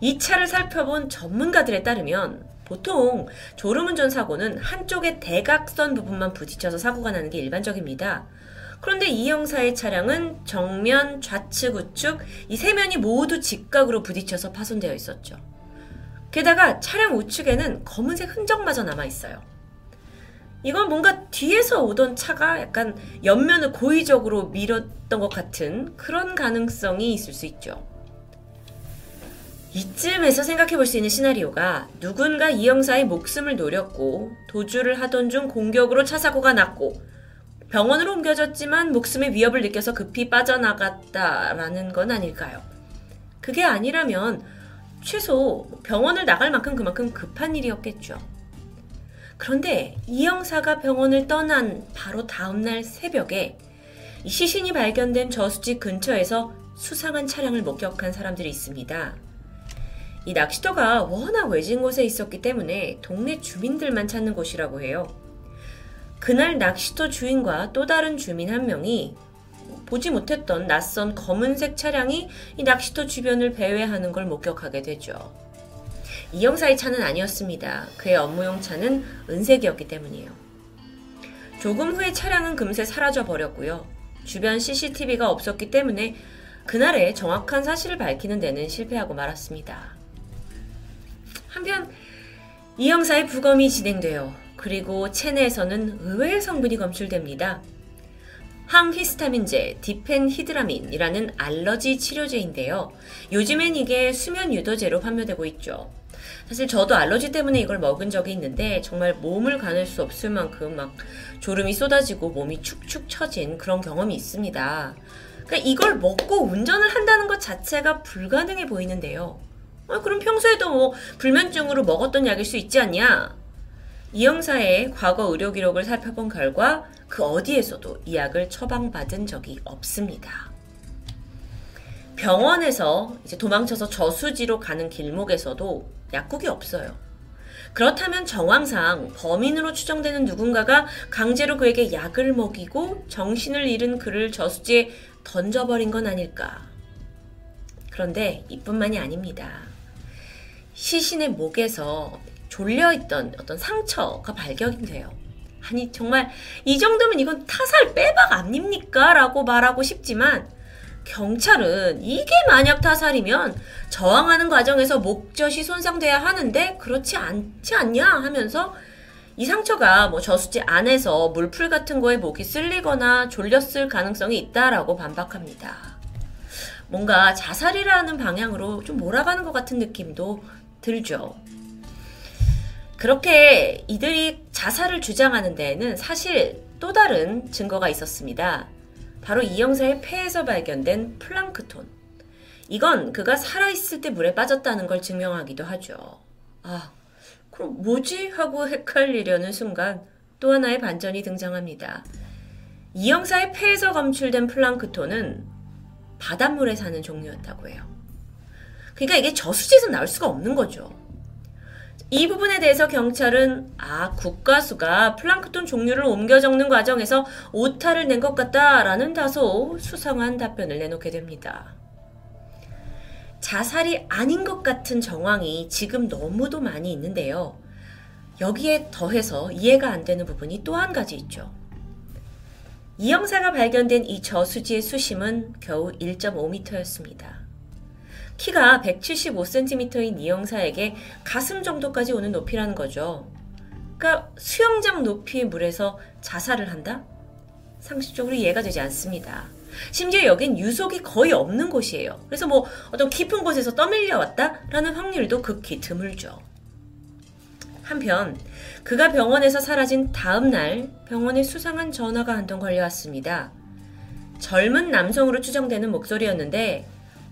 이 차를 살펴본 전문가들에 따르면 보통 졸음운전 사고는 한쪽의 대각선 부분만 부딪혀서 사고가 나는 게 일반적입니다. 그런데 이 형사의 차량은 정면, 좌측, 우측 이 세 면이 모두 직각으로 부딪혀서 파손되어 있었죠. 게다가 차량 우측에는 검은색 흔적마저 남아 있어요. 이건 뭔가 뒤에서 오던 차가 약간 옆면을 고의적으로 밀었던 것 같은 그런 가능성이 있을 수 있죠. 이쯤에서 생각해 볼 수 있는 시나리오가 누군가 이 형사의 목숨을 노렸고 도주를 하던 중 공격으로 차 사고가 났고 병원으로 옮겨졌지만 목숨의 위협을 느껴서 급히 빠져나갔다라는 건 아닐까요? 그게 아니라면 최소 병원을 나갈 만큼 그만큼 급한 일이었겠죠. 그런데 이 형사가 병원을 떠난 바로 다음날 새벽에 시신이 발견된 저수지 근처에서 수상한 차량을 목격한 사람들이 있습니다. 이 낚시터가 워낙 외진 곳에 있었기 때문에 동네 주민들만 찾는 곳이라고 해요. 그날 낚시터 주인과 또 다른 주민 한 명이 보지 못했던 낯선 검은색 차량이 이 낚시터 주변을 배회하는 걸 목격하게 되죠. 이 형사의 차는 아니었습니다. 그의 업무용 차는 은색이었기 때문이에요. 조금 후에 차량은 금세 사라져 버렸고요. 주변 CCTV가 없었기 때문에 그날의 정확한 사실을 밝히는 데는 실패하고 말았습니다. 한편 이 형사의 부검이 진행되어 그리고 체내에서는 의외의 성분이 검출됩니다. 항히스타민제 디펜히드라민이라는 알러지 치료제인데요. 요즘엔 이게 수면 유도제로 판매되고 있죠. 사실 저도 알러지 때문에 이걸 먹은 적이 있는데 정말 몸을 가눌 수 없을 만큼 막 졸음이 쏟아지고 몸이 축축 처진 그런 경험이 있습니다. 그러니까 이걸 먹고 운전을 한다는 것 자체가 불가능해 보이는데요. 아, 그럼 평소에도 뭐 불면증으로 먹었던 약일 수 있지 않냐? 이 형사의 과거 의료 기록을 살펴본 결과 그 어디에서도 이 약을 처방받은 적이 없습니다. 병원에서 이제 도망쳐서 저수지로 가는 길목에서도 약국이 없어요. 그렇다면 정황상 범인으로 추정되는 누군가가 강제로 그에게 약을 먹이고 정신을 잃은 그를 저수지에 던져버린 건 아닐까. 그런데 이뿐만이 아닙니다. 시신의 목에서 졸려있던 어떤 상처가 발견이 돼요. 아니, 정말 이 정도면 이건 타살 빼박 아닙니까? 라고 말하고 싶지만 경찰은 이게 만약 타살이면 저항하는 과정에서 목젖이 손상돼야 하는데 그렇지 않지 않냐 하면서 이 상처가 뭐 저수지 안에서 물풀 같은 거에 목이 쓸리거나 졸렸을 가능성이 있다라고 반박합니다. 뭔가 자살이라는 방향으로 좀 몰아가는 것 같은 느낌도 들죠. 그렇게 이들이 자살을 주장하는 데에는 사실 또 다른 증거가 있었습니다. 바로 이 형사의 폐에서 발견된 플랑크톤. 이건 그가 살아있을 때 물에 빠졌다는 걸 증명하기도 하죠. 아, 그럼 뭐지? 하고 헷갈리려는 순간 또 하나의 반전이 등장합니다. 이 형사의 폐에서 검출된 플랑크톤은 바닷물에 사는 종류였다고 해요. 그러니까 이게 저수지에서 나올 수가 없는 거죠. 이 부분에 대해서 경찰은 아 국가수가 플랑크톤 종류를 옮겨 적는 과정에서 오타를 낸 것 같다라는 다소 수상한 답변을 내놓게 됩니다. 자살이 아닌 것 같은 정황이 지금 너무도 많이 있는데요. 여기에 더해서 이해가 안 되는 부분이 또 한 가지 있죠. 이 형사가 발견된 이 저수지의 수심은 겨우 1.5m였습니다. 키가 175cm인 이 형사에게 가슴 정도까지 오는 높이라는 거죠. 그러니까 수영장 높이의 물에서 자살을 한다? 상식적으로 이해가 되지 않습니다. 심지어 여긴 유속이 거의 없는 곳이에요. 그래서 뭐 어떤 깊은 곳에서 떠밀려 왔다라는 확률도 극히 드물죠. 한편 그가 병원에서 사라진 다음 날 병원에 수상한 전화가 한 통 걸려왔습니다. 젊은 남성으로 추정되는 목소리였는데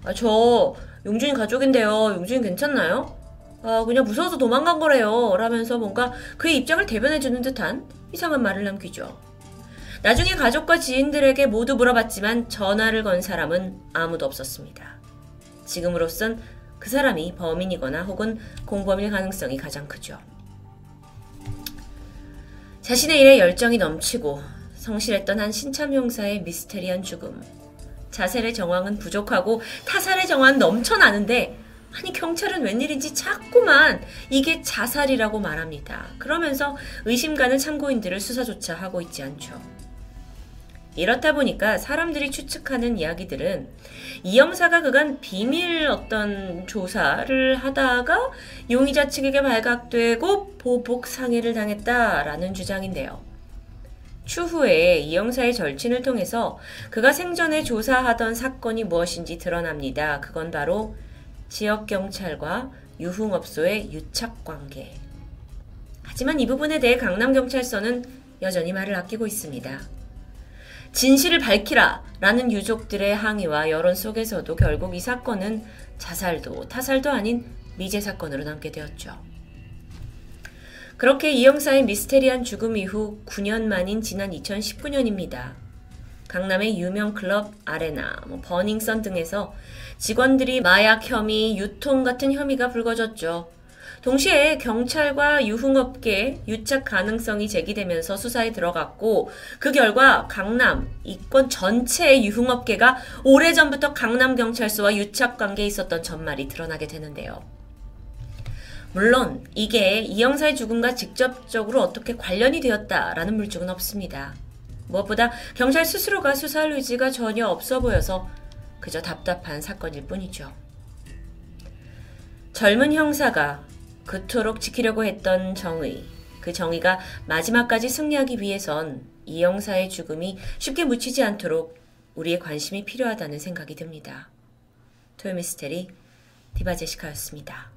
아, 저 용준이 가족인데요. 용준이 괜찮나요? 아, 그냥 무서워서 도망간 거래요. 라면서 뭔가 그의 입장을 대변해주는 듯한 이상한 말을 남기죠. 나중에 가족과 지인들에게 모두 물어봤지만 전화를 건 사람은 아무도 없었습니다. 지금으로선 그 사람이 범인이거나 혹은 공범일 가능성이 가장 크죠. 자신의 일에 열정이 넘치고 성실했던 한 신참 형사의 미스테리한 죽음. 자살의 정황은 부족하고 타살의 정황은 넘쳐나는데 아니 경찰은 웬일인지 자꾸만 이게 자살이라고 말합니다. 그러면서 의심 가는 참고인들을 수사조차 하고 있지 않죠. 이렇다 보니까 사람들이 추측하는 이야기들은 이 형사가 그간 비밀 어떤 조사를 하다가 용의자 측에게 발각되고 보복 상해를 당했다라는 주장인데요. 추후에 이 형사의 절친을 통해서 그가 생전에 조사하던 사건이 무엇인지 드러납니다. 그건 바로 지역경찰과 유흥업소의 유착관계. 하지만 이 부분에 대해 강남경찰서는 여전히 말을 아끼고 있습니다. 진실을 밝히라! 라는 유족들의 항의와 여론 속에서도 결국 이 사건은 자살도 타살도 아닌 미제 사건으로 남게 되었죠. 그렇게 이 형사의 미스테리한 죽음 이후 9년 만인 지난 2019년입니다. 강남의 유명 클럽 아레나, 뭐 버닝썬 등에서 직원들이 마약 혐의, 유통 같은 혐의가 불거졌죠. 동시에 경찰과 유흥업계 유착 가능성이 제기되면서 수사에 들어갔고 그 결과 강남 이권 전체의 유흥업계가 오래전부터 강남경찰서와 유착 관계에 있었던 전말이 드러나게 되는데요. 물론 이게 이 형사의 죽음과 직접적으로 어떻게 관련이 되었다라는 물증은 없습니다. 무엇보다 경찰 스스로가 수사할 의지가 전혀 없어 보여서 그저 답답한 사건일 뿐이죠. 젊은 형사가 그토록 지키려고 했던 정의, 그 정의가 마지막까지 승리하기 위해선 이 영사의 죽음이 쉽게 묻히지 않도록 우리의 관심이 필요하다는 생각이 듭니다. 토요미스테리 디바제시카였습니다.